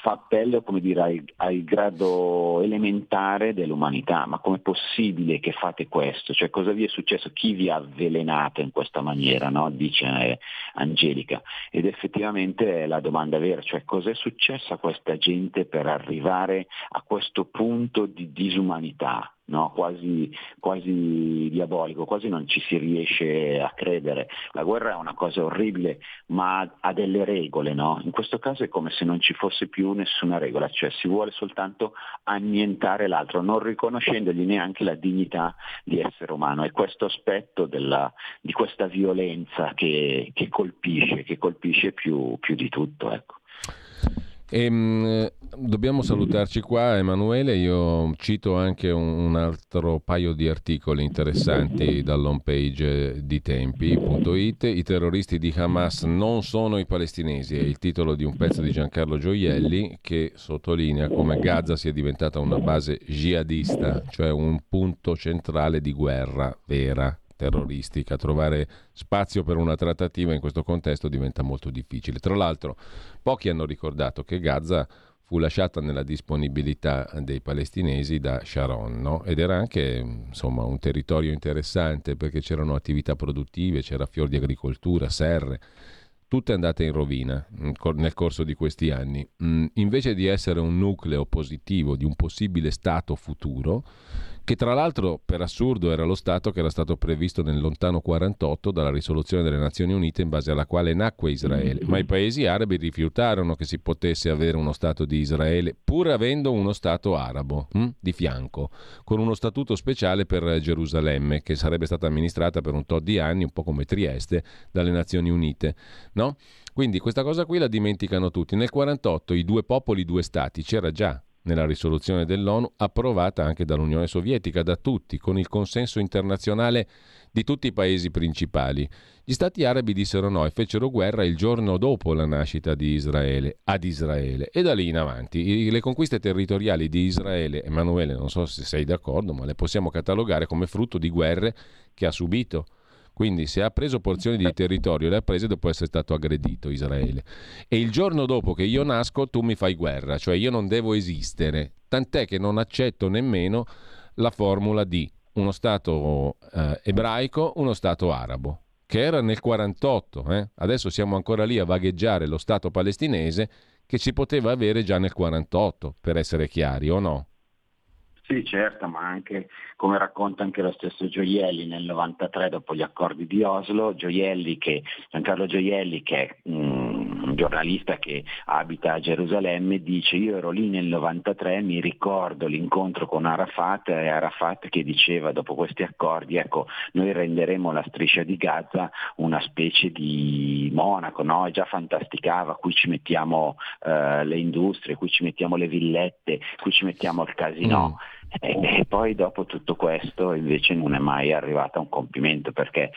fa appello dire, al, al, grado elementare dell'umanità. Ma com'è possibile che fate questo? Cioè, cosa vi è successo? Chi vi ha avvelenato in questa maniera? No? Dice eh, Angelica. Ed effettivamente è la domanda vera, cioè cos'è successo a questa gente per arrivare a questo punto di disumanità? No? quasi, quasi, diabolico, quasi non ci si riesce a credere. La guerra è una cosa orribile, ma ha delle regole, no? In questo caso è come se non ci fosse più nessuna regola, cioè si vuole soltanto annientare l'altro, non riconoscendogli neanche la dignità di essere umano. È questo aspetto della, di questa violenza che, che colpisce, che colpisce più, più di tutto. Ecco. E, mh, dobbiamo salutarci qua, Emanuele. Io cito anche un, un, altro paio di articoli interessanti dall'home page di tempi.it. I terroristi di Hamas non sono i palestinesi, è il titolo di un pezzo di Giancarlo Gioielli che sottolinea come Gaza sia diventata una base jihadista, cioè un punto centrale di guerra vera terroristica. Trovare spazio per una trattativa in questo contesto diventa molto difficile. Tra l'altro, pochi hanno ricordato che Gaza fu lasciata nella disponibilità dei palestinesi da Sharon no? ed era anche insomma, un territorio interessante perché c'erano attività produttive, c'era fior di agricoltura, serre tutte andate in rovina nel corso di questi anni. Mm, invece di essere un nucleo positivo di un possibile Stato futuro, che tra l'altro per assurdo era lo Stato che era stato previsto nel lontano 48 dalla risoluzione delle Nazioni Unite in base alla quale nacque Israele, ma i paesi arabi rifiutarono che si potesse avere uno Stato di Israele pur avendo uno Stato arabo hm, di fianco, con uno statuto speciale per Gerusalemme che sarebbe stata amministrata per un tot di anni, un po' come Trieste, dalle Nazioni Unite. No? Quindi questa cosa qui la dimenticano tutti. Nel 48 i due popoli, due stati, c'era già nella risoluzione dell'ONU approvata anche dall'Unione Sovietica, da tutti, con il consenso internazionale di tutti i paesi principali. Gli stati arabi dissero no e fecero guerra il giorno dopo la nascita di Israele, ad Israele. E da lì in avanti le conquiste territoriali di Israele, Emanuele, non so se sei d'accordo, ma le possiamo catalogare come frutto di guerre che ha subito quindi se ha preso porzioni di territorio, le ha prese dopo essere stato aggredito Israele. E il giorno dopo che io nasco tu mi fai guerra, cioè io non devo esistere. Tant'è che non accetto nemmeno la formula di uno Stato eh, ebraico, uno Stato arabo, che era nel 48. Eh? Adesso siamo ancora lì a vagheggiare lo Stato palestinese che si poteva avere già nel 48, per essere chiari, o no? Sì, certo, ma anche come racconta anche lo stesso Gioielli nel 93 dopo gli accordi di Oslo, Gioielli che, Giancarlo Gioielli che è mm, un giornalista che abita a Gerusalemme dice io ero lì nel 93, mi ricordo l'incontro con Arafat e Arafat che diceva dopo questi accordi ecco noi renderemo la striscia di Gaza una specie di Monaco, no? già fantasticava, qui ci mettiamo eh, le industrie, qui ci mettiamo le villette, qui ci mettiamo il casino. Mm. E, poi dopo tutto questo invece non è mai arrivato a un compimento perché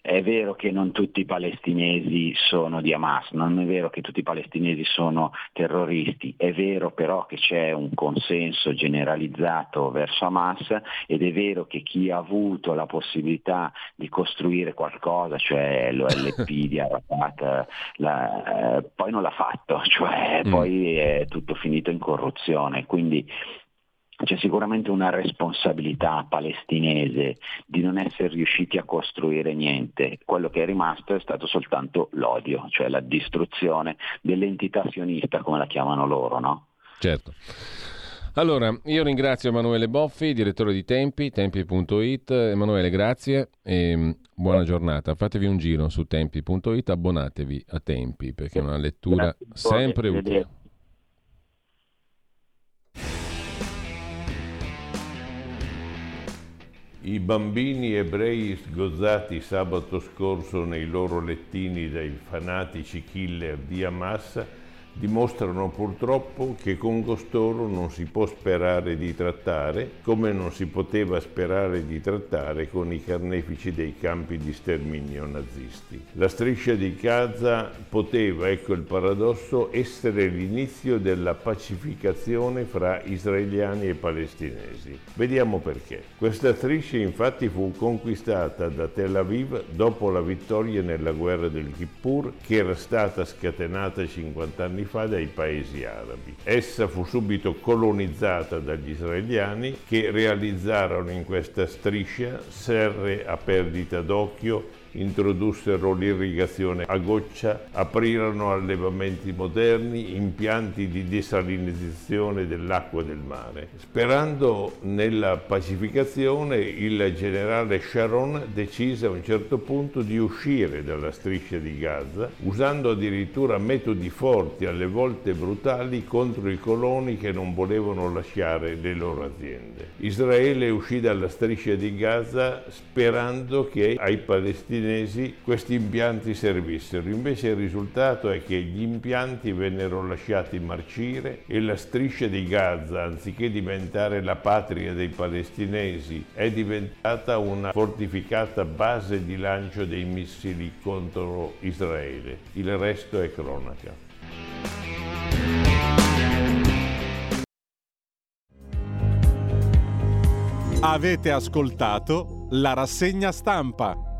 è vero che non tutti i palestinesi sono di Hamas, non è vero che tutti i palestinesi sono terroristi, è vero però che c'è un consenso generalizzato verso Hamas ed è vero che chi ha avuto la possibilità di costruire qualcosa, cioè l'OLP di Arafat, la, eh, poi non l'ha fatto, cioè mm. poi è tutto finito in corruzione. Quindi c'è sicuramente una responsabilità palestinese di non essere riusciti a costruire niente. Quello che è rimasto è stato soltanto l'odio, cioè la distruzione dell'entità sionista, come la chiamano loro, no? Certo. Allora, io ringrazio Emanuele Boffi, direttore di Tempi, tempi.it. Emanuele, grazie e buona giornata. Fatevi un giro su tempi.it, abbonatevi a Tempi perché è una lettura sempre utile. I bambini ebrei sgozzati sabato scorso nei loro lettini dai fanatici killer di Hamas dimostrano purtroppo che con costoro non si può sperare di trattare come non si poteva sperare di trattare con i carnefici dei campi di sterminio nazisti. La striscia di Gaza poteva, ecco il paradosso, essere l'inizio della pacificazione fra israeliani e palestinesi. Vediamo perché. Questa striscia infatti fu conquistata da Tel Aviv dopo la vittoria nella guerra del Kippur che era stata scatenata 50 anni fa dai paesi arabi. Essa fu subito colonizzata dagli israeliani che realizzarono in questa striscia serre a perdita d'occhio introdussero l'irrigazione a goccia, aprirono allevamenti moderni, impianti di desalinizzazione dell'acqua del mare. Sperando nella pacificazione, il generale Sharon decise a un certo punto di uscire dalla striscia di Gaza, usando addirittura metodi forti, alle volte brutali, contro i coloni che non volevano lasciare le loro aziende. Israele uscì dalla striscia di Gaza sperando che ai palestinesi palestinesi questi impianti servissero. Invece il risultato è che gli impianti vennero lasciati marcire e la striscia di Gaza, anziché diventare la patria dei palestinesi, è diventata una fortificata base di lancio dei missili contro Israele. Il resto è cronaca. Avete ascoltato la rassegna stampa.